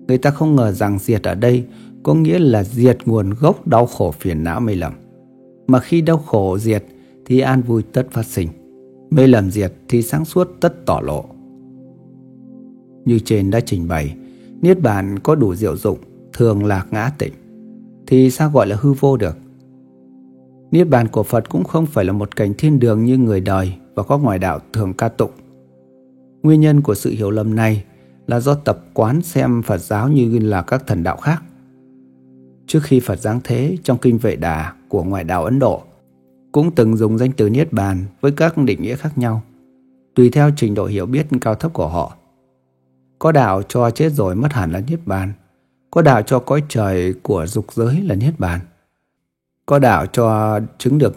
Người ta không ngờ rằng diệt ở đây có nghĩa là diệt nguồn gốc đau khổ phiền não mê lầm. Mà khi đau khổ diệt thì an vui tất phát sinh. Mê lầm diệt thì sáng suốt tất tỏ lộ. Như trên đã trình bày, Niết bàn có đủ diệu dụng, thường là ngã tịnh, thì sao gọi là hư vô được? Niết bàn của Phật cũng không phải là một cảnh thiên đường như người đời và có ngoại đạo thường ca tụng. Nguyên nhân của sự hiểu lầm này là do tập quán xem Phật giáo như là các thần đạo khác. Trước khi Phật giáng thế trong kinh Vệ Đà của ngoại đạo Ấn Độ, cũng từng dùng danh từ Niết Bàn với các định nghĩa khác nhau, tùy theo trình độ hiểu biết cao thấp của họ. Có đạo cho chết rồi mất hẳn là Niết Bàn, có đạo cho cõi trời của dục giới là Niết Bàn. Có đạo cho chứng được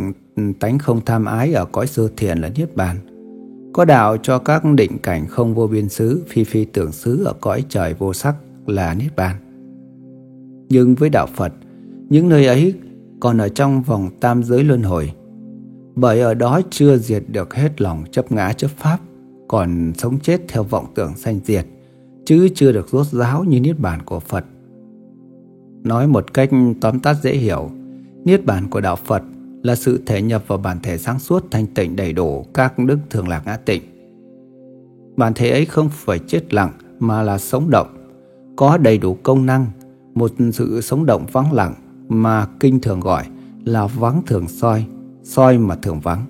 tánh không tham ái ở cõi sơ thiền là Niết Bàn. Có đạo cho các định cảnh không vô biên xứ, phi phi tưởng xứ ở cõi trời vô sắc là Niết Bàn. Nhưng với đạo Phật, những nơi ấy còn ở trong vòng tam giới luân hồi. Bởi ở đó chưa diệt được hết lòng chấp ngã chấp pháp, còn sống chết theo vọng tưởng sanh diệt, chứ chưa được rốt ráo như Niết Bàn của Phật. Nói một cách tóm tắt dễ hiểu, Niết Bàn của Đạo Phật là sự thể nhập vào bản thể sáng suốt thanh tịnh đầy đủ các đức thường lạc ngã tịnh. Bản thể ấy không phải chết lặng mà là sống động, có đầy đủ công năng, một sự sống động vắng lặng mà kinh thường gọi là vắng thường soi, soi mà thường vắng.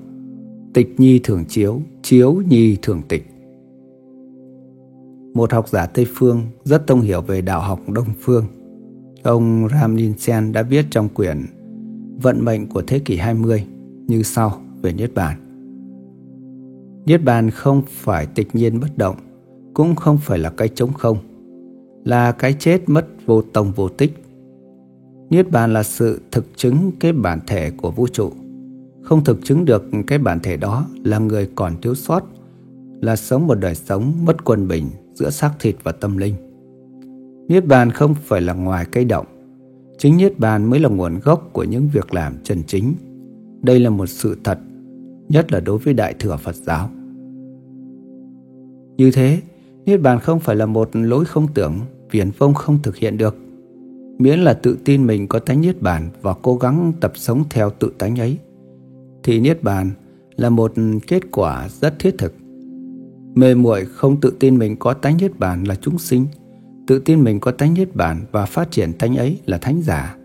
Tịch nhi thường chiếu, chiếu nhi thường tịch. Một học giả Tây Phương rất thông hiểu về đạo học Đông Phương. Ông Ram Sen đã viết trong quyển Vận mệnh của thế kỷ 20 như sau về Niết Bàn. Niết Bàn không phải tịch nhiên bất động, cũng không phải là cái trống không, là cái chết mất vô tông vô tích. Niết Bàn là sự thực chứng cái bản thể của vũ trụ. Không thực chứng được cái bản thể đó là người còn thiếu sót, là sống một đời sống mất quân bình giữa xác thịt và tâm linh. Niết Bàn không phải là ngoài cây động, Chính Niết Bàn mới là nguồn gốc của những việc làm chân chính. Đây là một sự thật, nhất là đối với Đại Thừa Phật giáo. Như thế, Niết Bàn không phải là một lối không tưởng, viển vông không thực hiện được. Miễn là tự tin mình có tánh Niết Bàn và cố gắng tập sống theo tự tánh ấy, thì Niết Bàn là một kết quả rất thiết thực. Mê muội không tự tin mình có tánh Niết Bàn là chúng sinh, tự tin mình có tánh niết bản và phát triển tánh ấy là thánh giả.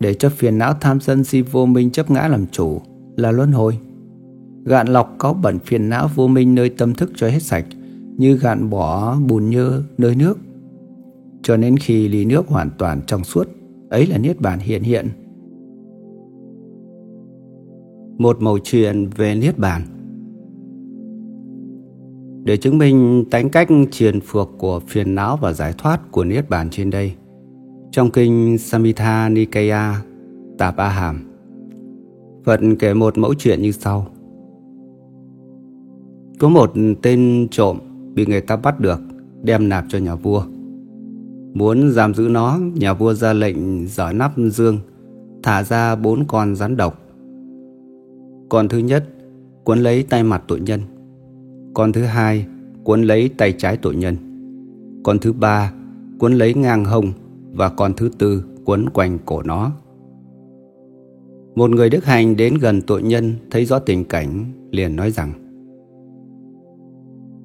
Để cho phiền não tham sân si vô minh chấp ngã làm chủ là luân hồi. Gạn lọc có bẩn phiền não vô minh nơi tâm thức cho hết sạch như gạn bỏ bùn nhơ nơi nước. Cho nên khi ly nước hoàn toàn trong suốt, ấy là niết bàn hiện hiện. Một mẩu chuyện về niết bàn để chứng minh tánh cách triền phược của phiền não và giải thoát của Niết Bàn trên đây. Trong kinh Samhita Nikaya Tạp A Hàm, Phật kể một mẫu chuyện như sau. Có một tên trộm bị người ta bắt được, đem nạp cho nhà vua. Muốn giam giữ nó, nhà vua ra lệnh giở nắp dương, thả ra bốn con rắn độc. Con thứ nhất, cuốn lấy tay mặt tội nhân. Con thứ hai, cuốn lấy tay trái tội nhân. Con thứ ba, cuốn lấy ngang hông và con thứ tư, cuốn quanh cổ nó. Một người đức hành đến gần tội nhân, thấy rõ tình cảnh, liền nói rằng,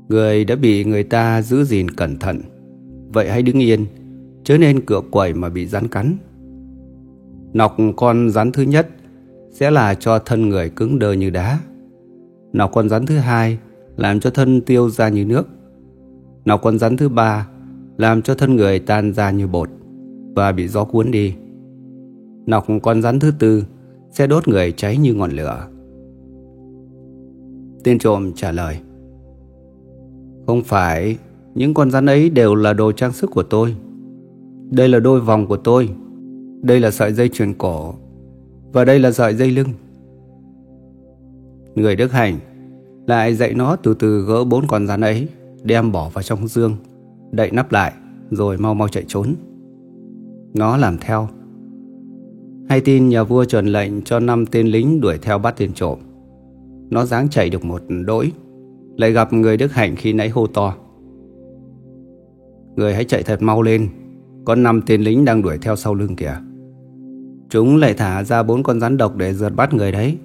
Người đã bị người ta giữ gìn cẩn thận Vậy hãy đứng yên, Chớ nên cửa quẩy mà bị rắn cắn Nọc con rắn thứ nhất Sẽ là cho thân người cứng đơ như đá Nọc con rắn thứ hai làm cho thân tiêu ra như nước. Nọc con rắn thứ ba làm cho thân người tan ra như bột và bị gió cuốn đi. Nọc con rắn thứ tư sẽ đốt người cháy như ngọn lửa. Tên trộm trả lời, Không phải, Những con rắn ấy đều là đồ trang sức của tôi Đây là đôi vòng của tôi Đây là sợi dây chuyền cổ Và đây là sợi dây lưng Người đức hành lại dạy nó từ từ gỡ bốn con rắn ấy Đem bỏ vào trong dương Đậy nắp lại Rồi mau mau chạy trốn. Nó làm theo. Hay tin nhà vua truyền lệnh cho năm tên lính đuổi theo bắt tên trộm. Nó dáng chạy được một đỗi Lại gặp người đức hạnh khi nãy hô to. Người hãy chạy thật mau lên Có năm tên lính đang đuổi theo sau lưng kìa. Chúng lại thả ra bốn con rắn độc để rượt bắt người đấy.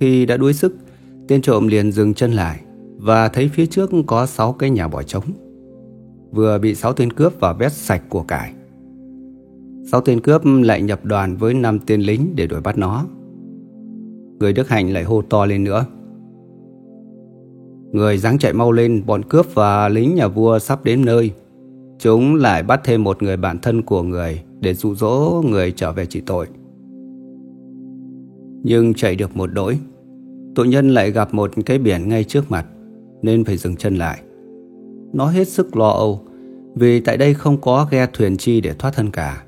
Khi đã đuối sức, tên trộm liền dừng chân lại và thấy phía trước có sáu cái nhà bỏ trống. Vừa bị sáu tên cướp và vét sạch của cải. Sáu tên cướp lại nhập đoàn với năm tên lính để đuổi bắt nó. Người Đức Hạnh lại hô to lên nữa. Người dáng chạy mau lên, bọn cướp và lính nhà vua sắp đến nơi. Chúng lại bắt thêm một người bạn thân của người để dụ dỗ người trở về trị tội. Nhưng chạy được một đỗi, tội nhân lại gặp một cái biển ngay trước mặt, nên phải dừng chân lại. Nó hết sức lo âu, vì tại đây không có ghe thuyền chi để thoát thân cả.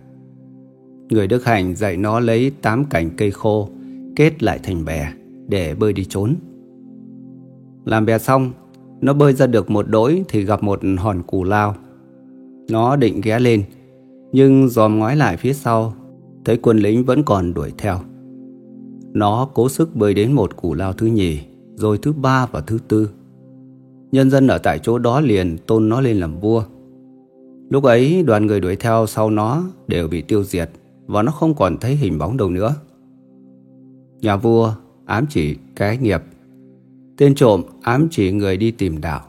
Người Đức Hạnh dạy nó lấy tám cành cây khô, kết lại thành bè, để bơi đi trốn. Làm bè xong, nó bơi ra được một đỗi thì gặp một hòn cù lao. Nó định ghé lên, nhưng dòm ngoái lại phía sau, thấy quân lính vẫn còn đuổi theo. Nó cố sức bơi đến một củ lao thứ nhì, rồi thứ ba và thứ tư. Nhân dân ở tại chỗ đó liền tôn nó lên làm vua. Lúc ấy đoàn người đuổi theo sau nó đều bị tiêu diệt và nó không còn thấy hình bóng đâu nữa. Nhà vua ám chỉ cái nghiệp. Tên trộm ám chỉ người đi tìm đạo.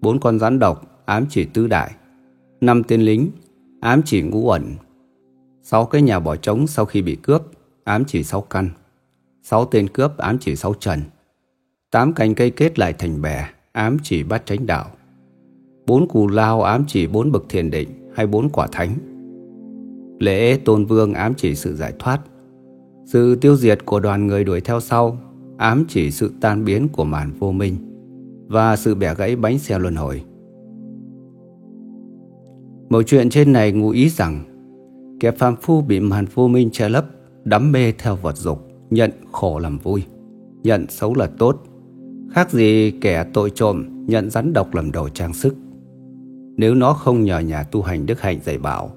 Bốn con rắn độc ám chỉ tứ đại. Năm tên lính ám chỉ ngũ ẩn. Sáu cái nhà bỏ trống sau khi bị cướp ám chỉ sáu căn. Sáu tên cướp ám chỉ sáu trần. Tám cành cây kết lại thành bè ám chỉ bát chánh đạo. Bốn cù lao ám chỉ bốn bậc thiền định hay bốn quả thánh. Lễ tôn vương ám chỉ sự giải thoát. Sự tiêu diệt của đoàn người đuổi theo sau ám chỉ sự tan biến của màn vô minh và sự bẻ gãy bánh xe luân hồi. một chuyện trên này ngụ ý rằng kẻ phàm phu bị màn vô minh che lấp, đắm mê theo vật dục, nhận khổ làm vui, nhận xấu là tốt, khác gì kẻ tội trộm nhận rắn độc làm đồ trang sức. Nếu nó không nhờ nhà tu hành đức hạnh dạy bảo,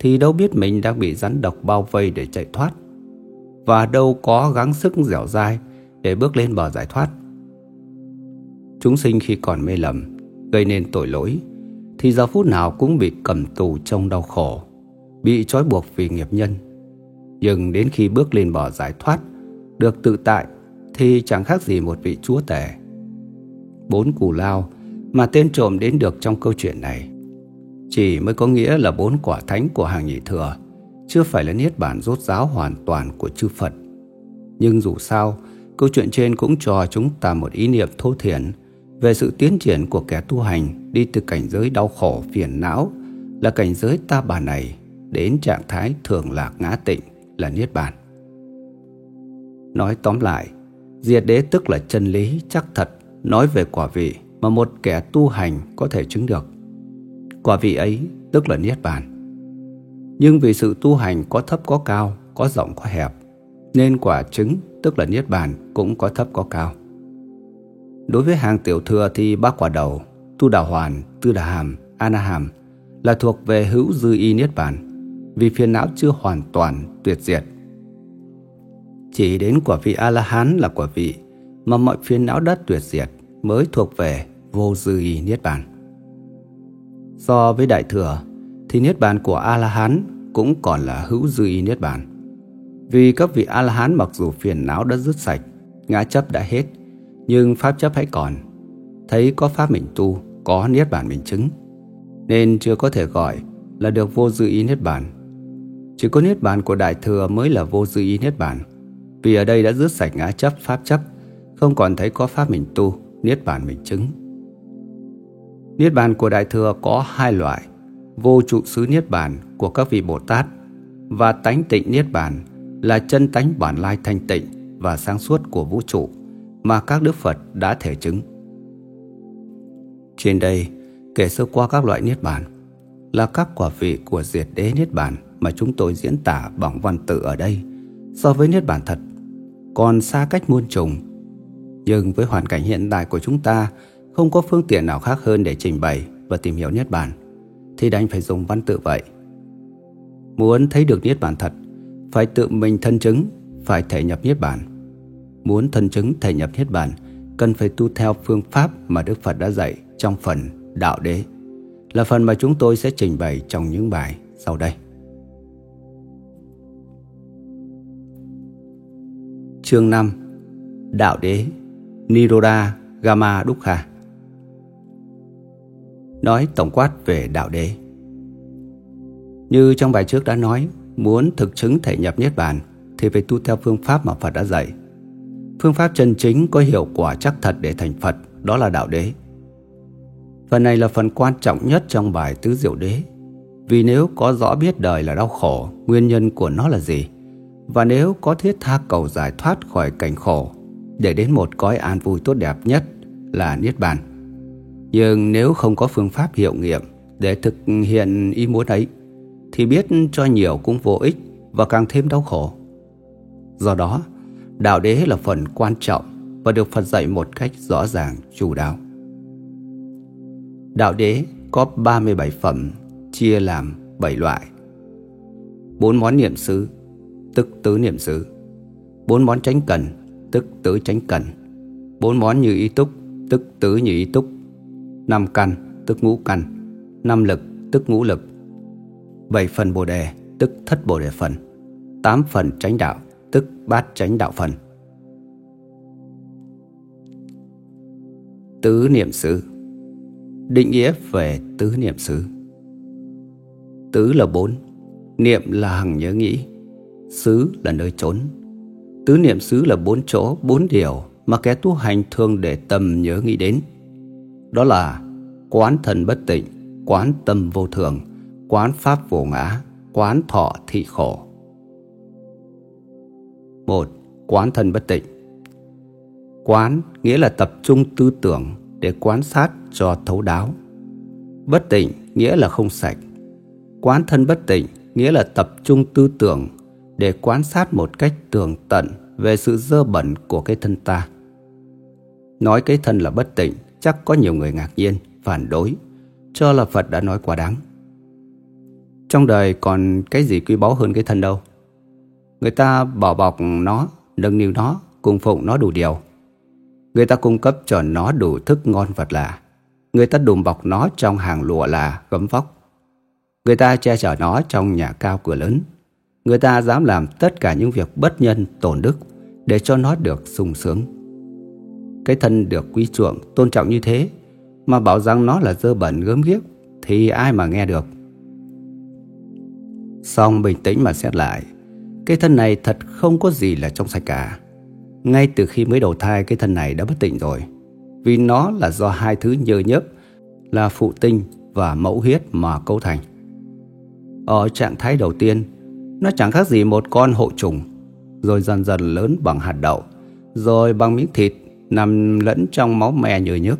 thì đâu biết mình đang bị rắn độc bao vây để chạy thoát, và đâu có gắng sức dẻo dai để bước lên bờ giải thoát. Chúng sinh khi còn mê lầm, gây nên tội lỗi, thì giờ phút nào cũng bị cầm tù trong đau khổ, bị trói buộc vì nghiệp nhân. Nhưng đến khi bước lên bờ giải thoát, được tự tại thì chẳng khác gì một vị chúa tể. Bốn cù lao mà tên trộm đến được trong câu chuyện này chỉ mới có nghĩa là bốn quả thánh của hàng nhị thừa, chưa phải là niết bản rốt ráo hoàn toàn của chư Phật. Nhưng dù sao, câu chuyện trên cũng cho chúng ta một ý niệm thô thiển về sự tiến triển của kẻ tu hành đi từ cảnh giới đau khổ phiền não là cảnh giới ta bà này đến trạng thái thường lạc ngã tịnh là niết bàn. Nói tóm lại, diệt đế tức là chân lý chắc thật nói về quả vị mà một kẻ tu hành có thể chứng được. Quả vị ấy tức là niết bàn. Nhưng vì sự tu hành có thấp có cao, có rộng có hẹp, nên quả chứng tức là niết bàn cũng có thấp có cao. Đối với hàng tiểu thừa thì ba quả đầu, tu đà hoàn, tư đà hàm, ana hàm là thuộc về hữu dư y niết bàn, vì phiền não chưa hoàn toàn tuyệt diệt. Chỉ đến quả vị A-la-hán là quả vị mà mọi phiền não đất tuyệt diệt mới thuộc về vô dư y niết bàn. So với đại thừa thì niết bàn của A-la-hán cũng còn là hữu dư y niết bàn. Vì các vị A-la-hán mặc dù phiền não đã dứt sạch, ngã chấp đã hết, nhưng pháp chấp hãy còn. Thấy có pháp mình tu, có niết bàn mình chứng, nên chưa có thể gọi là được vô dư y niết bàn. Chỉ có niết bàn của đại thừa mới là vô dư y niết bàn. Vì ở đây đã dứt sạch ngã chấp, pháp chấp, không còn thấy có pháp mình tu, niết bàn mình chứng. Niết bàn của đại thừa có hai loại, vô trụ xứ niết bàn của các vị Bồ Tát và tánh tịnh niết bàn là chân tánh bản lai thanh tịnh và sáng suốt của vũ trụ mà các đức Phật đã thể chứng. Trên đây, kể sơ qua các loại niết bàn là các quả vị của diệt đế niết bàn mà chúng tôi diễn tả bằng văn tự ở đây so với niết bàn thật còn xa cách muôn trùng. Nhưng với hoàn cảnh hiện tại của chúng ta không có phương tiện nào khác hơn để trình bày và tìm hiểu niết bàn thì đành phải dùng văn tự vậy. Muốn thấy được niết bàn thật phải tự mình thân chứng, phải thể nhập niết bàn. Muốn thân chứng thể nhập niết bàn, cần phải tu theo phương pháp mà Đức Phật đã dạy trong phần Đạo Đế, là phần mà chúng tôi sẽ trình bày trong những bài sau đây. Chương 5 Đạo đế, Niroda Gama Dukha Nói tổng quát về đạo đế. Như trong bài trước đã nói, Muốn thực chứng thể nhập Niết Bàn Thì phải tu theo phương pháp mà Phật đã dạy. Phương pháp chân chính có hiệu quả chắc thật để thành Phật, Đó là đạo đế. Phần này là phần quan trọng nhất trong bài Tứ Diệu Đế, Vì nếu có rõ biết đời là đau khổ, Nguyên nhân của nó là gì và nếu có thiết tha cầu giải thoát khỏi cảnh khổ Để đến một cõi an vui tốt đẹp nhất là Niết Bàn. Nhưng nếu không có phương pháp hiệu nghiệm Để thực hiện ý muốn ấy Thì biết cho nhiều cũng vô ích Và càng thêm đau khổ. Do đó Đạo đế là phần quan trọng Và được Phật dạy một cách rõ ràng, chủ đạo Đạo đế có 37 phẩm chia làm 7 loại. bốn món niệm xứ, tức tứ niệm xứ. bốn món tránh cần, tức tứ tránh cần. bốn món như ý túc, tức tứ như ý túc. năm căn, tức ngũ căn. năm lực, tức ngũ lực. bảy phần bồ đề, tức thất bồ đề phần. tám phần tránh đạo, tức bát tránh đạo phần. Tứ niệm xứ Định nghĩa về tứ niệm xứ Tứ là bốn Niệm là hằng nhớ nghĩ Xứ là nơi trốn Tứ niệm xứ là bốn chỗ, bốn điều Mà kẻ tu hành thường để tâm nhớ nghĩ đến Đó là Quán thần bất tịnh Quán tâm vô thường Quán pháp vô ngã Quán thọ thị khổ một Quán thân bất tịnh Quán nghĩa là tập trung tư tưởng để quan sát cho thấu đáo. Bất tịnh nghĩa là không sạch. Quán thân bất tịnh nghĩa là tập trung tư tưởng để quan sát một cách tường tận về sự dơ bẩn của cái thân ta. Nói cái thân là bất tịnh chắc có nhiều người ngạc nhiên, phản đối, cho là Phật đã nói quá đáng. Trong đời còn cái gì quý báu hơn cái thân đâu. Người ta bỏ bọc nó, nâng niu nó, cung phụng nó đủ điều. Người ta cung cấp cho nó đủ thức ngon vật lạ. Người ta đùm bọc nó trong hàng lụa là gấm vóc. Người ta che chở nó trong nhà cao cửa lớn. Người ta dám làm tất cả những việc bất nhân, tổn đức để cho nó được sung sướng. Cái thân được quý chuộng, tôn trọng như thế mà bảo rằng nó là dơ bẩn gớm ghiếc thì ai mà nghe được. Xong bình tĩnh mà xét lại, cái thân này thật không có gì là trong sạch cả. Ngay từ khi mới đầu thai cái thân này đã bất tỉnh rồi Vì nó là do hai thứ nhơ nhớp Là phụ tinh và mẫu huyết mà cấu thành Ở trạng thái đầu tiên nó chẳng khác gì một con hộ trùng, Rồi dần dần lớn bằng hạt đậu, Rồi bằng miếng thịt Nằm lẫn trong máu mẹ nhờ nhức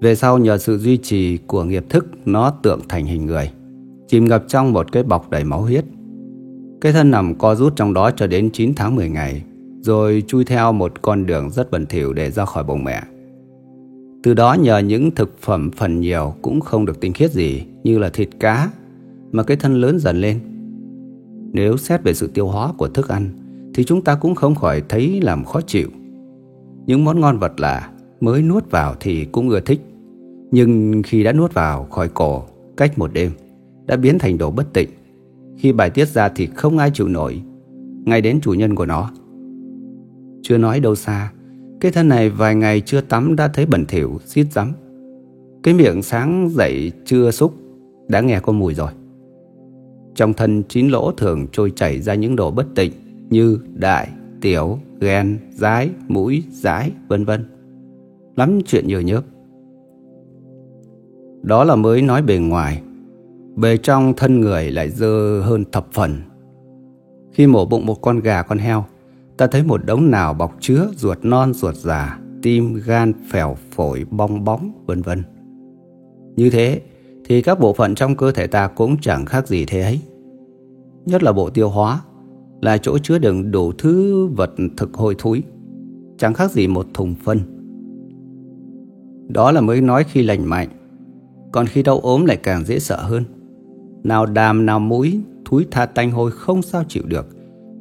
Về sau nhờ sự duy trì của nghiệp thức, Nó tượng thành hình người, Chìm ngập trong một cái bọc đầy máu huyết Cái thân nằm co rút trong đó cho đến 9 tháng 10 ngày, rồi chui theo một con đường rất bẩn thỉu để ra khỏi bụng mẹ. Từ đó nhờ những thực phẩm phần nhiều cũng không được tinh khiết gì như là thịt cá, mà cái thân lớn dần lên. Nếu xét về sự tiêu hóa của thức ăn thì chúng ta cũng không khỏi thấy làm khó chịu. Những món ngon vật lạ mới nuốt vào thì cũng ưa thích. Nhưng khi đã nuốt vào khỏi cổ cách một đêm đã biến thành đồ bất tịnh. Khi bài tiết ra thì không ai chịu nổi, ngay đến chủ nhân của nó. Chưa nói đâu xa Cái thân này vài ngày chưa tắm đã thấy bẩn thỉu, xít rắm Cái miệng sáng dậy chưa xúc Đã nghe có mùi rồi trong thân chín lỗ thường trôi chảy ra những đồ bất tịnh Như đại, tiểu, ghen, dái, mũi, dái, vân vân. Lắm chuyện nhiều nhớp. Đó là mới nói bề ngoài. Bề trong thân người lại dơ hơn thập phần. Khi mổ bụng một con gà con heo Ta thấy một đống nào bọc chứa ruột non ruột già, tim, gan, phèo, phổi, bong bóng, vân vân. Như thế thì các bộ phận trong cơ thể ta cũng chẳng khác gì thế ấy. Nhất là bộ tiêu hóa là chỗ chứa đựng đủ thứ vật thực hôi thối, chẳng khác gì một thùng phân. Đó là mới nói khi lành mạnh, còn khi đau ốm lại càng dễ sợ hơn. Nào đàm nào mũi, thúi tha tanh hôi không sao chịu được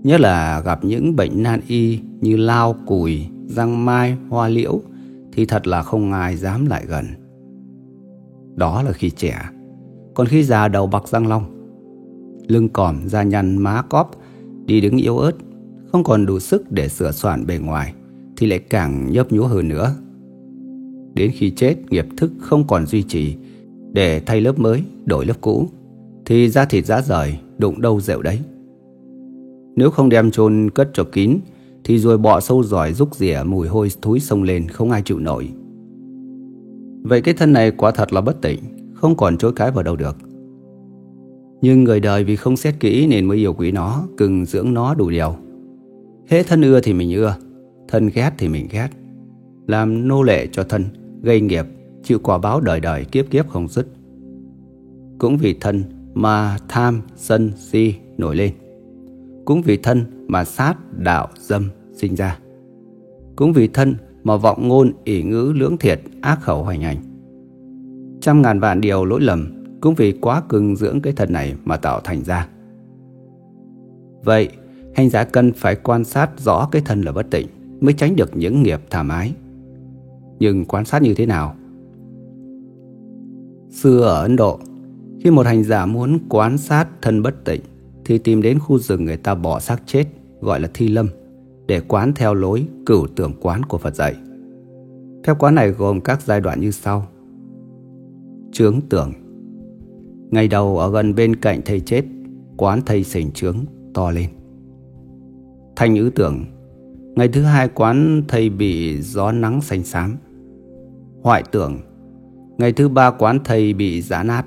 Nhất là gặp những bệnh nan y như lao cùi, răng mai, hoa liễu thì thật là không ai dám lại gần. Đó là khi trẻ. Còn khi già đầu bạc răng long, lưng còm, da nhăn, má cóp, đi đứng yếu ớt, không còn đủ sức để sửa soạn bề ngoài thì lại càng nhấp nhúa hơn nữa. Đến khi chết nghiệp thức không còn duy trì để thay lớp mới, đổi lớp cũ thì da thịt giá rời, đụng đâu rượu đấy. Nếu không đem chôn cất cho kín thì rồi bọ sâu giỏi rúc rỉa mùi hôi thúi sông lên không ai chịu nổi. Vậy cái thân này quả thật là bất tỉnh, không còn chối cái vào đâu được. Nhưng người đời vì không xét kỹ nên mới yêu quý nó, cưng dưỡng nó đủ điều. Hễ thân ưa thì mình ưa, thân ghét thì mình ghét. Làm nô lệ cho thân, gây nghiệp, chịu quả báo đời đời kiếp kiếp không dứt. Cũng vì thân mà tham, sân, si nổi lên. Cũng vì thân mà sát, đạo, dâm sinh ra. Cũng vì thân mà vọng ngôn, ỷ ngữ, lưỡng thiệt, ác khẩu hoành hành. Trăm ngàn vạn điều lỗi lầm cũng vì quá cưng dưỡng cái thân này mà tạo thành ra. Vậy, hành giả cần phải quan sát rõ cái thân là bất tịnh mới tránh được những nghiệp thảm ái. Nhưng quan sát như thế nào? Xưa ở Ấn Độ, khi một hành giả muốn quan sát thân bất tịnh thì tìm đến khu rừng người ta bỏ xác chết gọi là thi lâm để quán theo lối cửu tưởng quán của Phật dạy. Phép quán này gồm các giai đoạn như sau. Trướng tưởng Ngày đầu ở gần bên cạnh thầy chết, quán thầy sành trướng to lên. Thanh ứ tưởng Ngày thứ hai quán thầy bị gió nắng xanh xám. Hoại tưởng Ngày thứ ba quán thầy bị giã nát.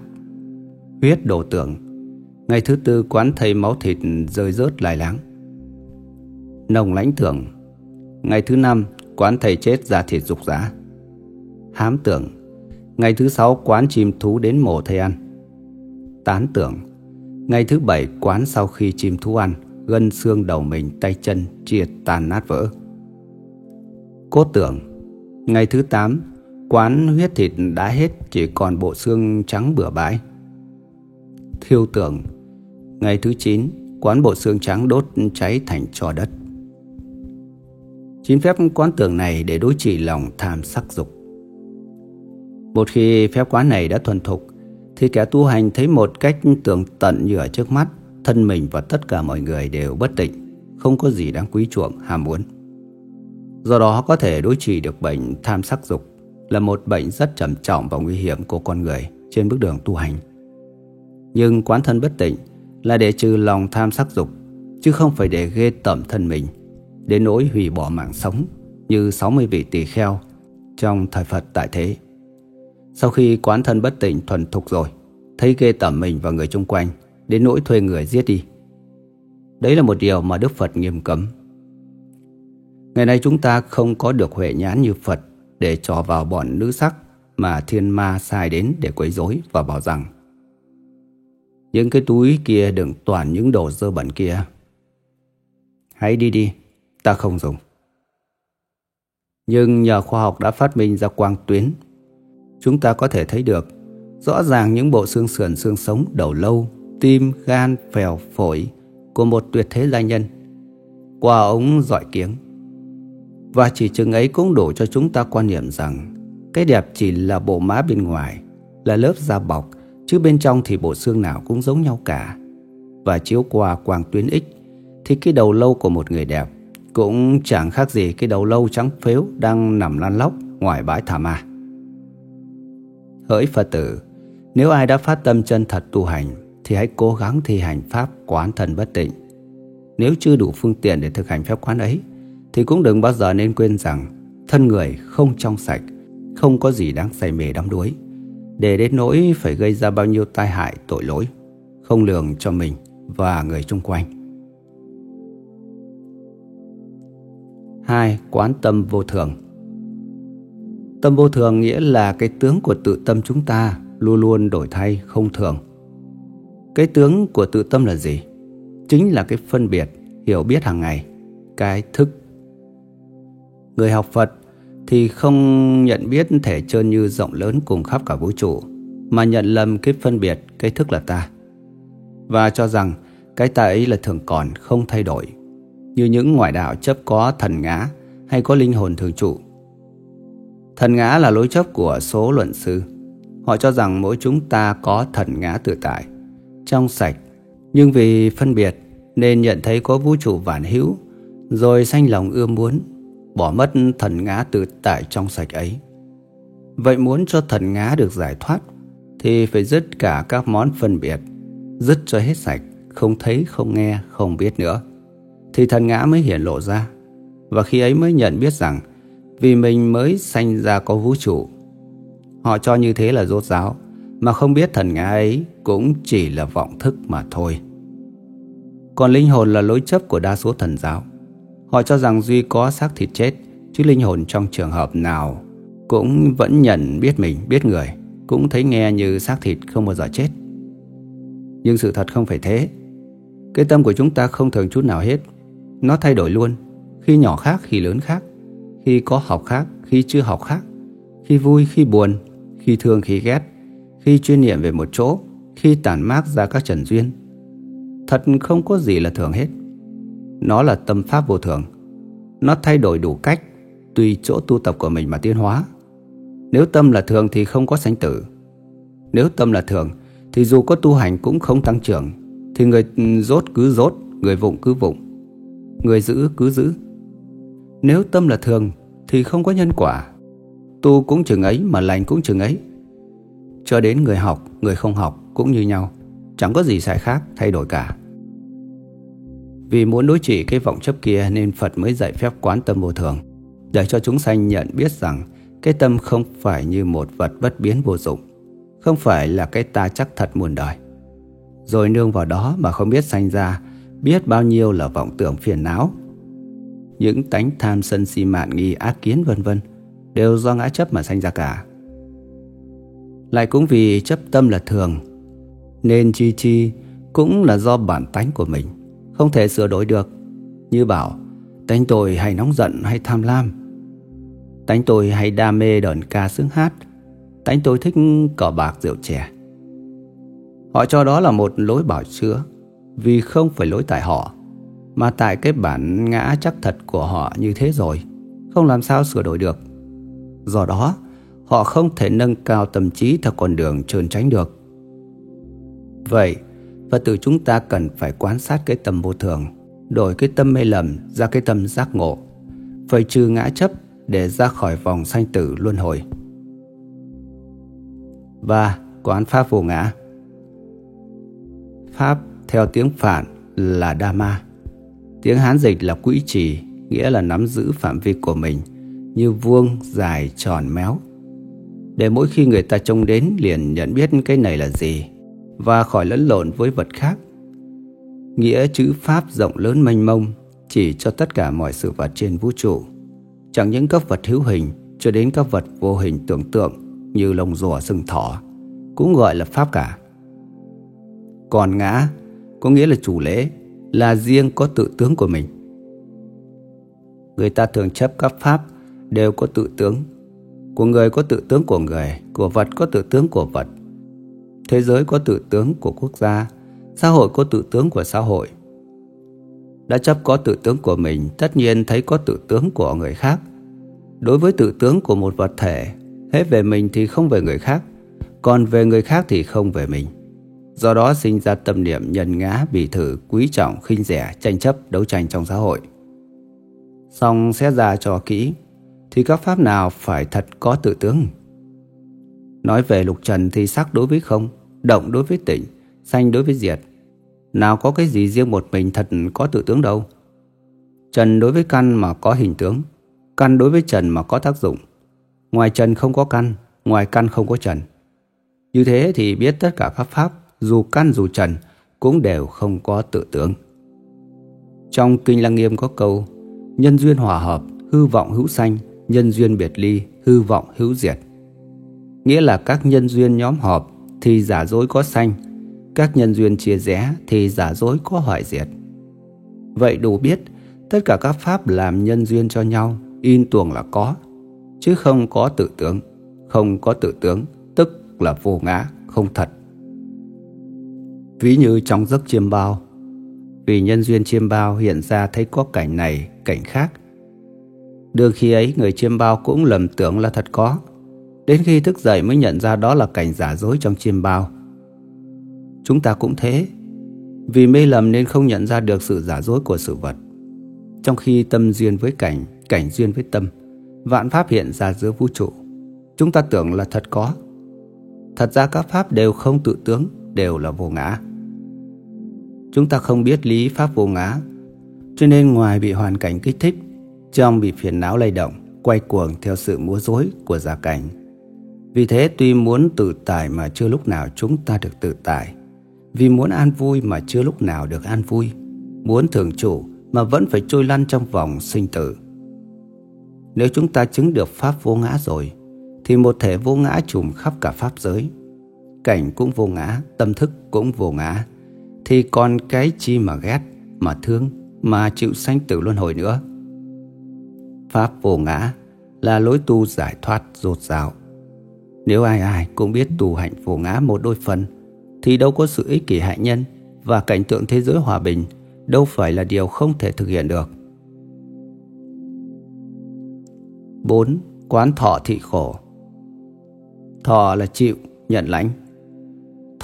Huyết đổ tưởng Ngày thứ tư quán thầy máu thịt rơi rớt lại láng. Nồng lãnh tưởng Ngày thứ năm, quán thầy chết ra thịt dục giá. Hám tưởng, Ngày thứ sáu, quán chim thú đến mổ thầy ăn. Tán tưởng, Ngày thứ bảy, quán sau khi chim thú ăn, Gân xương đầu mình, tay chân chia tan nát vỡ Cốt tưởng, Ngày thứ tám, Quán huyết thịt đã hết, Chỉ còn bộ xương trắng bừa bãi Thiêu tưởng, Ngày thứ chín, Quán bộ xương trắng đốt cháy thành trò đất Chín phép quán tưởng này để đối trị lòng tham sắc dục Một khi phép quán này đã thuần thục thì kẻ tu hành thấy một cách tường tận như ở trước mắt, thân mình và tất cả mọi người đều bất tịnh, không có gì đáng quý chuộng, ham muốn. Do đó có thể đối trị được bệnh tham sắc dục là một bệnh rất trầm trọng và nguy hiểm của con người trên bước đường tu hành. Nhưng quán thân bất tịnh là để trừ lòng tham sắc dục, chứ không phải để ghê tẩm thân mình, đến nỗi hủy bỏ mạng sống như 60 vị tỳ kheo trong thời Phật tại thế. Sau khi quán thân bất tỉnh thuần thục rồi, thấy ghê tẩm mình và người chung quanh, đến nỗi thuê người giết đi. Đấy là một điều mà Đức Phật nghiêm cấm. Ngày nay chúng ta không có được huệ nhãn như Phật để trò vào bọn nữ sắc mà thiên ma sai đến để quấy rối và bảo rằng những cái túi kia đựng toàn những đồ dơ bẩn kia. Hãy đi đi, ta không dùng. Nhưng nhờ khoa học đã phát minh ra quang tuyến chúng ta có thể thấy được rõ ràng những bộ xương sườn xương sống đầu lâu, tim, gan, phèo, phổi của một tuyệt thế gia nhân qua ống dọi kiếng. Và chỉ chừng ấy cũng đủ cho chúng ta quan niệm rằng cái đẹp chỉ là bộ má bên ngoài, là lớp da bọc, chứ bên trong thì bộ xương nào cũng giống nhau cả. Và chiếu qua quang tuyến ích thì cái đầu lâu của một người đẹp cũng chẳng khác gì cái đầu lâu trắng phếu đang nằm lăn lóc ngoài bãi thả ma. Hỡi Phật tử, nếu ai đã phát tâm chân thật tu hành thì hãy cố gắng thi hành pháp quán thần bất tịnh. Nếu chưa đủ phương tiện để thực hành phép quán ấy thì cũng đừng bao giờ nên quên rằng thân người không trong sạch, không có gì đáng say mê đắm đuối, để đến nỗi phải gây ra bao nhiêu tai hại tội lỗi, không lường cho mình và người chung quanh. 2. Quán tâm vô thường Tâm vô thường nghĩa là cái tướng của tự tâm chúng ta luôn luôn đổi thay không thường. Cái tướng của tự tâm là gì? Chính là cái phân biệt, hiểu biết hàng ngày, cái thức. Người học Phật thì không nhận biết thể trơn như rộng lớn cùng khắp cả vũ trụ, mà nhận lầm cái phân biệt cái thức là ta. Và cho rằng cái ta ấy là thường còn, không thay đổi, như những ngoại đạo chấp có thần ngã hay có linh hồn thường trụ. Thần ngã là lối chấp của số luận sư. Họ cho rằng mỗi chúng ta có thần ngã tự tại, trong sạch, nhưng vì phân biệt nên nhận thấy có vũ trụ vạn hữu, Rồi sanh lòng ưa muốn Bỏ mất thần ngã tự tại trong sạch ấy. Vậy muốn cho thần ngã được giải thoát Thì phải dứt cả các món phân biệt Dứt cho hết sạch Không thấy, không nghe, không biết nữa. Thì thần ngã mới hiện lộ ra. Và khi ấy mới nhận biết rằng Vì mình mới sanh ra có vũ trụ Họ cho như thế là rốt ráo Mà không biết thần ngã ấy Cũng chỉ là vọng thức mà thôi. Còn linh hồn là lối chấp của đa số thần giáo. Họ cho rằng Duy có xác thịt chết Chứ linh hồn trong trường hợp nào Cũng vẫn nhận biết mình, biết người Cũng thấy nghe như xác thịt không bao giờ chết. Nhưng sự thật không phải thế. Cái tâm của chúng ta không thường chút nào hết. Nó thay đổi luôn. Khi nhỏ khác, khi lớn khác. Khi có học khác, khi chưa học khác. Khi vui, khi buồn. Khi thương, khi ghét. Khi chuyên niệm về một chỗ. Khi tản mát ra các trần duyên. Thật không có gì là thường hết. Nó là tâm pháp vô thường. Nó thay đổi đủ cách Tùy chỗ tu tập của mình mà tiến hóa. Nếu tâm là thường thì không có sanh tử. Nếu tâm là thường Thì dù có tu hành cũng không tăng trưởng. Thì người rốt cứ rốt Người vụng cứ vụng. Người giữ cứ giữ. Nếu tâm là thường Thì không có nhân quả. Tu cũng chừng ấy mà lành cũng chừng ấy. Cho đến người học Người không học cũng như nhau Chẳng có gì sai khác thay đổi cả. Vì muốn đối trị cái vọng chấp kia nên Phật mới dạy phép quán tâm vô thường, để cho chúng sanh nhận biết rằng cái tâm không phải như một vật bất biến vô dụng, không phải là cái ta chắc thật muôn đời. Rồi nương vào đó mà không biết sanh ra, biết bao nhiêu là vọng tưởng phiền não. Những tánh tham sân si mạn nghi ác kiến vân vân đều do ngã chấp mà sanh ra cả. Lại cũng vì chấp tâm là thường, nên chi chi cũng là do bản tánh của mình không thể sửa đổi được. Như bảo, tánh tôi hay nóng giận hay tham lam. Tánh tôi hay đam mê đờn ca sướng hát. Tánh tôi thích cỏ bạc rượu chè. Họ cho đó là một lối bảo chữa, vì không phải lỗi tại họ, mà tại cái bản ngã chắc thật của họ như thế rồi, không làm sao sửa đổi được. Do đó, họ không thể nâng cao tâm trí theo con đường trơn tránh được. Vậy, và từ chúng ta cần phải quan sát cái tâm vô thường Đổi cái tâm mê lầm ra cái tâm giác ngộ Phải trừ ngã chấp để ra khỏi vòng sanh tử luân hồi và Quán Pháp vô ngã Pháp theo tiếng Phạn là Dhamma Tiếng Hán dịch là quỹ trì Nghĩa là nắm giữ phạm vi của mình Như vuông, dài, tròn, méo Để mỗi khi người ta trông đến liền nhận biết cái này là gì và khỏi lẫn lộn với vật khác. Nghĩa chữ Pháp rộng lớn mênh mông chỉ cho tất cả mọi sự vật trên vũ trụ, chẳng những các vật hữu hình cho đến các vật vô hình tưởng tượng như lông rùa sừng thỏ cũng gọi là Pháp cả. Còn ngã có nghĩa là chủ lễ, là riêng có tự tướng của mình. Người ta thường chấp các Pháp đều có tự tướng. Của người có tự tướng của người, của vật có tự tướng của vật, Thế giới có tự tướng của quốc gia, xã hội có tự tướng của xã hội. Đã chấp có tự tướng của mình, tất nhiên thấy có tự tướng của người khác. Đối với tự tướng của một vật thể, hết về mình thì không về người khác, còn về người khác thì không về mình. Do đó sinh ra tâm niệm nhân ngã, bị thử, quý trọng, khinh rẻ, tranh chấp, đấu tranh trong xã hội. Xong xét ra cho kỹ, thì các pháp nào phải thật có tự tướng? Nói về lục trần thì sắc đối với không, động đối với tịnh, xanh đối với diệt. Nào có cái gì riêng một mình thật có tự tướng đâu. Trần đối với căn mà có hình tướng, căn đối với trần mà có tác dụng. Ngoài trần không có căn, ngoài căn không có trần. Như thế thì biết tất cả các pháp, dù căn dù trần, cũng đều không có tự tướng. Trong Kinh Lăng Nghiêm có câu Nhân duyên hòa hợp, hư vọng hữu sanh, nhân duyên biệt ly, hư vọng hữu diệt. Nghĩa là các nhân duyên nhóm họp thì giả dối có sanh, các nhân duyên chia rẽ thì giả dối có hoại diệt. Vậy đủ biết, tất cả các pháp làm nhân duyên cho nhau, in tuồng là có, chứ không có tự tướng. Không có tự tướng, tức là vô ngã, không thật. Ví như trong giấc chiêm bao, vì nhân duyên chiêm bao hiện ra thấy có cảnh này, cảnh khác. Đương khi ấy người chiêm bao cũng lầm tưởng là thật có, Đến khi thức dậy mới nhận ra đó là cảnh giả dối trong chiêm bao. Chúng ta cũng thế. Vì mê lầm nên không nhận ra được sự giả dối của sự vật. Trong khi tâm duyên với cảnh, cảnh duyên với tâm, vạn pháp hiện ra giữa vũ trụ. Chúng ta tưởng là thật có. Thật ra các pháp đều không tự tướng, đều là vô ngã. Chúng ta không biết lý pháp vô ngã, cho nên ngoài bị hoàn cảnh kích thích, trong bị phiền não lay động, quay cuồng theo sự múa rối của gia cảnh. Vì thế tuy muốn tự tại mà chưa lúc nào chúng ta được tự tại. Vì muốn an vui mà chưa lúc nào được an vui. Muốn thường trụ mà vẫn phải trôi lăn trong vòng sinh tử. Nếu chúng ta chứng được Pháp vô ngã rồi, thì một thể vô ngã trùm khắp cả Pháp giới. Cảnh cũng vô ngã, tâm thức cũng vô ngã. Thì còn cái chi mà ghét, mà thương, mà chịu sanh tử luân hồi nữa. Pháp vô ngã là lối tu giải thoát rột rào. Nếu ai ai cũng biết tu hạnh vô ngã một đôi phần, thì đâu có sự ích kỷ hại nhân và cảnh tượng thế giới hòa bình đâu phải là điều không thể thực hiện được. 4. Quán thọ thị khổ Thọ là chịu, nhận lãnh.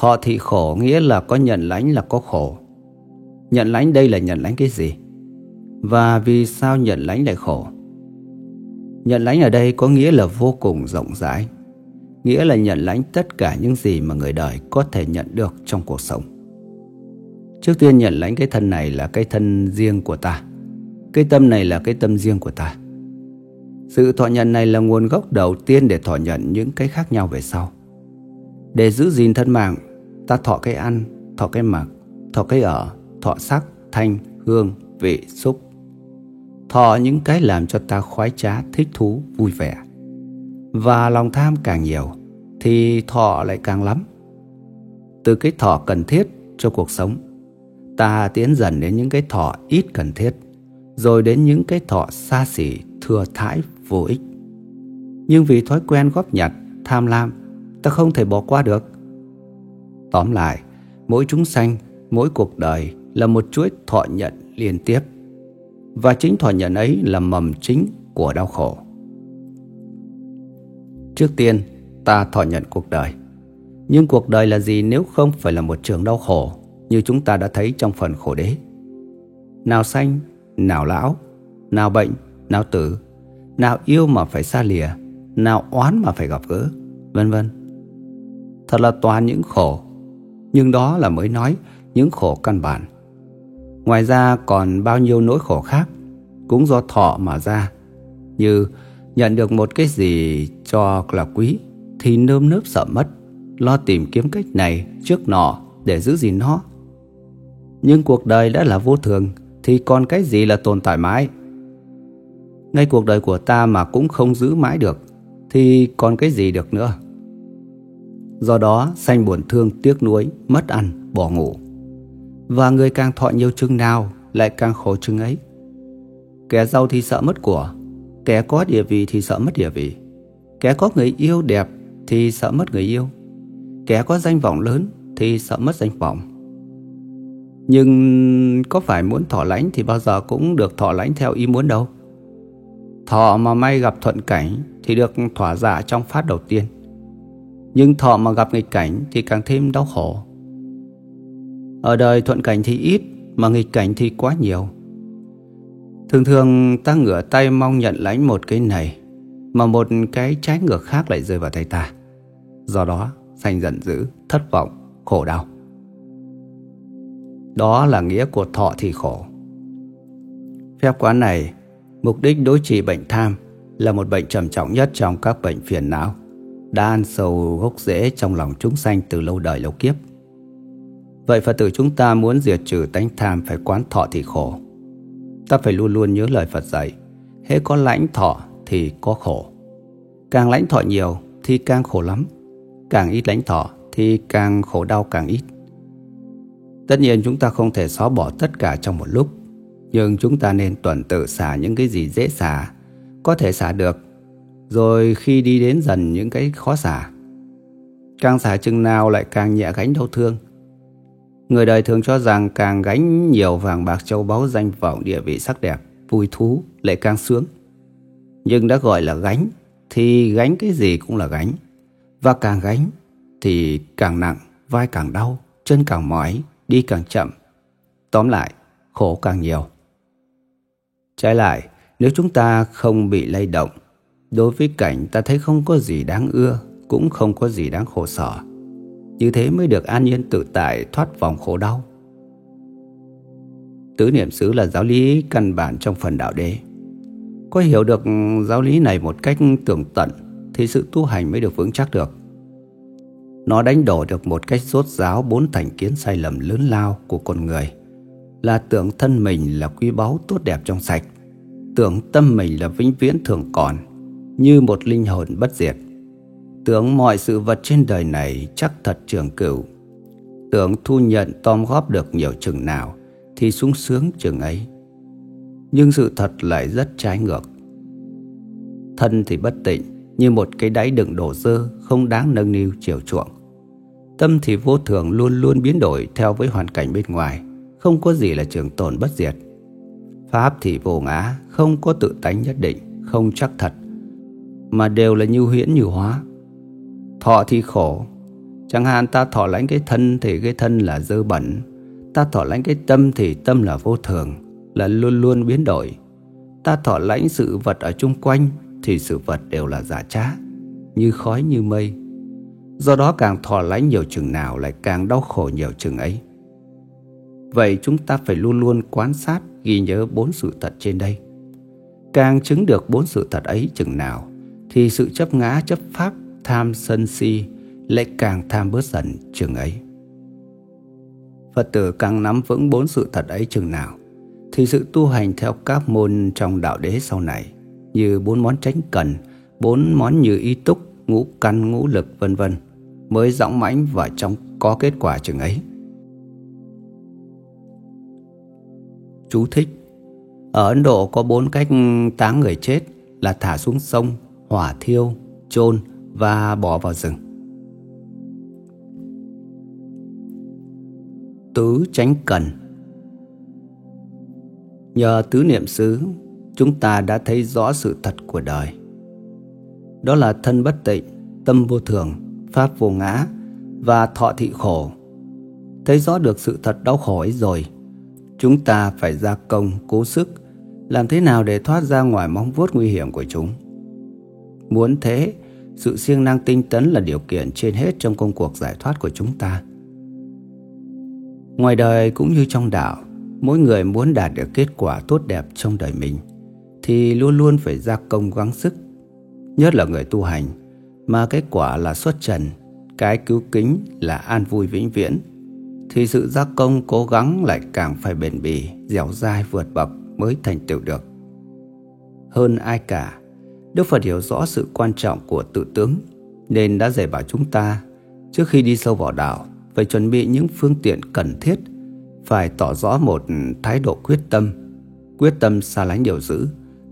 Thọ thị khổ nghĩa là có nhận lãnh là có khổ. Nhận lãnh đây là nhận lãnh cái gì? Và vì sao nhận lãnh lại khổ? Nhận lãnh ở đây có nghĩa là vô cùng rộng rãi. Nghĩa là nhận lãnh tất cả những gì mà người đời có thể nhận được trong cuộc sống. Trước tiên nhận lãnh cái thân này là cái thân riêng của ta. Cái tâm này là cái tâm riêng của ta. Sự thọ nhận này là nguồn gốc đầu tiên để thọ nhận những cái khác nhau về sau. Để giữ gìn thân mạng, ta thọ cái ăn, thọ cái mặc, thọ cái ở, thọ sắc, thanh, hương, vị, xúc. Thọ những cái làm cho ta khoái trá, thích thú, vui vẻ. Và lòng tham càng nhiều thì thọ lại càng lắm. Từ cái thọ cần thiết cho cuộc sống, ta tiến dần đến những cái thọ ít cần thiết, rồi đến những cái thọ xa xỉ, thừa thãi, vô ích. Nhưng vì thói quen góp nhặt, tham lam, ta không thể bỏ qua được. Tóm lại, mỗi chúng sanh, mỗi cuộc đời là một chuỗi thọ nhận liên tiếp. Và chính thọ nhận ấy là mầm chính của đau khổ. Trước tiên, ta thọ nhận cuộc đời. Nhưng cuộc đời là gì nếu không phải là một trường đau khổ như chúng ta đã thấy trong phần khổ đế? Nào sanh, nào lão, nào bệnh, nào tử, nào yêu mà phải xa lìa, nào oán mà phải gặp gỡ, vân vân. Thật là toàn những khổ, nhưng đó là mới nói những khổ căn bản. Ngoài ra còn bao nhiêu nỗi khổ khác cũng do thọ mà ra, như nhận được một cái gì cho là quý thì nơm nớp sợ mất, lo tìm kiếm cách này trước nọ để giữ gìn nó. Nhưng cuộc đời đã là vô thường thì còn cái gì là tồn tại mãi? Ngay cuộc đời của ta mà cũng không giữ mãi được thì còn cái gì được nữa? Do đó sanh buồn thương tiếc nuối, mất ăn, bỏ ngủ. Và người càng thọ nhiều chừng nào lại càng khổ chừng ấy. Kẻ giàu thì sợ mất của, kẻ có địa vị thì sợ mất địa vị. Kẻ có người yêu đẹp thì sợ mất người yêu. Kẻ có danh vọng lớn thì sợ mất danh vọng. Nhưng có phải muốn thọ lãnh thì bao giờ cũng được thọ lãnh theo ý muốn đâu. Thọ mà may gặp thuận cảnh thì được thỏa giả trong phát đầu tiên. Nhưng thọ mà gặp nghịch cảnh thì càng thêm đau khổ. Ở đời thuận cảnh thì ít mà nghịch cảnh thì quá nhiều. Thường thường ta ngửa tay mong nhận lãnh một cái này mà một cái trái ngược khác lại rơi vào tay ta. Do đó, sanh giận dữ, thất vọng, khổ đau. Đó là nghĩa của thọ thì khổ. Phép quán này, mục đích đối trị bệnh tham là một bệnh trầm trọng nhất trong các bệnh phiền não, đã ăn sâu gốc rễ trong lòng chúng sanh từ lâu đời lâu kiếp. Vậy Phật tử chúng ta muốn diệt trừ tánh tham phải quán thọ thì khổ. Ta phải luôn luôn nhớ lời Phật dạy, hễ có lãnh thọ thì có khổ. Càng lãnh thọ nhiều thì càng khổ lắm, càng ít lãnh thọ thì càng khổ đau càng ít. Tất nhiên chúng ta không thể xóa bỏ tất cả trong một lúc, nhưng chúng ta nên tuần tự xả những cái gì dễ xả, có thể xả được, rồi khi đi đến dần những cái khó xả. Càng xả chừng nào lại càng nhẹ gánh đau thương. Người đời thường cho rằng càng gánh nhiều vàng bạc châu báu danh vọng địa vị sắc đẹp, vui thú lại càng sướng. Nhưng đã gọi là gánh thì gánh cái gì cũng là gánh. Và càng gánh thì càng nặng, vai càng đau, chân càng mỏi, đi càng chậm. Tóm lại, khổ càng nhiều. Trái lại, nếu chúng ta không bị lay động, đối với cảnh ta thấy không có gì đáng ưa, cũng không có gì đáng khổ sở. Như thế mới được an nhiên tự tại thoát vòng khổ đau. Tứ niệm xứ là giáo lý căn bản trong phần đạo đế. Có hiểu được giáo lý này một cách tường tận thì sự tu hành mới được vững chắc được. Nó đánh đổ được một cách rốt ráo bốn thành kiến sai lầm lớn lao của con người là tưởng thân mình là quý báu tốt đẹp trong sạch, tưởng tâm mình là vĩnh viễn thường còn, như một linh hồn bất diệt. Tưởng mọi sự vật trên đời này chắc thật trường cửu, tưởng thu nhận tom góp được nhiều chừng nào thì sung sướng chừng ấy. Nhưng sự thật lại rất trái ngược. Thân thì bất tịnh, như một cái đáy đựng đổ dơ không đáng nâng niu chiều chuộng. Tâm thì vô thường luôn luôn biến đổi theo với hoàn cảnh bên ngoài, không có gì là trường tồn bất diệt. Pháp thì vô ngã, không có tự tánh nhất định, không chắc thật, mà đều là như huyễn như hóa. Thọ thì khổ, chẳng hạn ta thọ lãnh cái thân thì cái thân là dơ bẩn, ta thọ lãnh cái tâm thì tâm là vô thường, là luôn luôn biến đổi. Ta thọ lãnh sự vật ở chung quanh thì sự vật đều là giả trá, như khói như mây. Do đó càng thọ lãnh nhiều chừng nào lại càng đau khổ nhiều chừng ấy. Vậy chúng ta phải luôn luôn quan sát, ghi nhớ bốn sự thật trên đây. Càng chứng được bốn sự thật ấy chừng nào, thì sự chấp ngã chấp pháp, tham sân si lại càng tham bớt dần chừng ấy. Phật tử càng nắm vững bốn sự thật ấy chừng nào, thì sự tu hành theo các môn trong đạo đế sau này như bốn món tránh cần, bốn món như y túc, ngũ căn, ngũ lực vân vân mới dõng mãnh và trong có kết quả chừng ấy. Chú thích Ở Ấn Độ có bốn cách táng người chết là thả xuống sông, hỏa thiêu, chôn và bỏ vào rừng. Tứ tránh cần Nhờ tứ niệm xứ chúng ta đã thấy rõ sự thật của đời. Đó là thân bất tịnh, tâm vô thường, pháp vô ngã và thọ thị khổ. Thấy rõ được sự thật đau khổ ấy rồi, chúng ta phải ra công, cố sức, làm thế nào để thoát ra ngoài mong vuốt nguy hiểm của chúng. Muốn thế, sự siêng năng tinh tấn là điều kiện trên hết trong công cuộc giải thoát của chúng ta. Ngoài đời cũng như trong đạo, mỗi người muốn đạt được kết quả tốt đẹp trong đời mình – thì luôn luôn phải ra công gắng sức. Nhất là người tu hành, mà kết quả là xuất trần, cái cứu kính là an vui vĩnh viễn, thì sự gia công cố gắng lại càng phải bền bỉ, dẻo dai vượt bậc mới thành tựu được. Hơn ai cả, Đức Phật hiểu rõ sự quan trọng của tự tướng, nên đã dạy bảo chúng ta trước khi đi sâu vào đạo phải chuẩn bị những phương tiện cần thiết, phải tỏ rõ một thái độ quyết tâm, quyết tâm xa lánh điều dữ,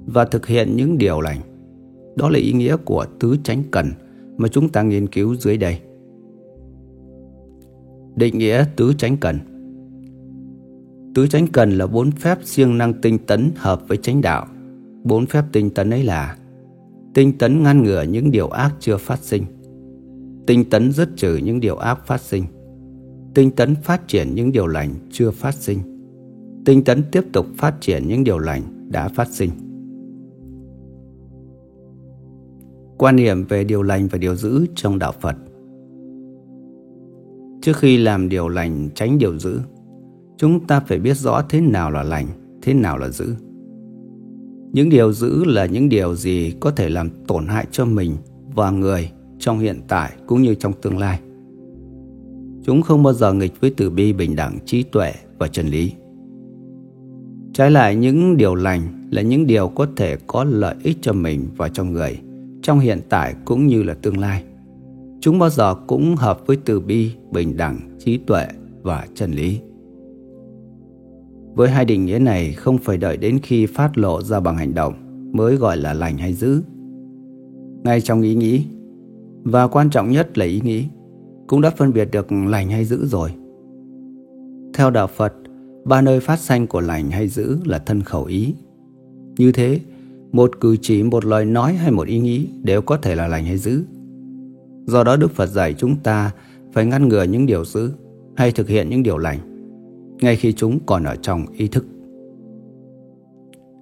và thực hiện những điều lành. Đó là ý nghĩa của tứ chánh cần mà chúng ta nghiên cứu dưới đây. Định nghĩa tứ chánh cần Tứ chánh cần là bốn phép siêng năng tinh tấn hợp với chánh đạo. Bốn phép tinh tấn ấy là Tinh tấn ngăn ngừa những điều ác chưa phát sinh Tinh tấn dứt trừ những điều ác phát sinh Tinh tấn phát triển những điều lành chưa phát sinh Tinh tấn tiếp tục phát triển những điều lành đã phát sinh quan niệm về điều lành và điều dữ trong đạo Phật. Trước khi làm điều lành tránh điều dữ, chúng ta phải biết rõ thế nào là lành, thế nào là dữ. Những điều giữ là những điều gì có thể làm tổn hại cho mình và người trong hiện tại cũng như trong tương lai. Chúng không bao giờ nghịch với từ bi bình đẳng, trí tuệ và chân lý. Trái lại những điều lành là những điều có thể có lợi ích cho mình và cho người – trong hiện tại cũng như là tương lai. Chúng bao giờ cũng hợp với từ bi, bình đẳng, trí tuệ và chân lý. Với hai định nghĩa này không phải đợi đến khi phát lộ ra bằng hành động mới gọi là lành hay dữ. Ngay trong ý nghĩ, và quan trọng nhất là ý nghĩ, cũng đã phân biệt được lành hay dữ rồi. Theo đạo Phật, ba nơi phát sanh của lành hay dữ là thân khẩu ý. Như thế, một cử chỉ, một lời nói hay một ý nghĩ đều có thể là lành hay dữ. Do đó Đức Phật dạy chúng ta phải ngăn ngừa những điều dữ hay thực hiện những điều lành ngay khi chúng còn ở trong ý thức.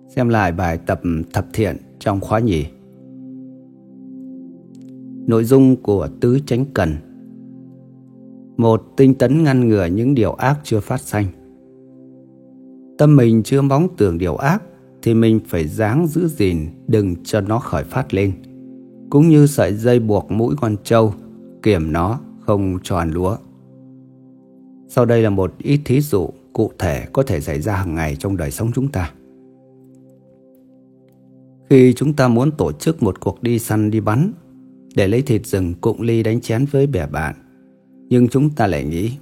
xem lại bài tập thập thiện trong khóa nhì. Nội dung của tứ chánh cần Một tinh tấn ngăn ngừa những điều ác chưa phát sanh Tâm mình chưa bóng tưởng điều ác Thì mình phải dáng giữ gìn đừng cho nó khởi phát lên, Cũng như sợi dây buộc mũi con trâu Kiểm nó không tròn lúa sau đây là một ít thí dụ cụ thể có thể xảy ra hàng ngày trong đời sống chúng ta Khi chúng ta muốn tổ chức một cuộc đi săn đi bắn để lấy thịt rừng cụng ly đánh chén với bè bạn. Nhưng chúng ta lại nghĩ,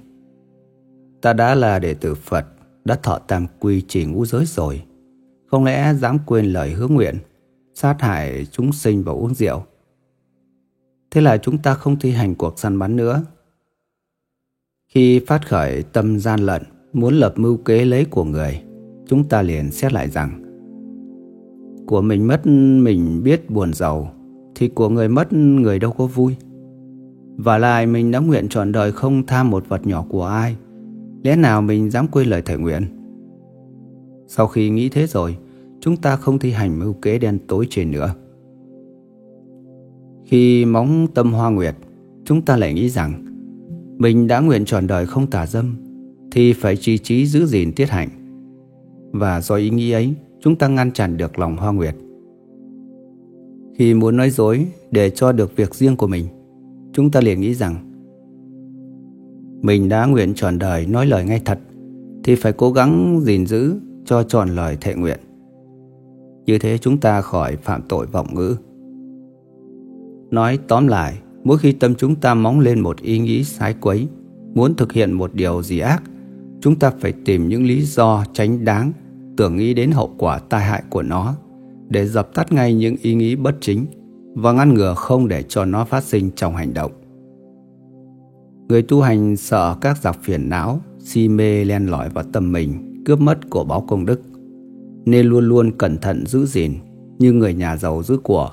ta đã là đệ tử Phật, đã thọ tam quy trì ngũ giới rồi. Không lẽ dám quên lời hứa nguyện, sát hại chúng sinh và uống rượu. Thế là chúng ta không thi hành cuộc săn bắn nữa. Khi phát khởi tâm gian lận, muốn lập mưu kế lấy của người, chúng ta liền xét lại rằng của mình mất mình biết buồn giàu thì của người mất người đâu có vui. Và lại mình đã nguyện trọn đời không tham một vật nhỏ của ai. Lẽ nào mình dám quên lời thể nguyện? Sau khi nghĩ thế rồi, chúng ta không thi hành mưu kế đen tối trên nữa. Khi móng tâm hoa nguyệt, chúng ta lại nghĩ rằng mình đã nguyện trọn đời không tà dâm thì phải trì trí giữ gìn tiết hạnh. Và do ý nghĩ ấy, chúng ta ngăn chặn được lòng hoa nguyệt khi muốn nói dối để cho được việc riêng của mình, chúng ta liền nghĩ rằng mình đã nguyện trọn đời nói lời ngay thật thì phải cố gắng gìn giữ cho tròn lời thệ nguyện. Như thế chúng ta khỏi phạm tội vọng ngữ. Nói tóm lại, mỗi khi tâm chúng ta móng lên một ý nghĩ sái quấy, muốn thực hiện một điều gì ác, chúng ta phải tìm những lý do tránh đáng, tưởng nghĩ đến hậu quả tai hại của nó để dập tắt ngay những ý nghĩ bất chính và ngăn ngừa không để cho nó phát sinh trong hành động. Người tu hành sợ các giặc phiền não, si mê len lỏi vào tâm mình, cướp mất của báo công đức, nên luôn luôn cẩn thận giữ gìn như người nhà giàu giữ của.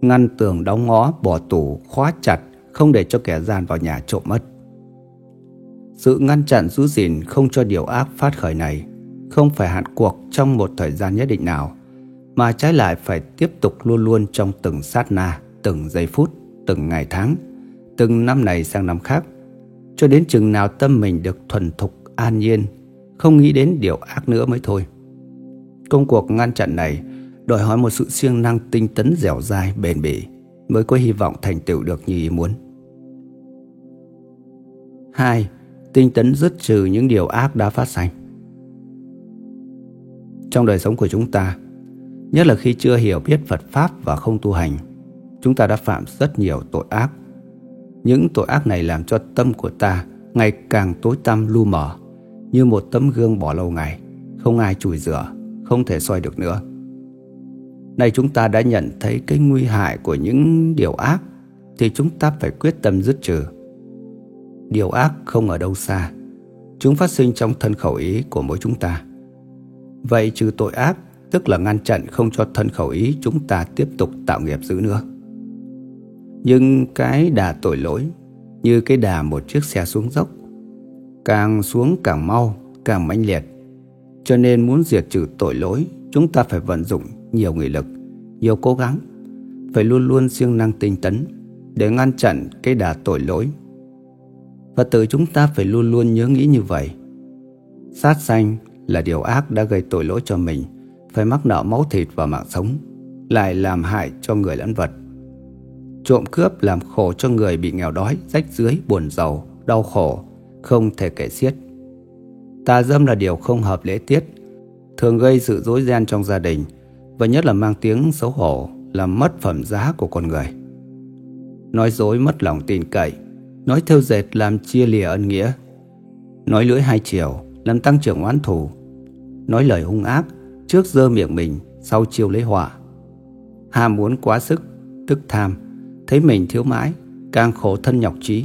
Ngăn tường đóng ngõ bỏ tủ, khóa chặt, không để cho kẻ gian vào nhà trộm mất. Sự ngăn chặn giữ gìn không cho điều ác phát khởi này không phải hạn cuộc trong một thời gian nhất định nào, mà trái lại phải tiếp tục luôn luôn trong từng sát na, từng giây phút, từng ngày tháng, từng năm này sang năm khác, cho đến chừng nào tâm mình được thuần thục an nhiên, không nghĩ đến điều ác nữa mới thôi. Công cuộc ngăn chặn này đòi hỏi một sự siêng năng tinh tấn dẻo dai, bền bỉ mới có hy vọng thành tựu được như ý muốn. 2. Tinh tấn dứt trừ những điều ác đã phát sinh. Trong đời sống của chúng ta, Nhất là khi chưa hiểu biết Phật Pháp và không tu hành Chúng ta đã phạm rất nhiều tội ác Những tội ác này làm cho tâm của ta Ngày càng tối tăm lu mờ Như một tấm gương bỏ lâu ngày Không ai chùi rửa Không thể soi được nữa Nay chúng ta đã nhận thấy cái nguy hại của những điều ác Thì chúng ta phải quyết tâm dứt trừ Điều ác không ở đâu xa Chúng phát sinh trong thân khẩu ý của mỗi chúng ta Vậy trừ tội ác tức là ngăn chặn không cho thân khẩu ý chúng ta tiếp tục tạo nghiệp dữ nữa. Nhưng cái đà tội lỗi như cái đà một chiếc xe xuống dốc, càng xuống càng mau, càng mãnh liệt. Cho nên muốn diệt trừ tội lỗi, chúng ta phải vận dụng nhiều nghị lực, nhiều cố gắng, phải luôn luôn siêng năng tinh tấn để ngăn chặn cái đà tội lỗi. Và tự chúng ta phải luôn luôn nhớ nghĩ như vậy. Sát sanh là điều ác đã gây tội lỗi cho mình – phải mắc nợ máu thịt và mạng sống, lại làm hại cho người lẫn vật. Trộm cướp làm khổ cho người bị nghèo đói, rách dưới, buồn giàu, đau khổ, không thể kể xiết. Tà dâm là điều không hợp lễ tiết, thường gây sự rối ren trong gia đình và nhất là mang tiếng xấu hổ, làm mất phẩm giá của con người. Nói dối mất lòng tin cậy, nói thêu dệt làm chia lìa ân nghĩa, nói lưỡi hai chiều làm tăng trưởng oán thù, nói lời hung ác trước dơ miệng mình, sau chiêu lấy họa. Ham muốn quá sức, tức tham, thấy mình thiếu mãi, càng khổ thân nhọc trí.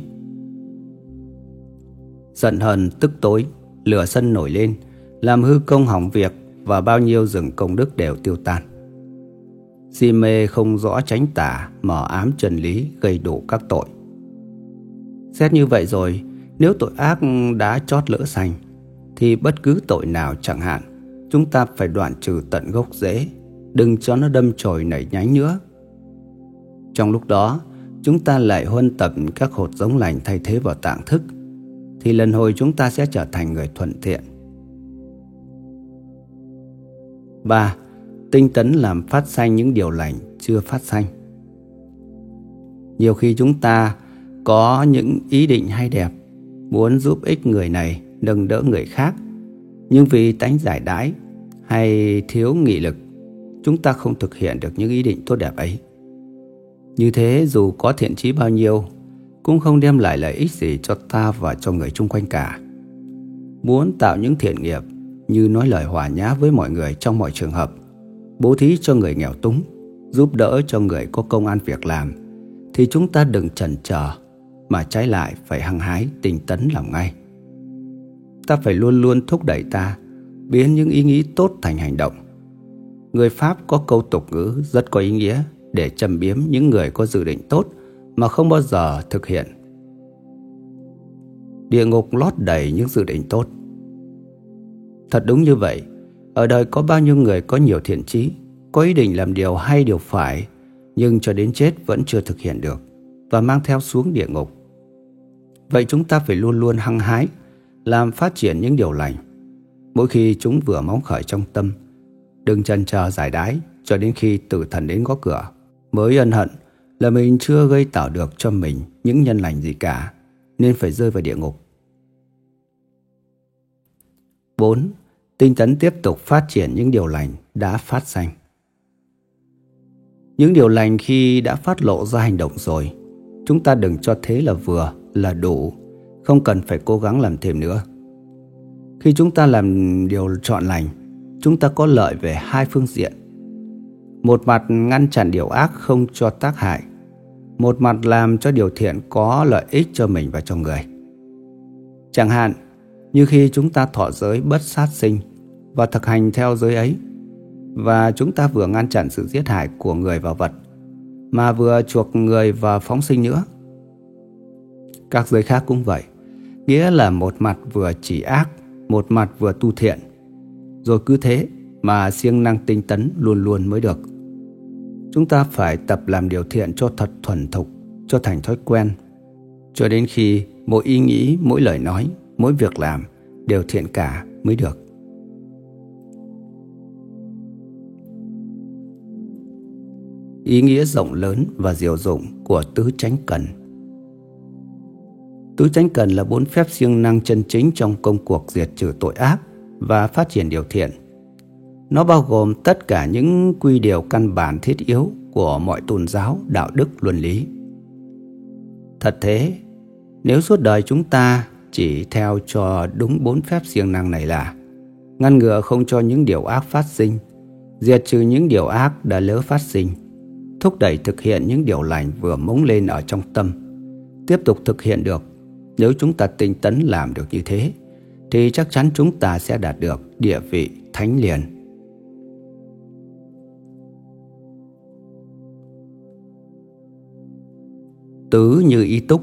Giận hờn tức tối, lửa sân nổi lên, làm hư công hỏng việc và bao nhiêu rừng công đức đều tiêu tan. Si mê không rõ tránh tả, mở ám trần lý gây đủ các tội. Xét như vậy rồi, nếu tội ác đã chót lỡ sành, thì bất cứ tội nào chẳng hạn, chúng ta phải đoạn trừ tận gốc rễ, đừng cho nó đâm chồi nảy nhánh nữa. Trong lúc đó, chúng ta lại huân tập các hột giống lành thay thế vào tạng thức, thì lần hồi chúng ta sẽ trở thành người thuận thiện. 3. Tinh tấn làm phát sanh những điều lành chưa phát sanh. Nhiều khi chúng ta có những ý định hay đẹp, muốn giúp ích người này, nâng đỡ người khác, nhưng vì tánh giải đãi hay thiếu nghị lực, chúng ta không thực hiện được những ý định tốt đẹp ấy. Như thế dù có thiện trí bao nhiêu, cũng không đem lại lợi ích gì cho ta và cho người chung quanh cả. Muốn tạo những thiện nghiệp như nói lời hòa nhã với mọi người trong mọi trường hợp, bố thí cho người nghèo túng, giúp đỡ cho người có công ăn việc làm, thì chúng ta đừng chần chờ mà trái lại phải hăng hái tinh tấn làm ngay. Ta phải luôn luôn thúc đẩy ta biến những ý nghĩ tốt thành hành động. Người Pháp có câu tục ngữ rất có ý nghĩa để châm biếm những người có dự định tốt mà không bao giờ thực hiện. Địa ngục lót đầy những dự định tốt. Thật đúng như vậy, ở đời có bao nhiêu người có nhiều thiện trí, có ý định làm điều hay điều phải, nhưng cho đến chết vẫn chưa thực hiện được và mang theo xuống địa ngục. Vậy chúng ta phải luôn luôn hăng hái, làm phát triển những điều lành. Mỗi khi chúng vừa móng khởi trong tâm, đừng chần chờ giải đái cho đến khi tử thần đến gõ cửa, mới ân hận là mình chưa gây tạo được cho mình những nhân lành gì cả, nên phải rơi vào địa ngục. 4. Tinh tấn tiếp tục phát triển những điều lành đã phát sanh. Những điều lành khi đã phát lộ ra hành động rồi, chúng ta đừng cho thế là vừa, là đủ, không cần phải cố gắng làm thêm nữa. Khi chúng ta làm điều chọn lành, chúng ta có lợi về hai phương diện. Một mặt ngăn chặn điều ác không cho tác hại, một mặt làm cho điều thiện có lợi ích cho mình và cho người. Chẳng hạn, như khi chúng ta thọ giới bất sát sinh và thực hành theo giới ấy, và chúng ta vừa ngăn chặn sự giết hại của người và vật, mà vừa chuộc người và phóng sinh nữa. Các giới khác cũng vậy, nghĩa là một mặt vừa chỉ ác, một mặt vừa tu thiện. Rồi cứ thế mà siêng năng tinh tấn luôn luôn mới được. Chúng ta phải tập làm điều thiện cho thật thuần thục, cho thành thói quen. Cho đến khi mỗi ý nghĩ, mỗi lời nói, mỗi việc làm đều thiện cả mới được. Ý nghĩa rộng lớn và diệu dụng của tứ chánh cần Tứ chánh cần là bốn phép siêng năng chân chính trong công cuộc diệt trừ tội ác và phát triển điều thiện. Nó bao gồm tất cả những quy điều căn bản thiết yếu của mọi tôn giáo, đạo đức, luân lý. Thật thế, nếu suốt đời chúng ta chỉ theo cho đúng bốn phép siêng năng này là ngăn ngừa không cho những điều ác phát sinh, diệt trừ những điều ác đã lỡ phát sinh, thúc đẩy thực hiện những điều lành vừa mống lên ở trong tâm, tiếp tục thực hiện được. Nếu chúng ta tinh tấn làm được như thế, thì chắc chắn chúng ta sẽ đạt được địa vị thánh liền. Tứ như ý túc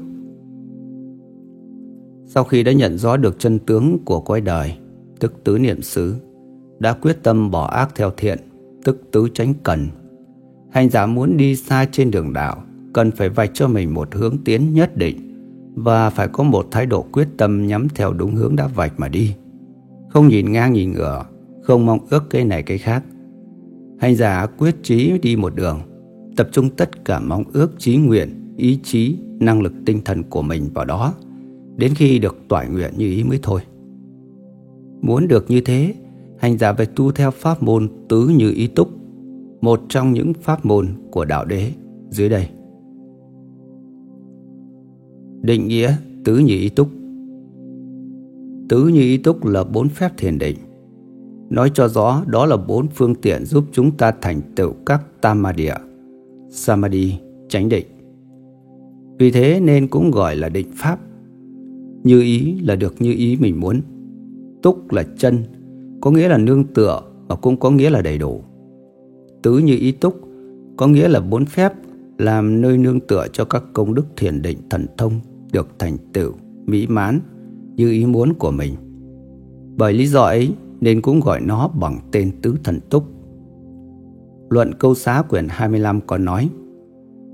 sau khi đã nhận rõ được chân tướng của cõi đời, tức tứ niệm xứ, đã quyết tâm bỏ ác theo thiện, tức tứ tránh cần. Hành giả muốn đi xa trên đường đạo, cần phải vạch cho mình một hướng tiến nhất định và phải có một thái độ quyết tâm nhắm theo đúng hướng đã vạch mà đi. Không nhìn ngang nhìn ngửa, không mong ước cái này cái khác. Hành giả quyết chí đi một đường, tập trung tất cả mong ước chí nguyện ý chí, năng lực tinh thần của mình vào đó, đến khi được toại nguyện như ý mới thôi. Muốn được như thế, hành giả phải tu theo pháp môn tứ như ý túc, một trong những pháp môn của đạo đế dưới đây. Định nghĩa tứ như ý túc Tứ như ý túc là bốn phép thiền định. Nói cho rõ đó là bốn phương tiện giúp chúng ta thành tựu các tamadya, samadhi, chánh định. Vì thế nên cũng gọi là định pháp. Như ý là được như ý mình muốn. Túc là chân, có nghĩa là nương tựa và cũng có nghĩa là đầy đủ. Tứ như ý túc có nghĩa là bốn phép làm nơi nương tựa cho các công đức thiền định thần thông được thành tựu, mỹ mãn như ý muốn của mình. Bởi lý do ấy nên cũng gọi nó bằng tên tứ thần túc. Luận câu xá quyển 25 có nói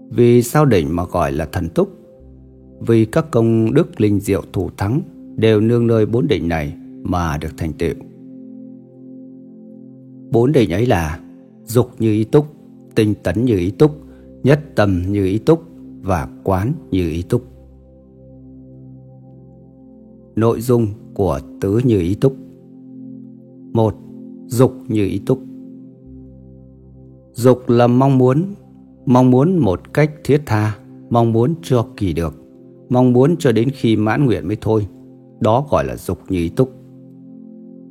Vì sao đỉnh mà gọi là thần túc? Vì các công đức linh diệu thủ thắng đều nương nơi bốn định này mà được thành tựu. Bốn định ấy là dục như ý túc, tinh tấn như ý túc, nhất tâm như ý túc và quán như ý túc. Nội dung của tứ như ý túc một Dục như ý túc Dục là mong muốn Mong muốn một cách thiết tha Mong muốn cho kỳ được Mong muốn cho đến khi mãn nguyện mới thôi Đó gọi là dục như túc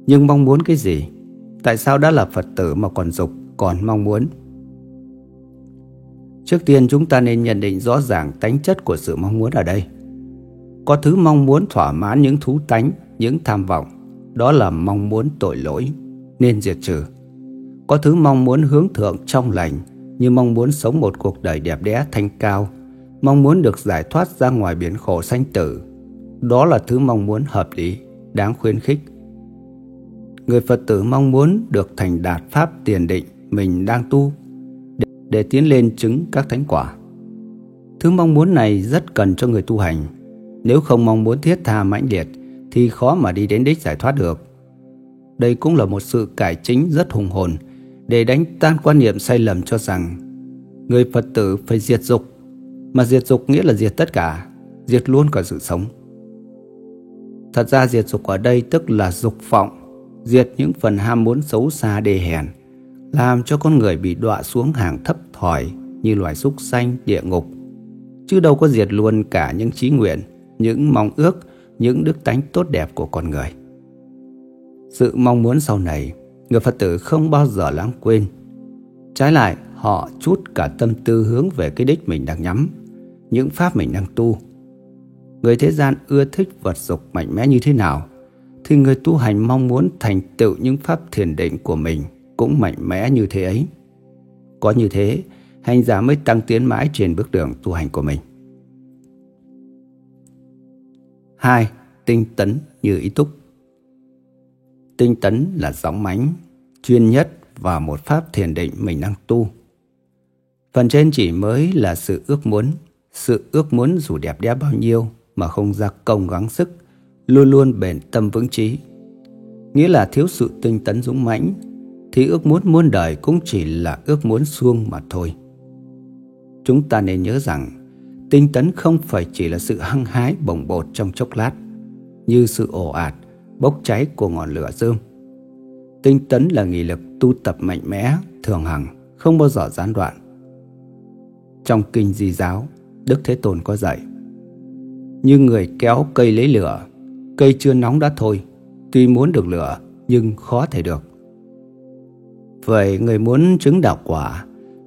Nhưng mong muốn cái gì? Tại sao đã là Phật tử mà còn dục Còn mong muốn Trước tiên chúng ta nên nhận định rõ ràng tánh chất của sự mong muốn ở đây. Có thứ mong muốn thỏa mãn những thú tánh, những tham vọng, đó là mong muốn tội lỗi, nên diệt trừ. Có thứ mong muốn hướng thượng trong lành, như mong muốn sống một cuộc đời đẹp đẽ thanh cao, mong muốn được giải thoát ra ngoài biển khổ sanh tử. Đó là thứ mong muốn hợp lý, đáng khuyến khích. Người Phật tử mong muốn được thành đạt pháp tiền định mình đang tu để tiến lên chứng các thánh quả. Thứ mong muốn này rất cần cho người tu hành. Nếu không mong muốn thiết tha mãnh liệt thì khó mà đi đến đích giải thoát được. Đây cũng là một sự cải chính rất hùng hồn để đánh tan quan niệm sai lầm cho rằng người Phật tử phải diệt dục, mà diệt dục nghĩa là diệt tất cả, diệt luôn cả sự sống. Thật ra diệt dục ở đây tức là dục vọng, diệt những phần ham muốn xấu xa đề hèn, làm cho con người bị đọa xuống hàng thấp thỏi như loài súc sanh địa ngục. Chứ đâu có diệt luôn cả những trí nguyện, những mong ước, những đức tánh tốt đẹp của con người. Sự mong muốn sau này, người Phật tử không bao giờ lãng quên. Trái lại, họ chút cả tâm tư hướng về cái đích mình đang nhắm, những pháp mình đang tu. Người thế gian ưa thích vật dục mạnh mẽ như thế nào, thì người tu hành mong muốn thành tựu những pháp thiền định của mình cũng mạnh mẽ như thế ấy. Có như thế, hành giả mới tăng tiến mãi trên bước đường tu hành của mình. 2. Tinh tấn như ý túc Tinh tấn là gióng mánh, chuyên nhất và một pháp thiền định mình đang tu. Phần trên chỉ mới là sự ước muốn, sự ước muốn dù đẹp đẽ bao nhiêu mà không ra công gắng sức, luôn luôn bền tâm vững trí. Nghĩa là thiếu sự tinh tấn dũng mãnh, thì ước muốn muôn đời cũng chỉ là ước muốn suông mà thôi. Chúng ta nên nhớ rằng, tinh tấn không phải chỉ là sự hăng hái bồng bột trong chốc lát, như sự ồ ạt, bốc cháy của ngọn lửa dương. Tinh tấn là nghị lực tu tập mạnh mẽ, thường hằng, không bao giờ gián đoạn. Trong kinh di giáo, Đức Thế Tôn có dạy, Như người kéo cây lấy lửa, Cây chưa nóng đã thôi, Tuy muốn được lửa nhưng khó thể được. Vậy người muốn chứng đạo quả,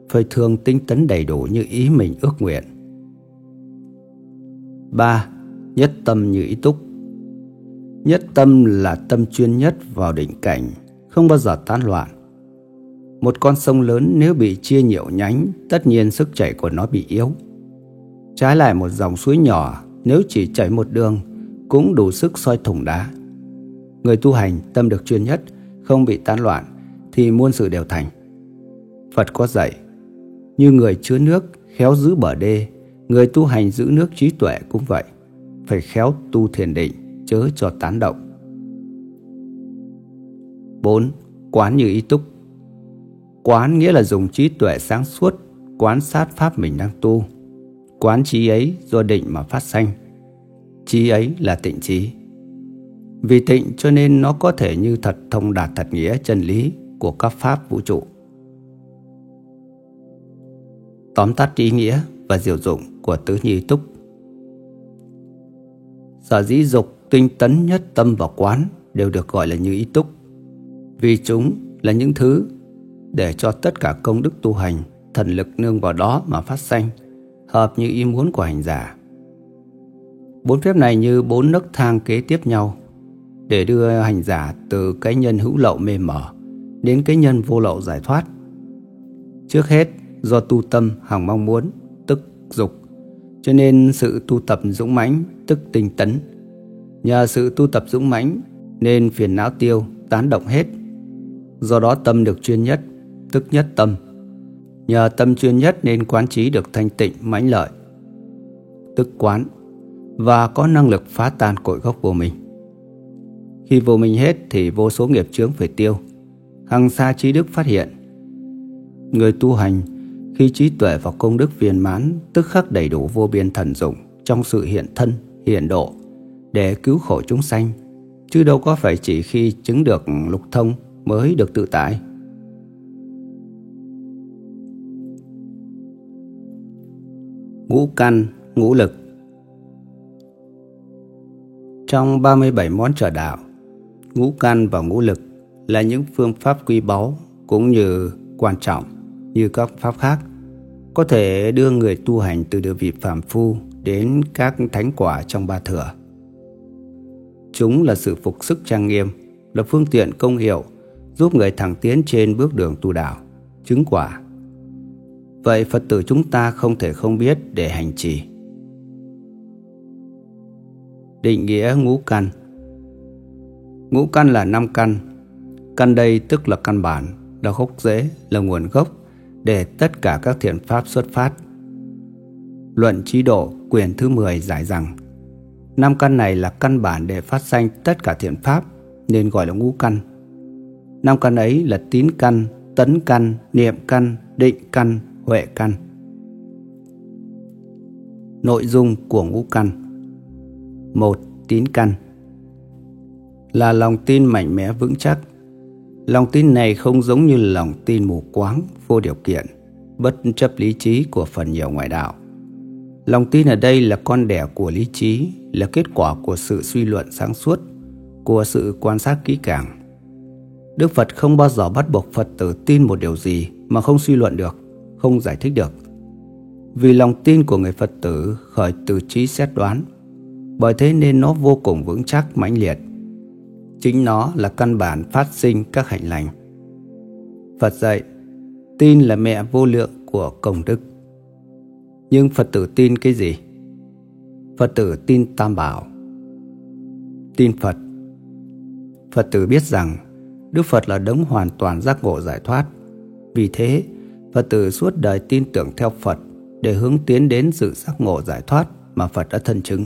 Phải thường tinh tấn đầy đủ như ý mình ước nguyện. 3. Nhất tâm như ý túc. Nhất tâm là tâm chuyên nhất vào định cảnh, Không bao giờ tán loạn. Một con sông lớn nếu bị chia nhiều nhánh, Tất nhiên sức chảy của nó bị yếu. Trái lại một dòng suối nhỏ, Nếu chỉ chảy một đường, Cũng đủ sức soi thủng đá. Người tu hành tâm được chuyên nhất, Không bị tán loạn, Thì muôn sự đều thành. Phật có dạy, Như người chứa nước khéo giữ bờ đê, Người tu hành giữ nước trí tuệ cũng vậy, Phải khéo tu thiền định, Chớ cho tán động. 4. Quán như ý túc. Quán nghĩa là dùng trí tuệ sáng suốt, Quán sát pháp mình đang tu. Quán trí ấy do định mà phát sanh. Trí ấy là tịnh trí. Vì tịnh cho nên nó có thể như thật thông đạt thật nghĩa chân lý Của các pháp vũ trụ. Tóm tắt ý nghĩa và diệu dụng của tứ nhi túc. Sở dĩ dục, tinh tấn, nhất tâm và quán đều được gọi là như ý túc Vì chúng là những thứ để cho tất cả công đức tu hành thần lực nương vào đó mà phát sanh hợp như ý muốn của hành giả. Bốn phép này như bốn nấc thang kế tiếp nhau để đưa hành giả từ cái nhân hữu lậu mê mờ đến cái nhân vô lậu giải thoát. Trước hết, do tu tâm hằng mong muốn, tức dục, cho nên sự tu tập dũng mãnh tức tinh tấn. Nhờ sự tu tập dũng mãnh nên phiền não tiêu, tán động hết. Do đó tâm được chuyên nhất, tức nhất tâm. Nhờ tâm chuyên nhất nên quán trí được thanh tịnh mãnh lợi, tức quán, và có năng lực phá tan cội gốc vô minh. Khi vô minh hết thì vô số nghiệp chướng phải tiêu. Hằng xa trí đức phát hiện. Người tu hành khi trí tuệ và công đức viên mãn tức khắc đầy đủ vô biên thần dụng trong sự hiện thân, hiện độ để cứu khổ chúng sanh, chứ đâu có phải chỉ khi chứng được lục thông mới được tự tại. Ngũ căn, ngũ lực Trong 37 món trợ đạo, ngũ căn và ngũ lực là những phương pháp quý báu cũng như quan trọng như các pháp khác có thể đưa người tu hành từ địa vị phàm phu đến các thánh quả trong ba thừa. Chúng là sự phục sức trang nghiêm, là phương tiện công hiệu giúp người thẳng tiến trên bước đường tu đạo, chứng quả. Vậy Phật tử chúng ta không thể không biết để hành trì. Định nghĩa ngũ căn Ngũ căn là năm căn. Căn đây tức là căn bản, là gốc rễ, là nguồn gốc để tất cả các thiện pháp xuất phát. Luận trí độ quyền thứ 10 giải rằng năm căn này là căn bản để phát sanh tất cả thiện pháp nên gọi là ngũ căn. Năm căn ấy là tín căn, tấn căn, niệm căn, định căn, huệ căn. Nội dung của ngũ căn một Tín căn Là lòng tin mạnh mẽ vững chắc Lòng tin này không giống như lòng tin mù quáng, vô điều kiện, bất chấp lý trí của phần nhiều ngoại đạo. Lòng tin ở đây là con đẻ của lý trí, là kết quả của sự suy luận sáng suốt, của sự quan sát kỹ càng. Đức Phật không bao giờ bắt buộc Phật tử tin một điều gì mà không suy luận được, không giải thích được. Vì lòng tin của người Phật tử khởi từ trí xét đoán, bởi thế nên nó vô cùng vững chắc mãnh liệt Chính nó là căn bản phát sinh các hạnh lành. Phật dạy, tin là mẹ vô lượng của công đức. Nhưng Phật tử tin cái gì? Phật tử tin Tam Bảo. Tin Phật. Phật tử biết rằng Đức Phật là đấng hoàn toàn giác ngộ giải thoát. Vì thế, Phật tử suốt đời tin tưởng theo Phật để hướng tiến đến sự giác ngộ giải thoát mà Phật đã thân chứng.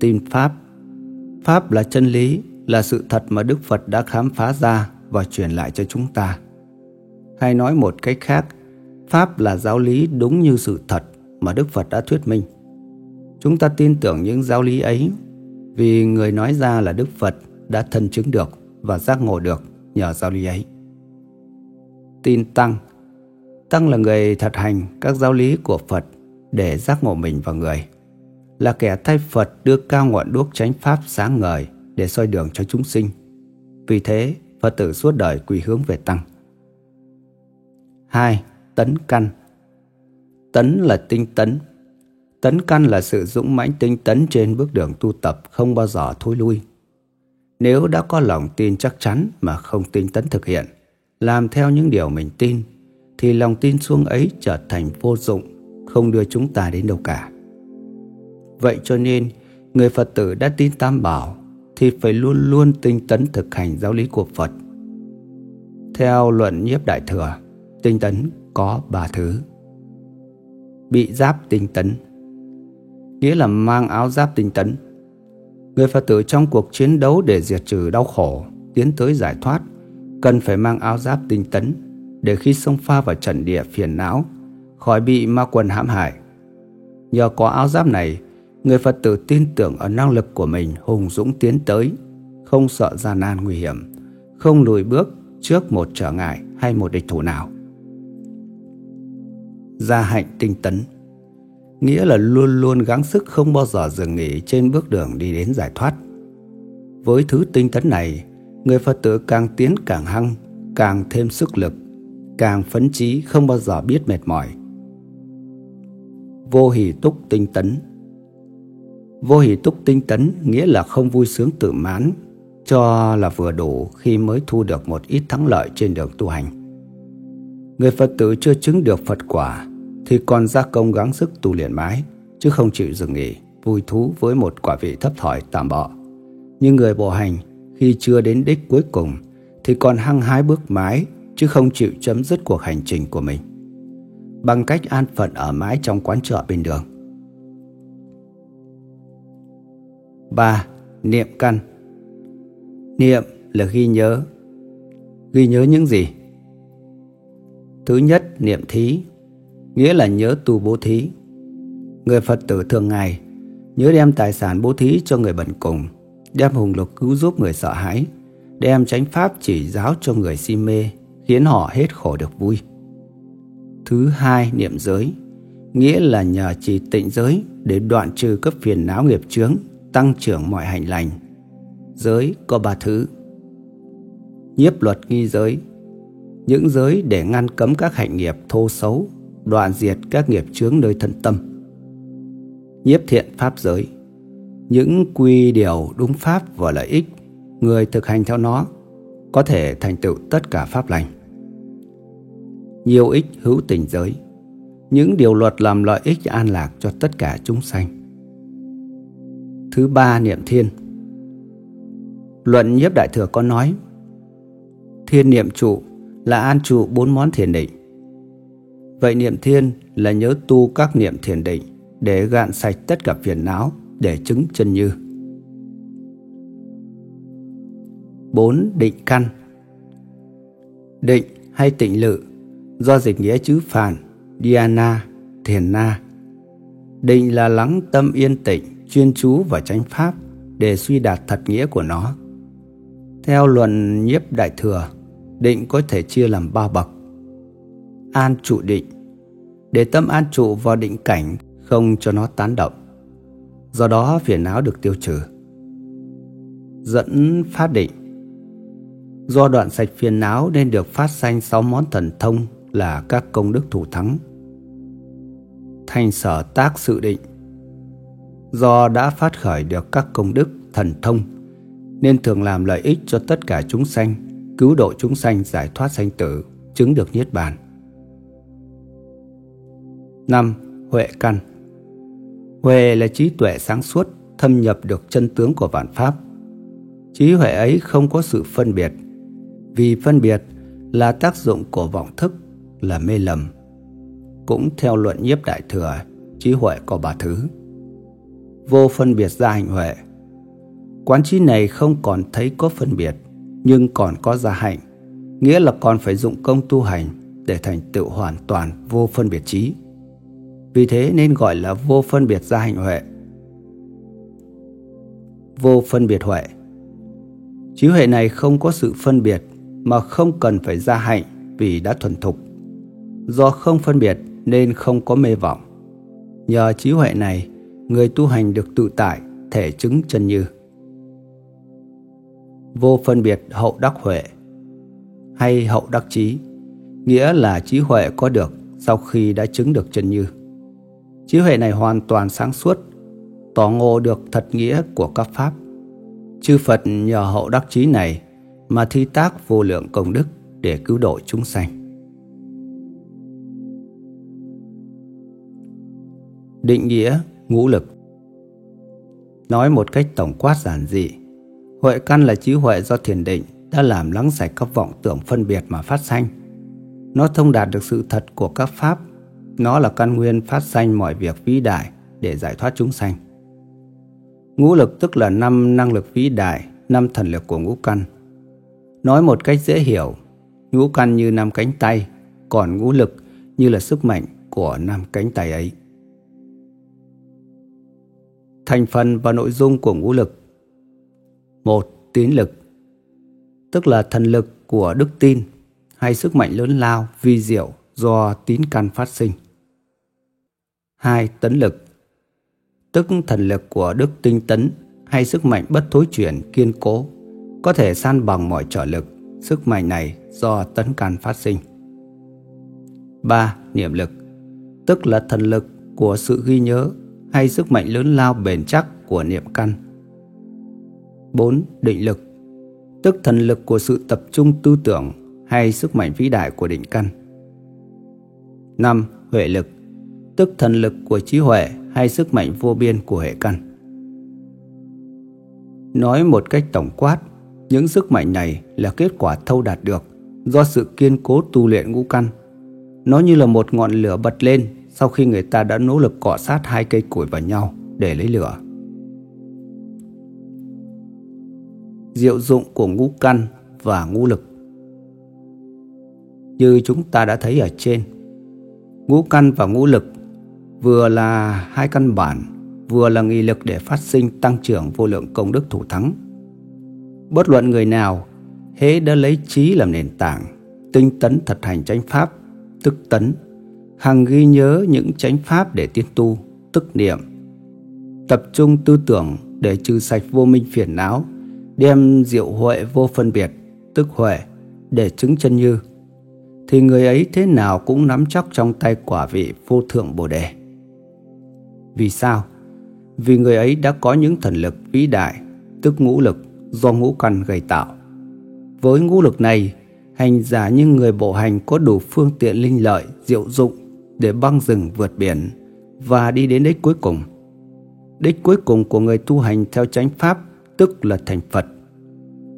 Tin Pháp Pháp là chân lý, là sự thật mà Đức Phật đã khám phá ra và truyền lại cho chúng ta. Hay nói một cách khác, Pháp là giáo lý đúng như sự thật mà Đức Phật đã thuyết minh. Chúng ta tin tưởng những giáo lý ấy vì người nói ra là Đức Phật đã thân chứng được và giác ngộ được nhờ giáo lý ấy. Tin Tăng Tăng là người thật hành các giáo lý của Phật để giác ngộ mình và người là kẻ thay Phật đưa cao ngọn đuốc chánh pháp sáng ngời để soi đường cho chúng sinh. Vì thế, Phật tử suốt đời quy hướng về Tăng. 2. Tấn căn Tấn là tinh tấn. Tấn căn là sự dũng mãnh tinh tấn trên bước đường tu tập không bao giờ thối lui. Nếu đã có lòng tin chắc chắn mà không tinh tấn thực hiện, làm theo những điều mình tin, thì lòng tin xuống ấy trở thành vô dụng, không đưa chúng ta đến đâu cả. Vậy cho nên, người Phật tử đã tin Tam Bảo thì phải luôn luôn tinh tấn thực hành giáo lý của Phật. Theo luận nhiếp đại thừa, tinh tấn có ba thứ. Bị giáp tinh tấn Nghĩa là mang áo giáp tinh tấn Người Phật tử trong cuộc chiến đấu để diệt trừ đau khổ, tiến tới giải thoát, cần phải mang áo giáp tinh tấn để khi xông pha vào trận địa phiền não, khỏi bị ma quân hãm hại. Nhờ có áo giáp này, người Phật tử tin tưởng ở năng lực của mình hùng dũng tiến tới, không sợ gian nan nguy hiểm, không lùi bước trước một trở ngại hay một địch thủ nào. Gia hạnh tinh tấn Nghĩa là luôn luôn gắng sức không bao giờ dừng nghỉ trên bước đường đi đến giải thoát. Với thứ tinh tấn này, người Phật tử càng tiến càng hăng, càng thêm sức lực, càng phấn chí không bao giờ biết mệt mỏi. Vô hỷ túc tinh tấn Vô hỷ túc tinh tấn nghĩa là không vui sướng tự mãn, cho là vừa đủ khi mới thu được một ít thắng lợi trên đường tu hành. Người Phật tử chưa chứng được Phật quả thì còn ra công gắng sức tu luyện mãi, chứ không chịu dừng nghỉ, vui thú với một quả vị thấp thỏi tạm bọ. Nhưng người bộ hành khi chưa đến đích cuối cùng thì còn hăng hái bước mãi chứ không chịu chấm dứt cuộc hành trình của mình bằng cách an phận ở mãi trong quán chợ bên đường. 3. Niệm căn Niệm là ghi nhớ. Ghi nhớ những gì? Thứ nhất, niệm thí, nghĩa là nhớ tu bố thí. Người Phật tử thường ngày nhớ đem tài sản bố thí cho người bần cùng, đem hùng lục cứu giúp người sợ hãi, đem chánh pháp chỉ giáo cho người si mê, khiến họ hết khổ được vui. Thứ hai, niệm giới, nghĩa là nhờ trì tịnh giới để đoạn trừ các phiền não nghiệp chướng, tăng trưởng mọi hành lành. Giới có ba thứ. Nhiếp luật nghi giới, những giới để ngăn cấm các hạnh nghiệp thô xấu, đoạn diệt các nghiệp chướng nơi thân tâm. Nhiếp thiện pháp giới, những quy điều đúng pháp và lợi ích, người thực hành theo nó có thể thành tựu tất cả pháp lành nhiều ích hữu tình giới, những điều luật làm lợi ích an lạc cho tất cả chúng sanh. Thứ ba niệm thiên Luận nhiếp đại thừa có nói Thiên niệm trụ là an trụ bốn món thiền định. Vậy niệm thiên là nhớ tu các niệm thiền định để gạn sạch tất cả phiền não để chứng chân như. 4. Định căn Định hay tịnh lự do dịch nghĩa chữ phản, Diana, Thiền Na. Định là lắng tâm yên tĩnh, chuyên chú và chánh pháp để suy đạt thật nghĩa của nó. Theo luận nhiếp đại thừa, định có thể chia làm ba bậc. An trụ định, để tâm an trụ vào định cảnh không cho nó tán động. Do đó phiền não được tiêu trừ. Dẫn phát định Do đoạn sạch phiền não nên được phát sanh sáu món thần thông là các công đức thủ thắng. Thành sở tác sự định Do đã phát khởi được các công đức thần thông nên thường làm lợi ích cho tất cả chúng sanh, cứu độ chúng sanh giải thoát sanh tử, chứng được niết bàn. 5. Huệ căn Huệ là trí tuệ sáng suốt, thâm nhập được chân tướng của vạn pháp. Trí huệ ấy không có sự phân biệt, vì phân biệt là tác dụng của vọng thức là mê lầm. Cũng theo luận nhiếp đại thừa, trí huệ có ba thứ. Vô phân biệt gia hạnh huệ. Quán trí này không còn thấy có phân biệt, nhưng còn có gia hạnh, nghĩa là còn phải dụng công tu hành để thành tựu hoàn toàn vô phân biệt trí. Vì thế nên gọi là vô phân biệt gia hạnh huệ. Vô phân biệt huệ Trí huệ này không có sự phân biệt mà không cần phải gia hạnh vì đã thuần thục. Do không phân biệt nên không có mê vọng. Nhờ trí huệ này, người tu hành được tự tại, thể chứng chân như. Vô phân biệt hậu đắc huệ hay hậu đắc trí, nghĩa là trí huệ có được sau khi đã chứng được chân như. Trí huệ này hoàn toàn sáng suốt, tỏ ngộ được thật nghĩa của các pháp. Chư Phật nhờ hậu đắc trí này mà thi tác vô lượng công đức để cứu độ chúng sanh. Định nghĩa ngũ lực Nói một cách tổng quát giản dị Huệ căn là trí huệ do thiền định đã làm lắng sạch các vọng tưởng phân biệt mà phát sanh. Nó thông đạt được sự thật của các pháp. Nó là căn nguyên phát sanh mọi việc vĩ đại để giải thoát chúng sanh. Ngũ lực tức là năm năng lực vĩ đại, năm thần lực của ngũ căn. Nói một cách dễ hiểu, ngũ căn như năm cánh tay, còn ngũ lực như là sức mạnh của năm cánh tay ấy thành phần và nội dung của ngũ lực. một Tín lực Tức là thần lực của đức tin hay sức mạnh lớn lao, vi diệu do tín căn phát sinh. 2. Tấn lực Tức thần lực của đức tinh tấn hay sức mạnh bất thối chuyển, kiên cố, có thể san bằng mọi trở lực. Sức mạnh này do tấn căn phát sinh. 3. Niệm lực Tức là thần lực của sự ghi nhớ hay sức mạnh lớn lao bền chắc của niệm căn. 4. Định lực Tức thần lực của sự tập trung tư tưởng hay sức mạnh vĩ đại của định căn. 5. Huệ lực Tức thần lực của trí huệ hay sức mạnh vô biên của hệ căn. Nói một cách tổng quát, những sức mạnh này là kết quả thâu đạt được do sự kiên cố tu luyện ngũ căn. Nó như là một ngọn lửa bật lên sau khi người ta đã nỗ lực cọ sát hai cây củi vào nhau để lấy lửa. Diệu dụng của ngũ căn và ngũ lực Như chúng ta đã thấy ở trên, ngũ căn và ngũ lực vừa là hai căn bản, vừa là nghị lực để phát sinh tăng trưởng vô lượng công đức thủ thắng. Bất luận người nào, hễ đã lấy trí làm nền tảng, tinh tấn thật hành chánh pháp, tức tấn, hằng ghi nhớ những chánh pháp để tiến tu, tức niệm, tập trung tư tưởng để trừ sạch vô minh phiền não, đem diệu huệ vô phân biệt, tức huệ, để chứng chân như, thì người ấy thế nào cũng nắm chắc trong tay quả vị vô thượng Bồ Đề. Vì sao? Vì người ấy đã có những thần lực vĩ đại, tức ngũ lực do ngũ căn gây tạo. Với ngũ lực này, hành giả như người bộ hành có đủ phương tiện linh lợi, diệu dụng để băng rừng vượt biển và đi đến đích cuối cùng. Đích cuối cùng của người tu hành theo chánh pháp tức là thành Phật.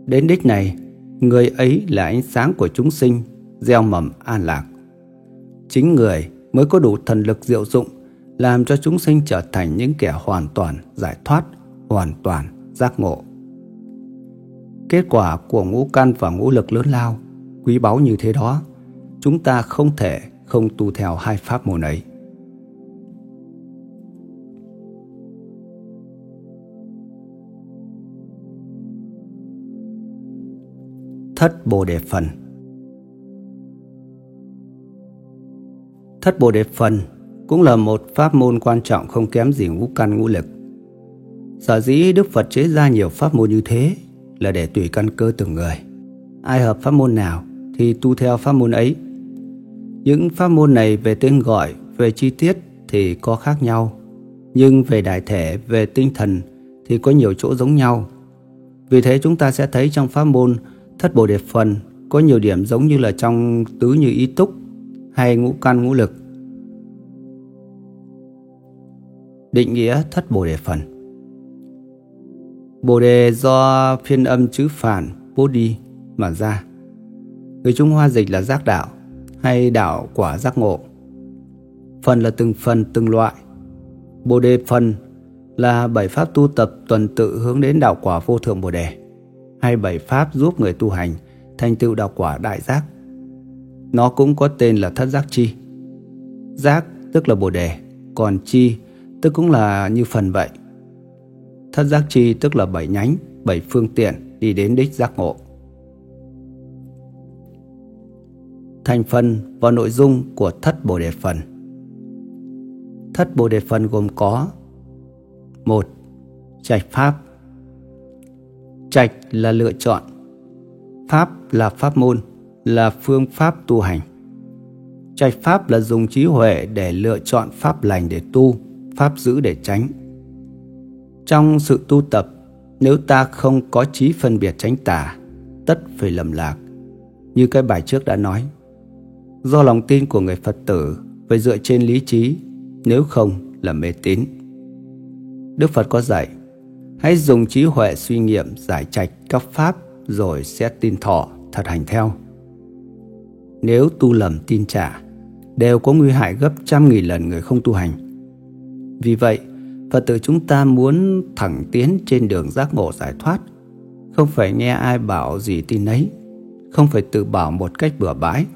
Đến đích này, người ấy là ánh sáng của chúng sinh, gieo mầm an lạc. Chính người mới có đủ thần lực diệu dụng làm cho chúng sinh trở thành những kẻ hoàn toàn giải thoát, hoàn toàn giác ngộ. Kết quả của ngũ căn và ngũ lực lớn lao, quý báu như thế đó, chúng ta không thể không tu theo hai pháp môn ấy. Thất Bồ Đề Phần Thất Bồ Đề Phần cũng là một pháp môn quan trọng không kém gì ngũ căn ngũ lực. Sở dĩ Đức Phật chế ra nhiều pháp môn như thế là để tùy căn cơ từng người. Ai hợp pháp môn nào thì tu theo pháp môn ấy. Những pháp môn này về tên gọi, về chi tiết thì có khác nhau, nhưng về đại thể, về tinh thần thì có nhiều chỗ giống nhau. Vì thế chúng ta sẽ thấy trong pháp môn thất bồ đề phần có nhiều điểm giống như là trong tứ như ý túc hay ngũ căn ngũ lực. Định nghĩa thất bồ đề phần Bồ đề do phiên âm chữ phản Bodhi mà ra. Người Trung Hoa dịch là giác đạo hay đạo quả giác ngộ. Phần là từng phần từng loại. Bồ đề phần là bảy pháp tu tập tuần tự hướng đến đạo quả vô thượng Bồ đề hay bảy pháp giúp người tu hành thành tựu đạo quả đại giác. Nó cũng có tên là thất giác chi. Giác tức là Bồ đề, còn chi tức cũng là như phần vậy. Thất giác chi tức là bảy nhánh, bảy phương tiện đi đến đích giác ngộ. Thành phần và nội dung của thất bồ đề phần. Thất bồ đề phần gồm có một Trạch pháp. Trạch là lựa chọn Pháp là pháp môn, là phương pháp tu hành. Trạch pháp là dùng trí huệ để lựa chọn pháp lành để tu, pháp giữ để tránh. Trong sự tu tập, nếu ta không có trí phân biệt tránh tà, tất phải lầm lạc. Như cái bài trước đã nói, do lòng tin của người Phật tử phải dựa trên lý trí, nếu không là mê tín. Đức Phật có dạy, hãy dùng trí huệ suy nghiệm giải trạch các pháp rồi sẽ tin thọ, thật hành theo. Nếu tu lầm tin trả, đều có nguy hại gấp trăm nghìn lần người không tu hành. Vì vậy, Phật tử chúng ta muốn thẳng tiến trên đường giác ngộ giải thoát Không phải nghe ai bảo gì tin ấy Không phải tự bảo một cách bừa bãi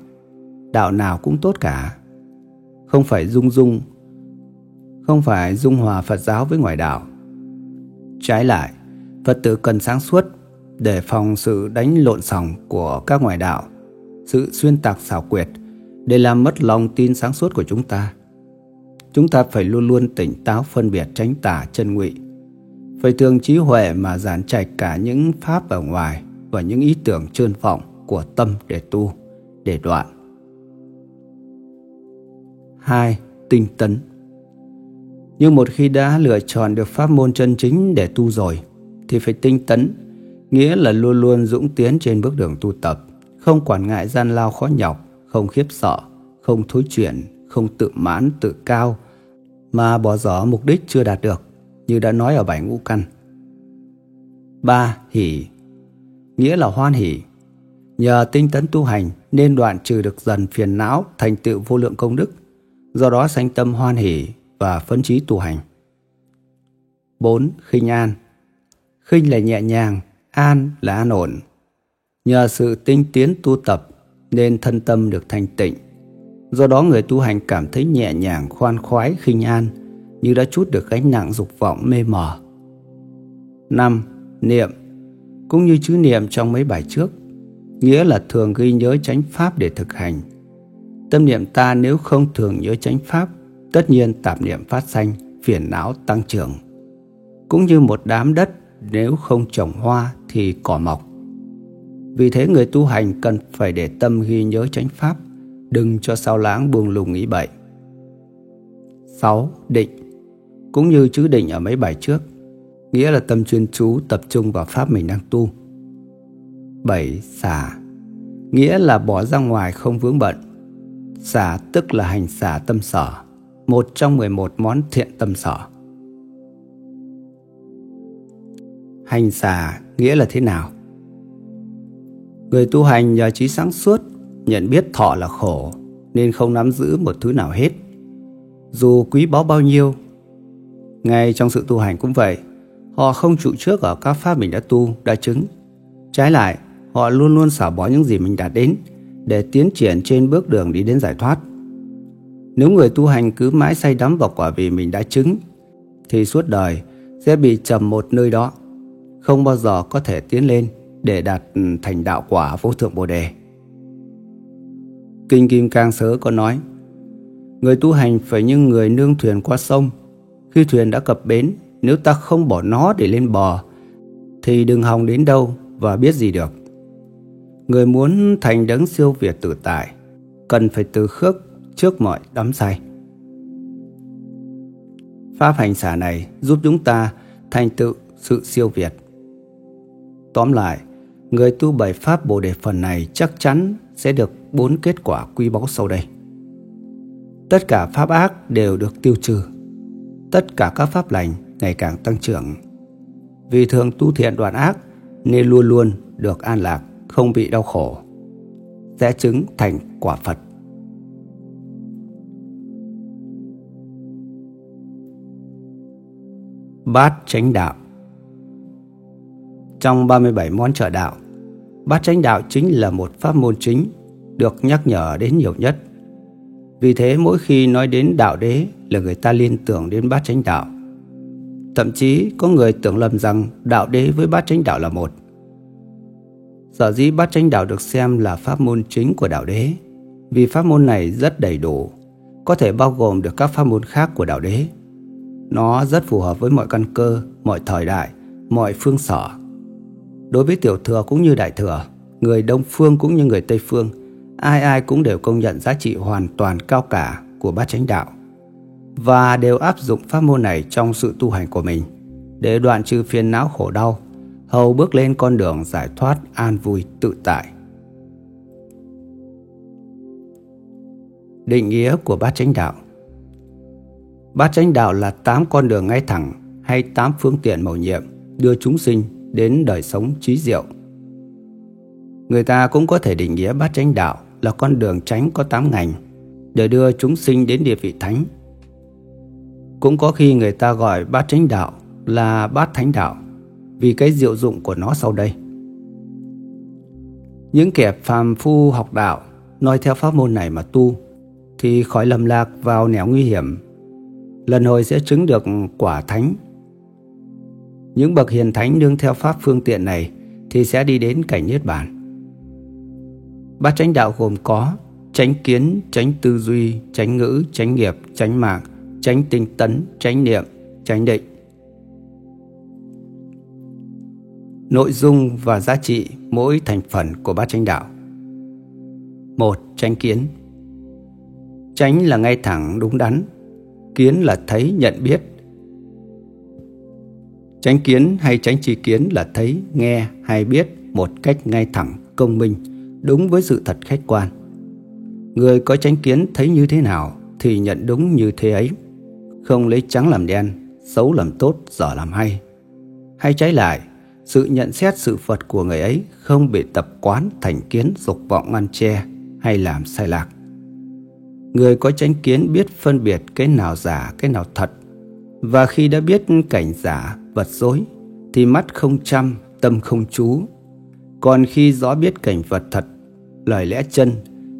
Đạo nào cũng tốt cả. Không phải dung dung, Không phải dung hòa Phật giáo với ngoại đạo. Trái lại, Phật tử cần sáng suốt Để phòng sự đánh lộn sòng của các ngoại đạo, Sự xuyên tạc xảo quyệt Để làm mất lòng tin sáng suốt của chúng ta. Chúng ta phải luôn luôn tỉnh táo phân biệt tránh tà chân ngụy, phải thường trí huệ mà giản trạch cả những pháp ở ngoài và những ý tưởng trơn vọng của tâm để tu, để đoạn hai tinh tấn nhưng một khi đã lựa chọn được pháp môn chân chính để tu rồi thì phải tinh tấn nghĩa là luôn luôn dũng tiến trên bước đường tu tập không quản ngại gian lao khó nhọc không khiếp sợ không thối chuyển không tự mãn tự cao mà bỏ dở mục đích chưa đạt được như đã nói ở bài ngũ căn. ba Hỷ nghĩa là hoan hỷ. Nhờ tinh tấn tu hành nên đoạn trừ được dần phiền não thành tựu vô lượng công đức, do đó sanh tâm hoan hỷ và phấn trí tu hành. 4. Khinh an Khinh là nhẹ nhàng, an là an ổn. Nhờ sự tinh tiến tu tập nên thân tâm được thanh tịnh. Do đó người tu hành cảm thấy nhẹ nhàng, khoan khoái, khinh an, như đã chút được gánh nặng dục vọng mê mờ. 5. Niệm Cũng như chữ niệm trong mấy bài trước, nghĩa là thường ghi nhớ chánh pháp để thực hành. Tâm niệm ta nếu không thường nhớ chánh pháp, tất nhiên tạp niệm phát sanh, phiền não tăng trưởng. Cũng như một đám đất nếu không trồng hoa thì cỏ mọc. Vì thế người tu hành cần phải để tâm ghi nhớ chánh pháp, đừng cho sao lãng buông lùng nghĩ bậy. 6. Định Cũng như chữ định ở mấy bài trước, nghĩa là tâm chuyên chú tập trung vào pháp mình đang tu. 7. Xả Nghĩa là bỏ ra ngoài không vướng bận. Xả tức là hành xả tâm sở, một trong 11 món thiện tâm sở. Hành xả nghĩa là thế nào? Người tu hành nhờ trí sáng suốt, nhận biết thọ là khổ, nên không nắm giữ một thứ nào hết. Dù quý báu bao nhiêu, ngay trong sự tu hành cũng vậy, họ không trụ trước ở các pháp mình đã tu, đã chứng. Trái lại, họ luôn luôn xả bỏ những gì mình đạt đến để tiến triển trên bước đường đi đến giải thoát. Nếu người tu hành cứ mãi say đắm vào quả vị mình đã chứng, thì suốt đời sẽ bị trầm một nơi đó, không bao giờ có thể tiến lên để đạt ừ, thành đạo quả vô thượng Bồ Đề. Kinh Kim Cang Sớ có nói, người tu hành phải như người nương thuyền qua sông. Khi thuyền đã cập bến, nếu ta không bỏ nó để lên bờ, thì đừng hòng đến đâu và biết gì được. Người muốn thành đấng siêu việt tự tại, cần phải từ khước trước mọi đắm say. Pháp hành xả này giúp chúng ta thành tựu sự siêu việt. Tóm lại, người tu bảy pháp Bồ đề phần này chắc chắn sẽ được bốn kết quả quý báu sau đây. Tất cả pháp ác đều được tiêu trừ. Tất cả các pháp lành ngày càng tăng trưởng. Vì thường tu thiện đoạn ác nên luôn luôn được an lạc, không bị đau khổ. Sẽ chứng thành quả Phật. Bát chánh đạo trong 37 món trợ đạo, bát chánh đạo chính là một pháp môn chính được nhắc nhở đến nhiều nhất. Vì thế mỗi khi nói đến đạo đế là người ta liên tưởng đến bát chánh đạo. Thậm chí có người tưởng lầm rằng đạo đế với bát chánh đạo là một. Sở dĩ bát chánh đạo được xem là pháp môn chính của đạo đế vì pháp môn này rất đầy đủ, có thể bao gồm được các pháp môn khác của đạo đế. Nó rất phù hợp với mọi căn cơ, mọi thời đại, mọi phương sở. Đối với tiểu thừa cũng như đại thừa, người Đông Phương cũng như người Tây Phương, ai ai cũng đều công nhận giá trị hoàn toàn cao cả của bát chánh đạo và đều áp dụng pháp môn này trong sự tu hành của mình để đoạn trừ phiền não khổ đau, hầu bước lên con đường giải thoát an vui tự tại. Định nghĩa của bát chánh đạo Bát chánh đạo là tám con đường ngay thẳng hay tám phương tiện mầu nhiệm đưa chúng sinh đến đời sống trí diệu. Người ta cũng có thể định nghĩa bát chánh đạo là con đường tránh có tám ngành để đưa chúng sinh đến địa vị thánh. Cũng có khi người ta gọi bát chánh đạo là bát thánh đạo vì cái diệu dụng của nó sau đây. Những kẻ phàm phu học đạo nói theo pháp môn này mà tu thì khỏi lầm lạc vào nẻo nguy hiểm. Lần hồi sẽ chứng được quả thánh những bậc hiền thánh nương theo pháp phương tiện này thì sẽ đi đến cảnh niết bàn. Bát chánh đạo gồm có chánh kiến, chánh tư duy, chánh ngữ, chánh nghiệp, chánh mạng, chánh tinh tấn, chánh niệm, chánh định. Nội dung và giá trị mỗi thành phần của bát chánh đạo. một Chánh kiến Chánh là ngay thẳng đúng đắn, kiến là thấy nhận biết, Chánh kiến hay chánh tri kiến là thấy, nghe hay biết một cách ngay thẳng, công minh, đúng với sự thật khách quan. Người có chánh kiến thấy như thế nào thì nhận đúng như thế ấy, không lấy trắng làm đen, xấu làm tốt, dở làm hay. Hay trái lại, sự nhận xét sự Phật của người ấy không bị tập quán thành kiến dục vọng ngăn che hay làm sai lạc. Người có chánh kiến biết phân biệt cái nào giả, cái nào thật. Và khi đã biết cảnh giả, vật dối, thì mắt không chăm, tâm không chú. Còn khi rõ biết cảnh vật thật, lời lẽ chân,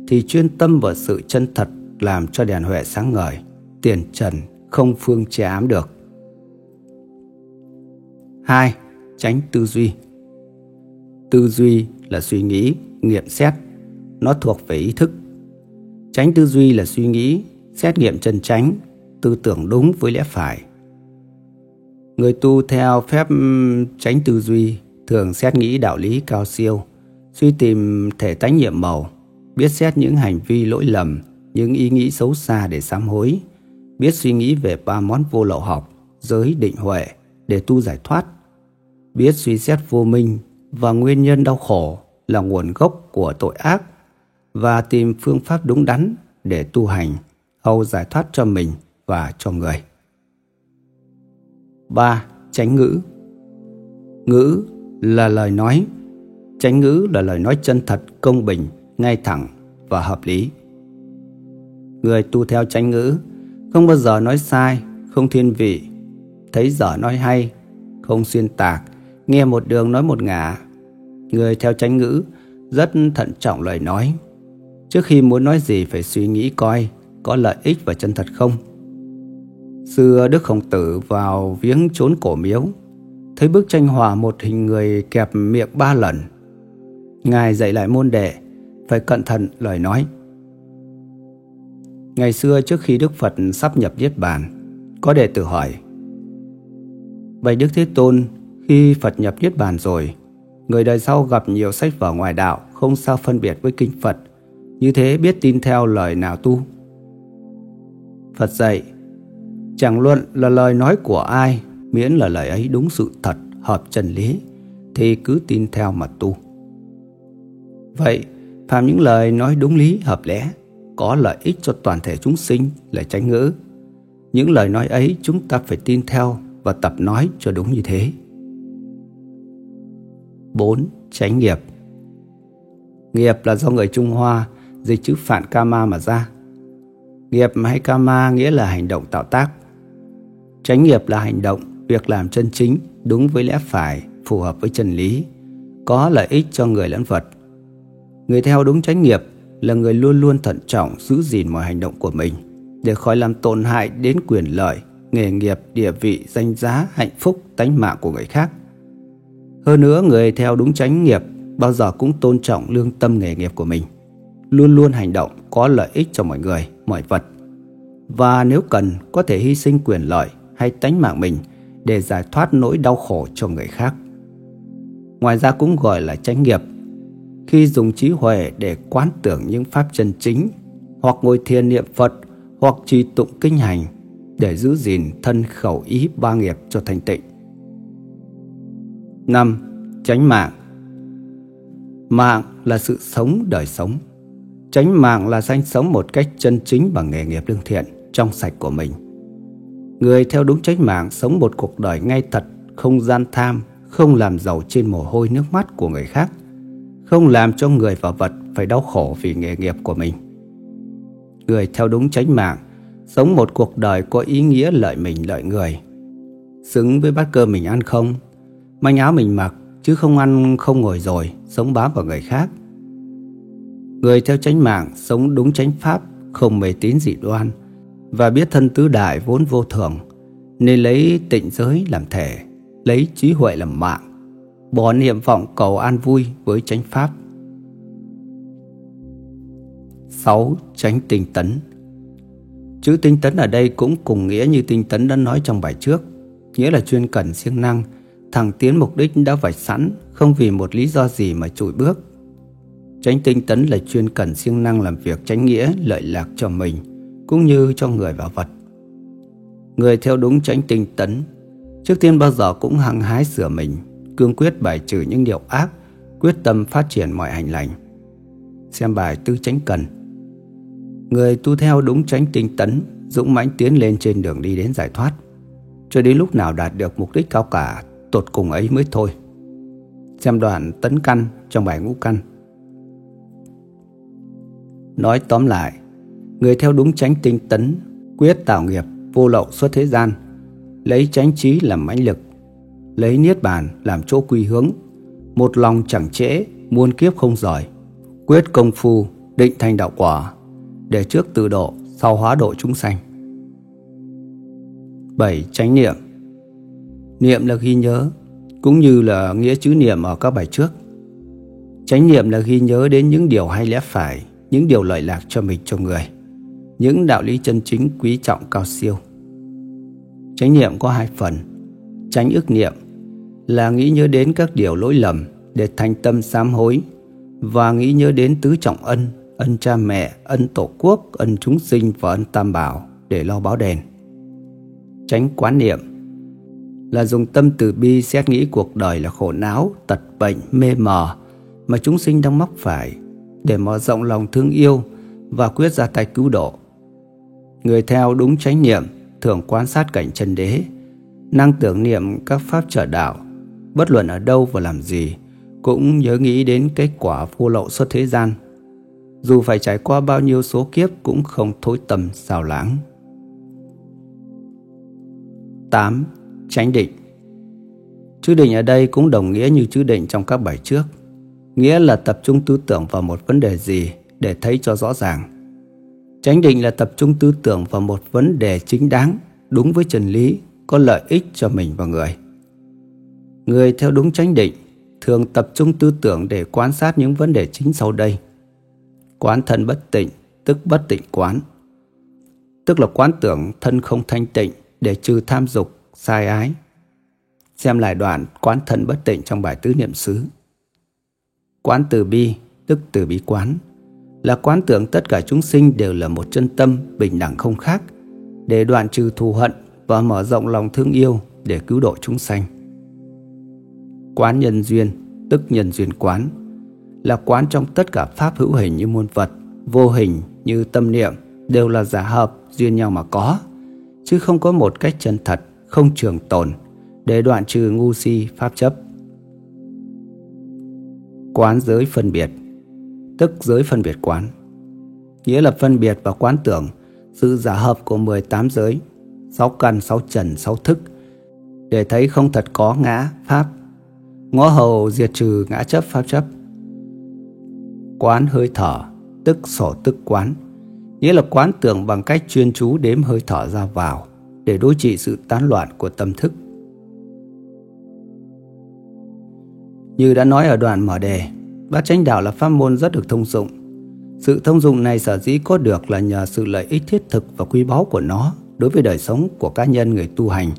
thì chuyên tâm vào sự chân thật làm cho đèn huệ sáng ngời, tiền trần không phương che ám được. 2. Tránh tư duy Tư duy là suy nghĩ, nghiệm xét. Nó thuộc về ý thức. Tránh tư duy là suy nghĩ, xét nghiệm chân tránh, tư tưởng đúng với lẽ phải. Người tu theo phép tránh tư duy thường xét nghĩ đạo lý cao siêu, suy tìm thể tánh nhiệm màu, biết xét những hành vi lỗi lầm, những ý nghĩ xấu xa để sám hối, biết suy nghĩ về ba món vô lậu học, giới định huệ để tu giải thoát, biết suy xét vô minh và nguyên nhân đau khổ là nguồn gốc của tội ác và tìm phương pháp đúng đắn để tu hành hầu giải thoát cho mình và cho người. 3. Chánh ngữ Ngữ là lời nói. Chánh ngữ là lời nói chân thật, công bình, ngay thẳng và hợp lý. Người tu theo chánh ngữ không bao giờ nói sai, không thiên vị, thấy dở nói hay, không xuyên tạc, nghe một đường nói một ngả. Người theo tranh ngữ rất thận trọng lời nói. Trước khi muốn nói gì phải suy nghĩ coi có lợi ích và chân thật không. Xưa Đức Khổng Tử vào viếng trốn cổ miếu, thấy bức tranh hòa một hình người kẹp miệng ba lần. Ngài dạy lại môn đệ, phải cẩn thận lời nói. Ngày xưa trước khi Đức Phật sắp nhập Niết Bàn, có đệ tử hỏi Bạch Đức Thế Tôn, khi Phật nhập Niết Bàn rồi, người đời sau gặp nhiều sách vở ngoài đạo không sao phân biệt với kinh Phật, như thế biết tin theo lời nào tu. Phật dạy, chẳng luận là lời nói của ai, miễn là lời ấy đúng sự thật, hợp chân lý, thì cứ tin theo mà tu. Vậy, phàm những lời nói đúng lý, hợp lẽ, có lợi ích cho toàn thể chúng sinh là chánh ngữ. Những lời nói ấy chúng ta phải tin theo và tập nói cho đúng như thế. 4. Chánh nghiệp Nghiệp là do người Trung Hoa dịch chữ phản kama mà ra. Nghiệp hay kama nghĩa là hành động tạo tác. Chánh nghiệp là hành động, việc làm chân chính, đúng với lẽ phải, phù hợp với chân lý, có lợi ích cho người lẫn vật. Người theo đúng chánh nghiệp là người luôn luôn thận trọng giữ gìn mọi hành động của mình để khỏi làm tổn hại đến quyền lợi, nghề nghiệp, địa vị, danh giá, hạnh phúc, tánh mạng của người khác. Hơn nữa, người theo đúng chánh nghiệp bao giờ cũng tôn trọng lương tâm nghề nghiệp của mình, luôn luôn hành động có lợi ích cho mọi người, mọi vật. Và nếu cần, có thể hy sinh quyền lợi hay tánh mạng mình để giải thoát nỗi đau khổ cho người khác. Ngoài ra cũng gọi là chánh nghiệp khi dùng trí huệ để quán tưởng những pháp chân chính hoặc ngồi thiền niệm Phật hoặc trì tụng kinh hành để giữ gìn thân khẩu ý ba nghiệp cho thành tịnh. 5. Tránh mạng Mạng là sự sống đời sống. Tránh mạng là sanh sống một cách chân chính bằng nghề nghiệp lương thiện, trong sạch của mình. Người theo đúng tránh mạng sống một cuộc đời ngay thật, không gian tham, không làm giàu trên mồ hôi nước mắt của người khác, không làm cho người và vật phải đau khổ vì nghề nghiệp của mình. Người theo đúng tránh mạng, sống một cuộc đời có ý nghĩa lợi mình lợi người. Xứng với bát cơm mình ăn không, manh áo mình mặc, chứ không ăn không ngồi rồi, sống bám vào người khác. Người theo chánh mạng, sống đúng chánh pháp, không mê tín dị đoan, và biết thân tứ đại vốn vô thường, nên lấy tịnh giới làm thể, lấy trí huệ làm mạng bỏ niệm vọng cầu an vui với chánh pháp. 6. Tránh tinh tấn Chữ tinh tấn ở đây cũng cùng nghĩa như tinh tấn đã nói trong bài trước, nghĩa là chuyên cần siêng năng, thẳng tiến mục đích đã vạch sẵn, không vì một lý do gì mà trụi bước. Tránh tinh tấn là chuyên cần siêng năng làm việc tránh nghĩa lợi lạc cho mình, cũng như cho người và vật. Người theo đúng tránh tinh tấn, trước tiên bao giờ cũng hăng hái sửa mình, cương quyết bài trừ những điều ác, quyết tâm phát triển mọi hành lành. Xem bài tư tránh cần. Người tu theo đúng tránh tinh tấn, dũng mãnh tiến lên trên đường đi đến giải thoát. Cho đến lúc nào đạt được mục đích cao cả, tột cùng ấy mới thôi. xem đoạn tấn căn trong bài ngũ căn. Nói tóm lại, người theo đúng chánh tinh tấn, quyết tạo nghiệp, vô lậu xuất thế gian, lấy chánh trí làm mãnh lực, lấy niết bàn làm chỗ quy hướng, một lòng chẳng trễ, muôn kiếp không giỏi, quyết công phu, định thành đạo quả, để trước tự độ, sau hóa độ chúng sanh. 7. Chánh niệm Niệm là ghi nhớ, cũng như là nghĩa chữ niệm ở các bài trước. Chánh niệm là ghi nhớ đến những điều hay lẽ phải, những điều lợi lạc cho mình cho người, những đạo lý chân chính quý trọng cao siêu. Chánh niệm có hai phần. Chánh ức niệm là nghĩ nhớ đến các điều lỗi lầm để thành tâm sám hối và nghĩ nhớ đến tứ trọng ân, ân cha mẹ, ân tổ quốc, ân chúng sinh và ân tam bảo để lo báo đền. Chánh quán niệm là dùng tâm từ bi xét nghĩ cuộc đời là khổ não, tật bệnh, mê mờ mà chúng sinh đang mắc phải để mở rộng lòng thương yêu và quyết ra tay cứu độ. Người theo đúng chánh niệm thường quan sát cảnh chân đế, năng tưởng niệm các pháp trợ đạo, bất luận ở đâu và làm gì, cũng nhớ nghĩ đến kết quả vô lậu xuất thế gian. Dù phải trải qua bao nhiêu số kiếp cũng không thối tâm xào lãng. 8. Chánh định Chữ định ở đây cũng đồng nghĩa như chữ định trong các bài trước. Nghĩa là tập trung tư tưởng vào một vấn đề gì để thấy cho rõ ràng. Chánh định là tập trung tư tưởng vào một vấn đề chính đáng, đúng với chân lý, có lợi ích cho mình và người. Người theo đúng chánh định thường tập trung tư tưởng để quan sát những vấn đề chính sau đây. Quán thân bất tịnh, tức bất tịnh quán. Tức là quán tưởng thân không thanh tịnh để trừ tham dục, sai ái. Xem lại đoạn quán thân bất tịnh trong bài tứ niệm xứ. Quán từ bi, tức từ bi quán, là quán tưởng tất cả chúng sinh đều là một chân tâm bình đẳng không khác, để đoạn trừ thù hận và mở rộng lòng thương yêu để cứu độ chúng sanh. Quán nhân duyên, tức nhân duyên quán, là quán trong tất cả pháp hữu hình như muôn vật, vô hình như tâm niệm đều là giả hợp duyên nhau mà có, chứ không có một cách chân thật, không trường tồn để đoạn trừ ngu si pháp chấp. Quán giới phân biệt tức giới phân biệt quán. Nghĩa là phân biệt và quán tưởng sự giả hợp của 18 giới, 6 căn, 6 trần, 6 thức để thấy không thật có ngã, pháp. Ngõ hầu diệt trừ ngã chấp, pháp chấp. Quán hơi thở, tức sổ tức quán, nghĩa là quán tưởng bằng cách chuyên chú đếm hơi thở ra vào để đối trị sự tán loạn của tâm thức. Như đã nói ở đoạn mở đề, Bát chánh đạo là pháp môn rất được thông dụng. Sự thông dụng này sở dĩ có được là nhờ sự lợi ích thiết thực và quý báu của nó đối với đời sống của cá nhân người tu hành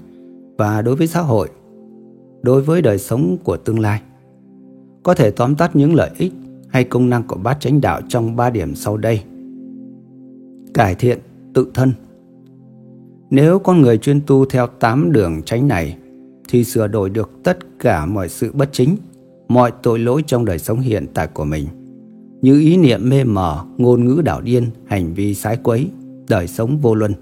và đối với xã hội, đối với đời sống của tương lai. Có thể tóm tắt những lợi ích hay công năng của bát chánh đạo trong ba điểm sau đây. Cải thiện tự thân nếu con người chuyên tu theo tám đường tránh này thì sửa đổi được tất cả mọi sự bất chính mọi tội lỗi trong đời sống hiện tại của mình như ý niệm mê mờ, ngôn ngữ đảo điên, hành vi sái quấy, đời sống vô luân.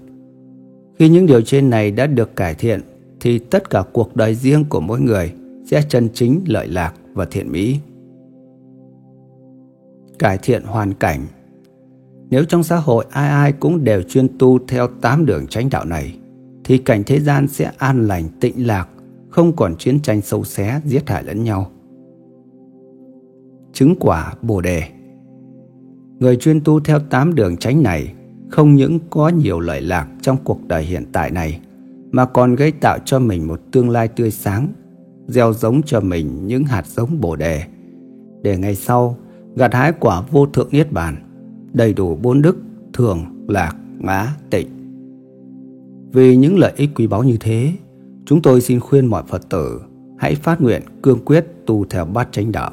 Khi những điều trên này đã được cải thiện thì tất cả cuộc đời riêng của mỗi người sẽ chân chính lợi lạc và thiện mỹ. Cải thiện hoàn cảnh nếu trong xã hội ai ai cũng đều chuyên tu theo tám đường tránh đạo này thì cảnh thế gian sẽ an lành tịnh lạc, không còn chiến tranh sâu xé giết hại lẫn nhau chứng quả Bồ đề. Người chuyên tu theo tám đường tránh này không những có nhiều lợi lạc trong cuộc đời hiện tại này mà còn gây tạo cho mình một tương lai tươi sáng, gieo giống cho mình những hạt giống Bồ đề để ngày sau gặt hái quả vô thượng niết bàn, đầy đủ bốn đức thường, lạc, ngã, tịnh. Vì những lợi ích quý báu như thế, chúng tôi xin khuyên mọi Phật tử hãy phát nguyện cương quyết tu theo bát chánh đạo.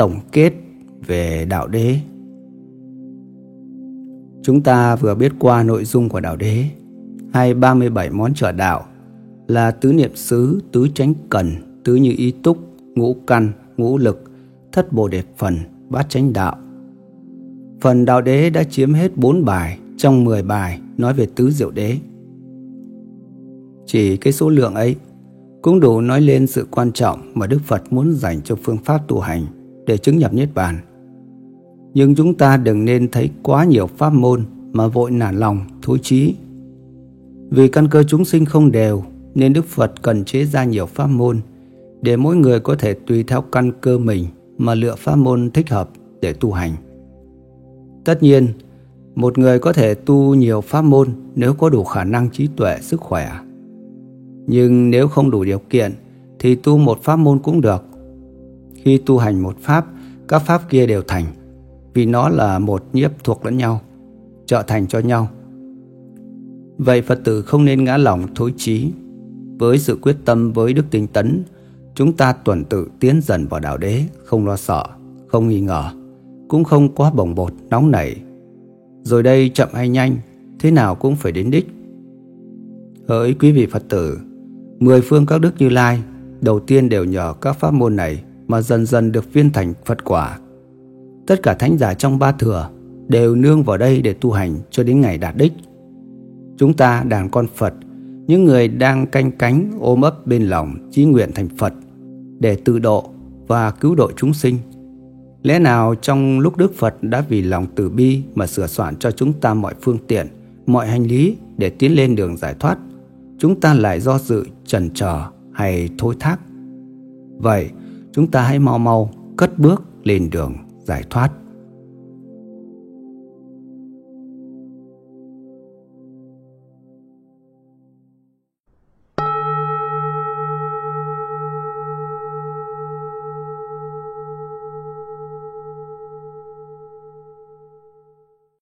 tổng kết về đạo đế. Chúng ta vừa biết qua nội dung của đạo đế hay 37 món trợ đạo là tứ niệm xứ, tứ chánh cần, tứ như ý túc, ngũ căn, ngũ lực, thất bồ đề phần, bát chánh đạo. Phần đạo đế đã chiếm hết 4 bài trong 10 bài nói về tứ diệu đế. Chỉ cái số lượng ấy cũng đủ nói lên sự quan trọng mà Đức Phật muốn dành cho phương pháp tu hành để chứng nhập Niết Bàn. Nhưng chúng ta đừng nên thấy quá nhiều pháp môn mà vội nản lòng, thối chí. Vì căn cơ chúng sinh không đều nên Đức Phật cần chế ra nhiều pháp môn để mỗi người có thể tùy theo căn cơ mình mà lựa pháp môn thích hợp để tu hành. Tất nhiên, một người có thể tu nhiều pháp môn nếu có đủ khả năng trí tuệ, sức khỏe. Nhưng nếu không đủ điều kiện thì tu một pháp môn cũng được. Khi tu hành một pháp, các pháp kia đều thành, vì nó là một nhiếp thuộc lẫn nhau, trợ thành cho nhau. Vậy Phật tử không nên ngã lòng thối chí. Với sự quyết tâm với đức tinh tấn, chúng ta tuần tự tiến dần vào đạo đế, không lo sợ, không nghi ngờ, cũng không quá bồng bột, nóng nảy. Rồi đây chậm hay nhanh, thế nào cũng phải đến đích. Hỡi quý vị Phật tử, mười phương các đức Như Lai đầu tiên đều nhờ các pháp môn này mà dần dần được viên thành Phật quả. Tất cả thánh giả trong ba thừa đều nương vào đây để tu hành cho đến ngày đạt đích. Chúng ta đàn con Phật, những người đang canh cánh ôm ấp bên lòng chí nguyện thành Phật để tự độ và cứu độ chúng sinh. Lẽ nào trong lúc Đức Phật đã vì lòng từ bi mà sửa soạn cho chúng ta mọi phương tiện, mọi hành lý để tiến lên đường giải thoát, chúng ta lại do dự, chần chờ hay thối thác? Vậy, chúng ta hãy mau mau cất bước lên đường giải thoát.